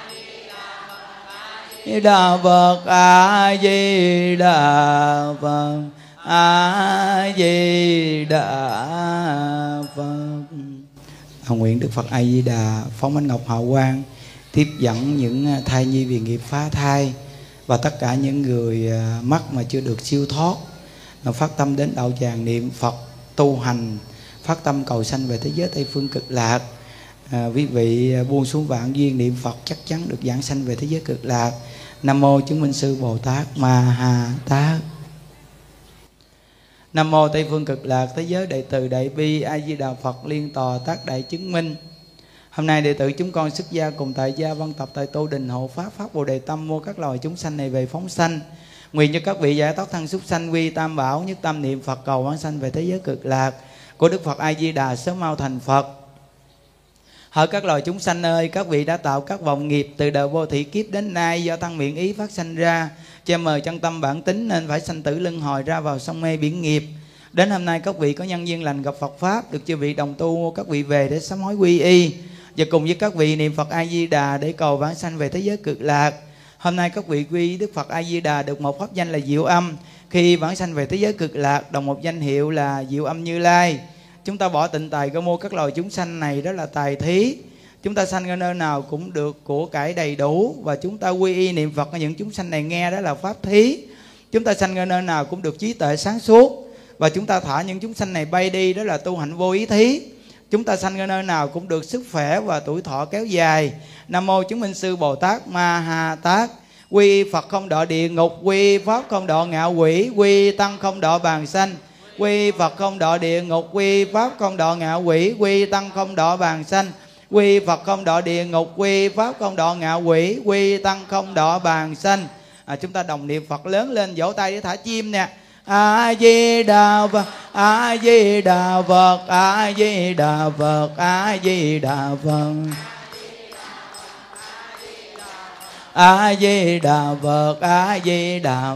đà phật a di đà phật. A di đà phật. Hồng nguyện Đức Phật A Di Đà phóng ánh ngọc hào quang tiếp dẫn những à, thai nhi vì nghiệp phá thai và tất cả những người à, mắc mà chưa được siêu thoát à, phát tâm đến đạo tràng niệm Phật tu hành phát tâm cầu sanh về thế giới Tây phương cực lạc. À, quý vị buông xuống vạn duyên niệm Phật chắc chắn được giảng sanh về thế giới cực lạc. Nam mô chứng minh sư Bồ Tát Ma Ha Tát Nam mô Tây phương cực lạc thế giới đại từ đại bi A Di Đà Phật liên tòa tác đại chứng minh. Hôm nay đệ tử chúng con xuất gia cùng tại gia văn tập tại tu Đình hộ pháp pháp Bồ đề tâm mua các loài chúng sanh này về phóng sanh. Nguyện cho các vị giải thoát thân súc sanh, quy tam bảo, nhất tâm niệm Phật cầu vãng sanh về thế giới cực lạc của Đức Phật A Di Đà sớm mau thành Phật. Hỡi các loài chúng sanh ơi, các vị đã tạo các vòng nghiệp từ đời vô thị kiếp đến nay do tăng miệng ý phát sanh ra. Che mờ chân tâm bản tính nên phải sanh tử lưng hồi ra vào sông mê biển nghiệp. Đến hôm nay các vị có nhân duyên lành gặp Phật pháp được chư vị đồng tu các vị về để sám hối quy y. Và cùng với các vị niệm Phật A Di Đà để cầu vãng sanh về thế giới cực lạc. Hôm nay các vị quy Đức Phật A Di Đà được một pháp danh là Diệu Âm. Khi vãng sanh về thế giới cực lạc đồng một danh hiệu là Diệu Âm Như Lai chúng ta bỏ tịnh tài cơ mua các loài chúng sanh này đó là tài thí. Chúng ta sanh ở nơi nào cũng được của cải đầy đủ và chúng ta quy y niệm phật. Những chúng sanh này nghe đó là pháp thí. Chúng ta sanh ở nơi nào cũng được trí tuệ sáng suốt và chúng ta thả những chúng sanh này bay đi đó là tu hạnh vô ý thí. Chúng ta sanh ở nơi nào cũng được sức khỏe và tuổi thọ kéo dài. Nam mô chứng minh sư bồ tát ma ha tát. Quy phật không đọa địa ngục, quy pháp không đọa ngạo quỷ, quy tăng không đọa bàn sanh quy phật không độ địa ngục quy pháp không độ ngạo quỷ quy tăng không độ bàn sanh. Quy phật không độ địa ngục quy pháp không độ ngạo quỷ quy tăng không độ bàn sanh. À, chúng ta đồng niệm phật lớn lên vỗ tay để thả chim nè. A di đà phật a di đà phật a di đà phật a di đà phật. A di đà phật a di đà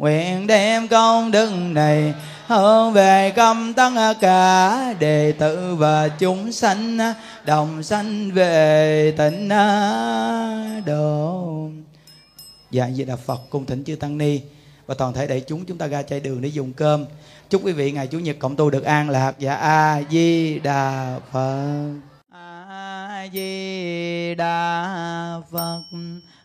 nguyện đem công đức này hướng về công tất cả đệ tử và chúng sanh, đồng sanh về tịnh độ. Dạ di đà phật cung thỉnh chư tăng ni và toàn thể đại chúng chúng ta ra chạy đường để dùng cơm. Chúc quý vị ngày chủ nhật cộng tu được an lạc. Dạ a di đà phật. A di đà phật